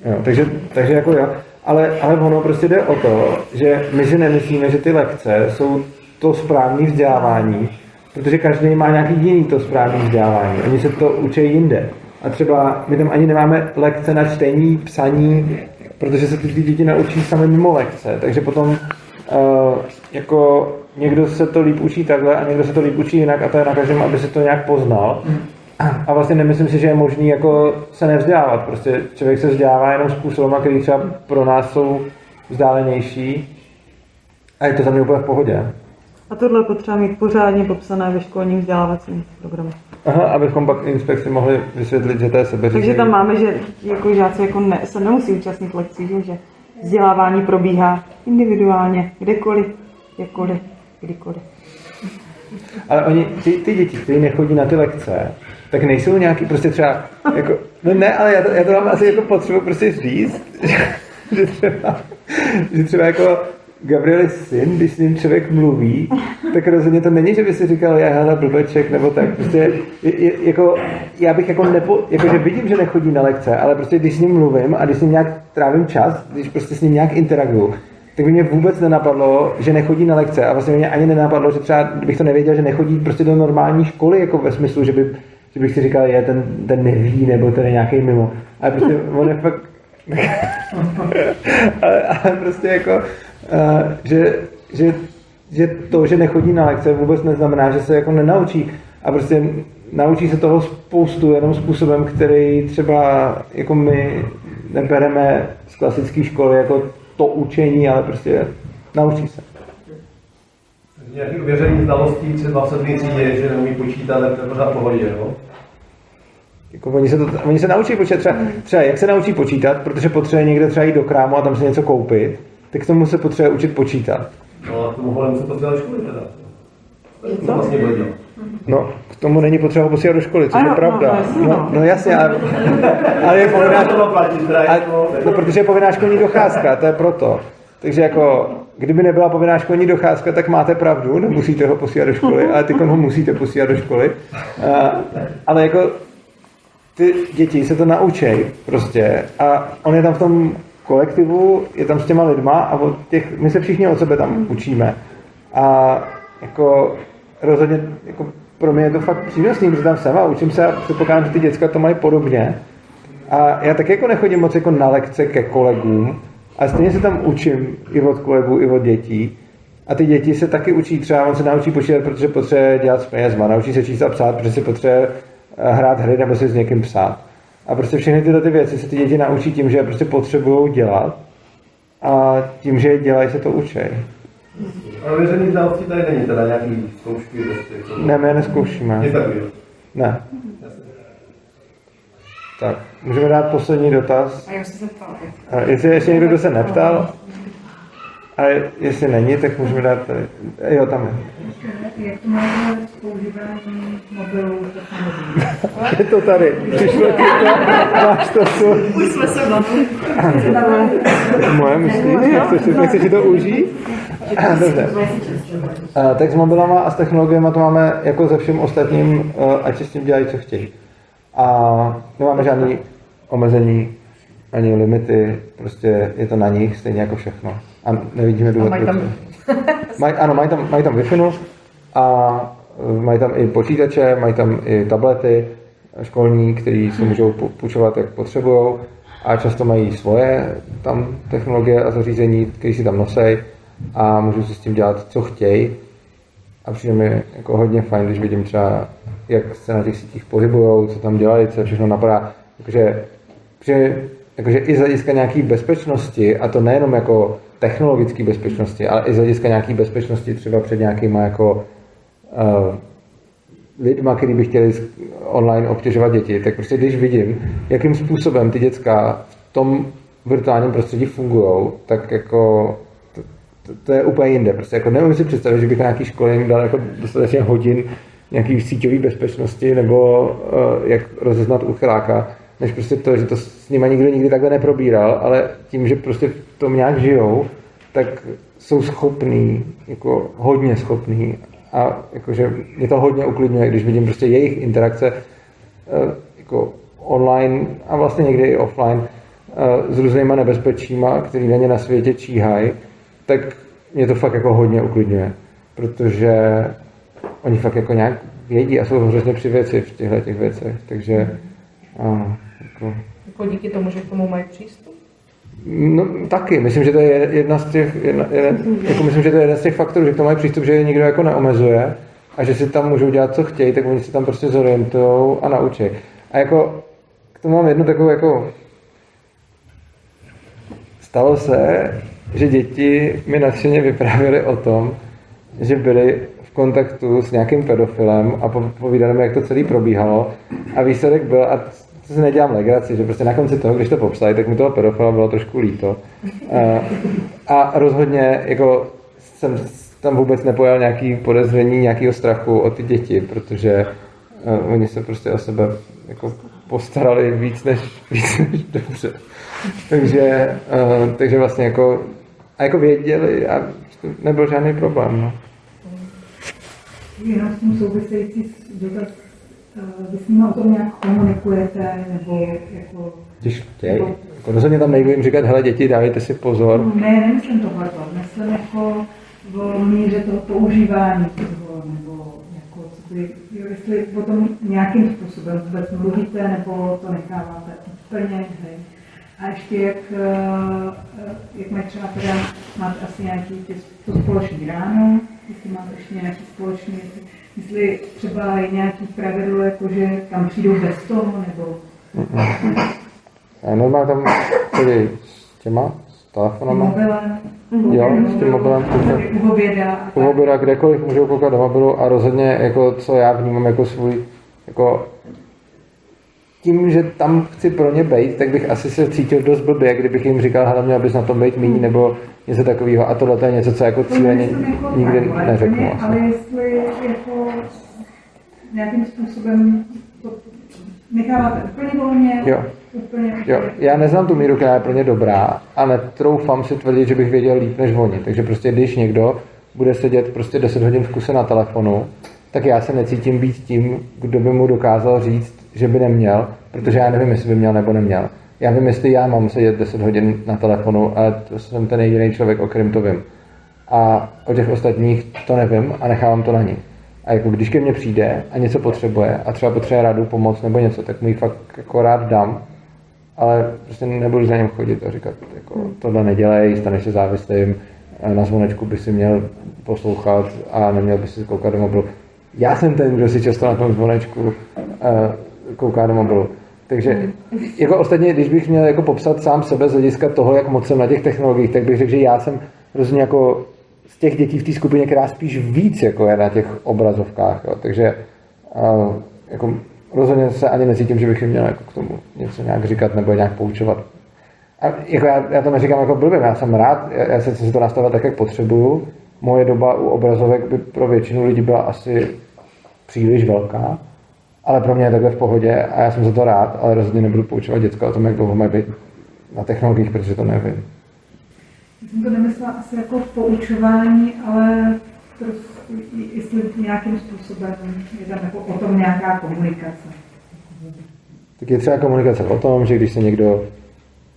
C: Jo, takže, takže jako jo. Ale, ale ono prostě jde o to, že my si nemyslíme, že ty lekce jsou to správné vzdělávání, protože každý má nějaký jiný to správné vzdělávání. Oni se to učí jinde. A třeba my tam ani nemáme lekce na čtení, psaní, protože se ty děti naučí sami mimo lekce. Takže potom uh, jako někdo se to líp učí takhle a někdo se to líp učí jinak a to je na každém, aby se to nějak poznal. A vlastně nemyslím si, že je možný jako se nevzdělávat. Prostě člověk se vzdělává jenom způsobem, který třeba pro nás jsou vzdálenější. A je to za mě úplně v pohodě.
E: A tohle potřeba mít pořádně popsané ve školním vzdělávacím programu.
C: Aha, abychom pak inspekci mohli vysvětlit, že to je sebeřízení.
E: Takže tam máme, že jako žáci jako ne, se nemusí účastnit lekcí, že, že vzdělávání probíhá individuálně, kdekoliv, jakkoliv, kdykoliv.
C: Ale oni, ty, ty děti, které nechodí na ty lekce, tak nejsou nějaký prostě třeba, jako, no ne, ale já to, já to mám asi jako potřebu prostě říct, že, že třeba, že třeba jako Gabrielis syn, když s ním člověk mluví, tak rozhodně to není, že by si říkal, já hele, blbeček, nebo tak. Prostě, je, je, jako, já bych jako nepo, jako, že vidím, že nechodí na lekce, ale prostě když s ním mluvím a když s ním nějak trávím čas, když prostě s ním nějak interaguju, tak by mě vůbec nenapadlo, že nechodí na lekce a vlastně mě ani nenapadlo, že třeba, kdybych to nevěděl, že nechodí prostě do normální školy, jako ve smyslu, že, by, že bych si říkal, je, ten, ten neví, nebo ten je nějaký mimo. Ale prostě on je fakt, ale, ale prostě jako, že, že, že to, že nechodí na lekce, vůbec neznamená, že se jako nenaučí. A prostě naučí se toho spoustu jenom způsobem, který třeba jako my nebereme z klasické školy jako to učení, ale prostě naučí se.
U: Nějaký ověřený znalostí třeba v sedmý třídě, že neumí počítat, tak to je pořád pohodě, no?
C: Jako oni, se to, oni se naučí počítat, třeba, třeba jak se naučí počítat, protože potřebuje někde třeba jít do krámu a tam si něco koupit, tak k tomu se potřebuje učit počítat.
U: No a k tomu holem se to dělá školy teda. To vlastně bude dělat.
C: No, k tomu není potřeba ho posílat do školy, což
U: Ano,
C: je pravda.
U: no, jasně,
C: No,
U: no.
C: no jasně, ale, ale je povinná,
U: jako-
C: no, protože je povinná školní docházka, to je proto. Takže jako, kdyby nebyla povinná školní docházka, tak máte pravdu, nemusíte ho posílat do školy, ale teď ho musíte posílat do školy. A, ale jako ty děti se to naučí prostě a on je tam v tom kolektivu, je tam s těma lidma a od těch, my se všichni od sebe tam učíme. A jako rozhodně jako pro mě je to fakt přínosný, protože tam jsem a učím se a předpokládám, že ty děcka to mají podobně. A já tak jako nechodím moc jako na lekce ke kolegům, ale stejně se tam učím i od kolegů, i od dětí. A ty děti se taky učí, třeba on se naučí počítat, protože potřebuje dělat s penězma, naučí se číst a psát, protože si potřebuje eh, hrát hry nebo si s někým psát. A prostě všechny tyhle ty věci se ty děti naučí tím, že je prostě potřebují dělat a tím, že je dělají, se to učí.
U: A ověřený znalostí tady není teda nějaký zkoušky, co-
C: Ne, my je neskoušíme.
U: Nic takového.
C: Ne. Tak, můžeme dát poslední dotaz.
O: A já jsem se ptala.
C: A jestli ještě někdo, kdo se neptal, a jestli není, tak můžeme dát tady. Jo, tam je.
K: Jak to technologií?
C: Je to tady. Přišlo ti to, máš to tu.
K: Už jsme se bavili.
C: Moje myslíš? Nechceš, nechceš si to užít? Dobře. A, tak s mobilama a s technologiemi to máme jako se vším ostatním, eh, ať si s tím dělají, co chtějí. A nemáme žádný omezení ani limity, prostě je to na nich, stejně jako všechno. A nevidíme důvod.
M: mají tam-.
C: Maj, ano, mají tam, mají tam wi a eh, mají tam i počítače, mají tam i tablety školní, které si můžou pu- půjčovat, jak potřebují a často mají svoje tam technologie a zařízení, které si tam nosej a můžou si s tím dělat, co chtějí. A přijde mi jako hodně fajn, když vidím třeba, jak se na těch sítích pohybují, co tam dělají, co všechno napadá. Takže, přijde, jakože i z hlediska nějaké bezpečnosti, a to nejenom jako technologické bezpečnosti, ale i z hlediska nějaké bezpečnosti třeba před nějakýma jako uh, lidma, kteří by chtěli online obtěžovat děti, tak prostě když vidím, jakým způsobem ty děcka v tom virtuálním prostředí fungují, tak jako to, to, to, je úplně jinde. Prostě jako neumím si představit, že bych na nějaký škole jim dal jako dostatečně hodin nějaký síťové bezpečnosti nebo uh, jak rozeznat uchyláka, než prostě to, že to s nimi nikdo nikdy takhle neprobíral, ale tím, že prostě tom nějak žijou, tak jsou schopní, jako hodně schopní a jakože mě to hodně uklidňuje, když vidím prostě jejich interakce eh, jako online a vlastně někdy i offline eh, s různýma nebezpečíma, který na ně na světě číhají, tak mě to fakt jako hodně uklidňuje, protože oni fakt jako nějak vědí a jsou hrozně při věci v těchto těch věcech, takže a, jako,
M: Jako díky tomu, že k tomu mají přístup.
C: No, taky. Myslím, že to je jedna z těch, jedna, jeden, jako myslím, že to je jeden z těch faktorů, že k tomu mají přístup, že je nikdo jako neomezuje a že si tam můžou dělat, co chtějí, tak oni se tam prostě zorientují a naučí. A jako k tomu mám jednu takovou jako stalo se, že děti mi nadšeně vyprávěly o tom, že byli v kontaktu s nějakým pedofilem a po- povídali mi, jak to celé probíhalo. A výsledek byl, a to si nedělám legraci, že prostě na konci toho, když to popsali, tak mi toho pedofila bylo trošku líto. A, a rozhodně jako jsem tam vůbec nepojal nějaký podezření, nějakého strachu o ty děti, protože uh, oni se prostě o sebe jako postarali víc než, víc než dobře. takže, uh, takže vlastně jako a jako věděli a nebyl žádný problém. No.
K: S tím související dotaz, vy s nimi o tom nějak komunikujete, nebo jako...
C: Když. Jako rozhodně tam nejdu jim říkat, hele děti, dávejte si pozor.
K: Ne, nemyslím tohle, myslím jako v míře toho používání toho, nebo jako, co jo, jestli o tom nějakým způsobem vůbec mluvíte, nebo to necháváte úplně, hej. A ještě jak, eh, jak mají třeba teda, máte asi nějaký ty, to společný ráno, jestli máte ještě nějaký společný, jestli, jestli třeba je nějaký pravidlo, jako že tam přijdou bez toho, nebo
C: A normálně tam chodí s těma, s telefonama.
K: mobilem.
C: Jo, s tím mobilem.
K: U oběda.
C: U oběda kdekoliv můžou koukat do mobilu a rozhodně, jako, co já vnímám jako svůj, jako tím, že tam chci pro ně být, tak bych asi se cítil dost blbě, kdybych jim říkal, hele, měl bys na tom být méně, nebo něco takového. A tohle to je něco, co jako cíleně nikdy neřeknu. asi.
K: Ale jestli jako nějakým způsobem to necháváte úplně volně,
C: Jo.
K: úplně
C: Jo, já neznám tu míru, která je pro ně dobrá a netroufám si tvrdit, že bych věděl líp než oni. Takže prostě když někdo bude sedět prostě 10 hodin v kuse na telefonu, tak já se necítím být tím, kdo by mu dokázal říct, že by neměl, protože já nevím, jestli by měl nebo neměl. Já vím, jestli já mám sedět 10 hodin na telefonu, ale to jsem ten jediný člověk, o kterém to vím. A o těch ostatních to nevím a nechávám to na ní. A jako když ke mně přijde a něco potřebuje a třeba potřebuje radu, pomoc nebo něco, tak mu ji fakt jako rád dám, ale prostě nebudu za něm chodit a říkat, jako, tohle nedělej, staneš se závislým, na zvonečku by si měl poslouchat a neměl by si koukat do mobilu. Já jsem ten, kdo si často na tom zvonečku eh, kouká do mobilu. Takže jako ostatně, když bych měl jako popsat sám sebe z hlediska toho, jak moc jsem na těch technologiích, tak bych řekl, že já jsem rozhodně jako z těch dětí v té skupině, která spíš víc jako je na těch obrazovkách. Jo. Takže jako rozhodně se ani necítím, že bych jim měl jako k tomu něco nějak říkat nebo nějak poučovat. A jako já, já to neříkám jako blbě, já jsem rád, já, já se si to nastavit tak, jak potřebuju. Moje doba u obrazovek by pro většinu lidí byla asi příliš velká, ale pro mě je takhle v pohodě a já jsem za to rád, ale rozhodně nebudu poučovat děcka o tom, jak dlouho mají být na technologiích, protože to nevím.
K: Já jsem to nemyslela asi jako poučování, ale trošku, jestli nějakým způsobem je tam jako o tom nějaká komunikace.
C: Tak je třeba komunikace o tom, že když se někdo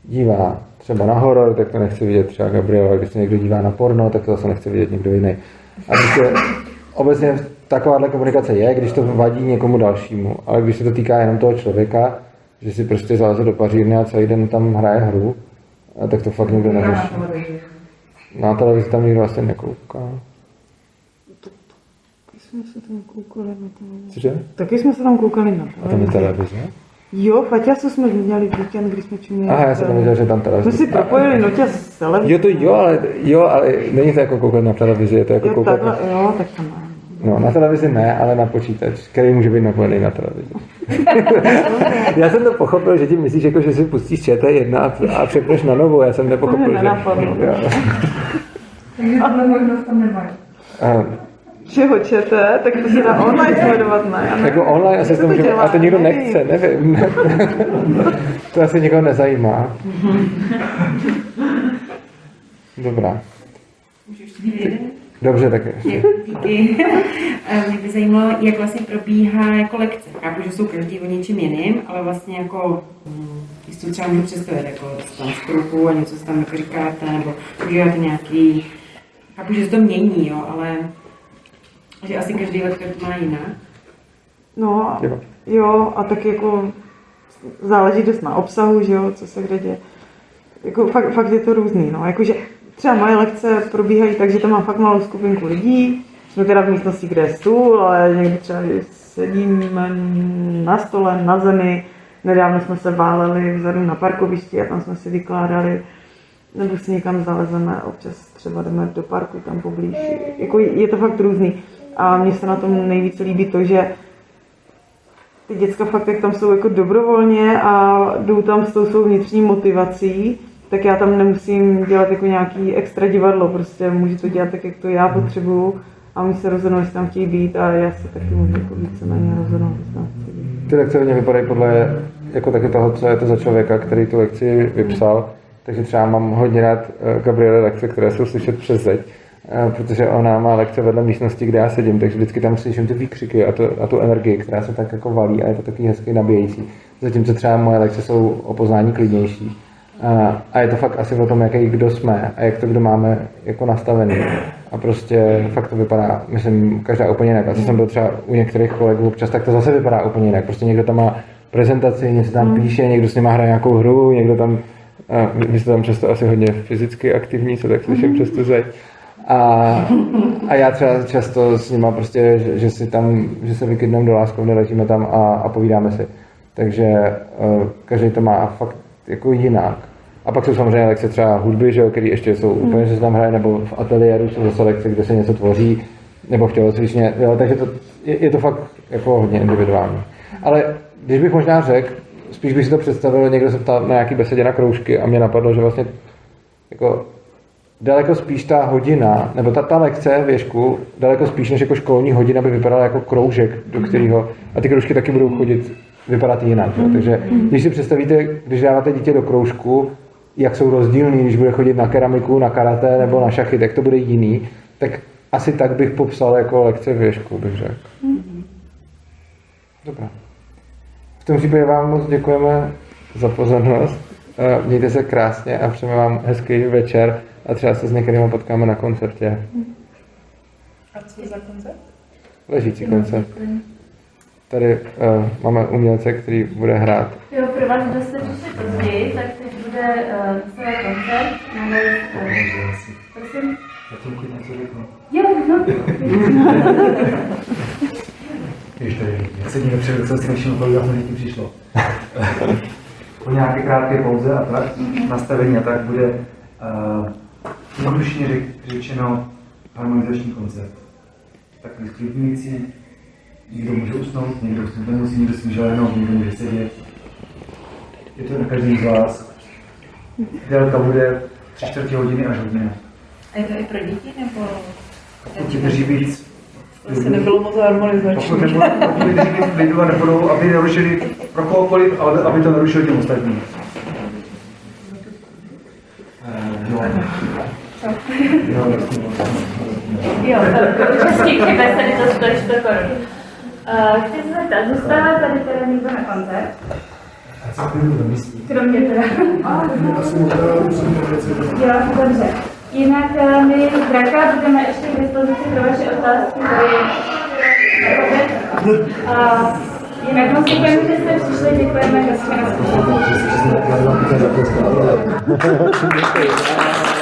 C: dívá třeba na horor, tak to nechce vidět třeba Gabriela, když se někdo dívá na porno, tak to zase nechce vidět někdo jiný. A prostě obecně takováhle komunikace je, když to vadí někomu dalšímu, ale když se to týká jenom toho člověka, že si prostě zaleze do pařírny a celý den tam hraje hru, a tak to fakt nikdo neřeší. Na televizi tam nikdo asi nekouká.
E: Taky jsme se tam koukali na televizi.
C: Cože?
E: Taky jsme se tam koukali na
C: A tam je
E: televizi.
C: televize?
E: Jo, Faťasu jsme viděli v víkend, když jsme čuměli.
C: Aha, já jsem nevěděl, že tam televize.
E: Jsme si propojili noťaz s televizí.
C: Jo, to jo, ale, jo, ale není to jako koukat na televizi, je to jako
E: Jo,
C: koukat
E: takhle,
C: na...
E: jo, tak to má.
C: No, na televizi ne, ale na počítač, který může být napojený na televizi. já jsem to pochopil, že ti myslíš, jako, že si pustíš ČT1 a, a přepneš na novou, já jsem nepochopil, že...
E: nenapadlo.
C: Jo.
K: Takže tohle možnost tam nemají.
C: A,
E: Čeho čete, tak to se dá online sledovat, ne? Nevím.
C: jako online asi to může, a to nikdo
E: Nevím.
C: nechce, nevím. to asi nikoho nezajímá. Dobrá. Dobře, tak ještě.
O: Díky. Eh, Mě by zajímalo, jak vlastně probíhá jako lekce. Chápu, že jsou každý o něčem jiným, ale vlastně jako, hm, jestli to třeba můžu představit, jako tam z kruhu a něco si tam jako říkáte, nebo používáte nějaký, chápu, že se to mění, jo, ale že asi každý lektor to má jinak.
E: No,
C: Jo.
E: jo, a tak jako záleží dost na obsahu, že jo, co se kde děje. Jako fakt, fakt je to různý, no, jakože třeba moje lekce probíhají tak, že tam mám fakt malou skupinku lidí, jsme teda v místnosti, kde je stůl, ale někdy třeba i sedíme na stole, na zemi, nedávno jsme se váleli vzadu na parkovišti a tam jsme si vykládali, nebo si někam zalezeme, občas třeba jdeme do parku tam poblíž. Jako je to fakt různý. A mně se na tom nejvíce líbí to, že ty děcka fakt, jak tam jsou jako dobrovolně a jdou tam s tou svou vnitřní motivací, tak já tam nemusím dělat jako nějaký extra divadlo, prostě můžu to dělat tak, jak to já potřebuju a oni se rozhodnou, jestli tam chtějí být a já se taky můžu jako víceméně rozhodnout, jestli tam chci být.
C: Ty lekce hodně vypadají podle jako taky toho, co je to za člověka, který tu lekci vypsal. Takže třeba mám hodně rád eh, Gabriele lekce, které jsou slyšet přes zeď, eh, protože ona má lekce vedle místnosti, kde já sedím, takže vždycky tam slyším ty výkřiky a, to, a tu energii, která se tak jako valí a je to takový hezky nabíjející. Zatímco třeba moje lekce jsou o poznání klidnější. A, a je to fakt asi o tom, jaký kdo jsme a jak to kdo máme jako nastavený. A prostě fakt to vypadá, myslím, každá úplně jinak. A co jsem byl třeba u některých kolegů občas, tak to zase vypadá úplně jinak. Prostě někdo tam má prezentaci, něco tam píše, někdo s ním hraje nějakou hru, někdo tam, a vy- vy jste tam často asi hodně fyzicky aktivní, co tak slyším přes tu zeď. A, a já třeba často s nima prostě, že, že si tam, že se vykydneme do láskovny, ležíme tam a, a povídáme si. Takže uh, každý to má fakt jako jinak. A pak jsou samozřejmě lekce třeba hudby, že jo, které ještě jsou
E: Hmm.
C: úplně, že se tam hraje, nebo v ateliéru jsou zase lekce, kde se něco tvoří, nebo v tělocvičně, jo, takže to, je, je, to fakt jako hodně individuální. Ale když bych možná řekl, spíš bych si to představil, někdo se ptal na nějaký besedě na kroužky a mě napadlo, že vlastně jako daleko spíš ta hodina, nebo ta, ta lekce věšku, daleko spíš než jako školní hodina by vypadala jako kroužek, do kterého, a ty kroužky taky budou chodit, vypadat jinak. Jo. Takže když si představíte, když dáváte dítě do kroužku, jak jsou rozdílný, když bude chodit na keramiku, na karate nebo na šachy, tak to bude jiný, tak asi tak bych popsal jako lekce věšku, bych řekl. Dobrá. V tom případě vám moc děkujeme za pozornost. Eh, Mějte se krásně a přejeme vám hezký večer a třeba se s některými potkáme na koncertě.
M: A co za koncert?
C: Ležící koncert. Tady uh, máme umělce, který bude hrát.
A: Jo, pro vás, kdo jste přišli později, tak teď bude uh, celý koncert. Máme, uh, prosím?
Q: Já tím klidně něco řeknu.
A: Jo, no.
Q: Když tady sedíme před co si nevšiml, kolik to lidí přišlo. po nějaké krátké pauze a tak, nastavení a tak bude uh, jednodušně řečeno harmonizační koncert. Takový sklidňující, někdo může usnout, někdo usnout nemusí, někdo si může lehnout, někdo může sedět. Je to na každý z vás. Délka bude tři čtvrtě hodiny až hodina.
H: A je to i pro děti, nebo...
Q: Pokud vydrží víc,
M: To asi nebylo moc harmonizační.
Q: pokud vydrží víc lidu a nebudou, aby nerušili pro kohokoliv, ale aby to nerušilo těm ostatním. Eh, jo. Jo, jasně.
A: Jo, účastníky besedy to stojí 100 korun. Uh, chci se zeptat, zůstává tady teda někdo na koncert?
I: A co to myslíš?
A: Kromě teda.
B: Asi.
A: Jo, dobře. Jinak eh, my z Draka budeme ještě k dispozici pro vaše otázky. A jinak moc děkujeme, že jste přišli, děkujeme, že jsme na
C: Děkuji.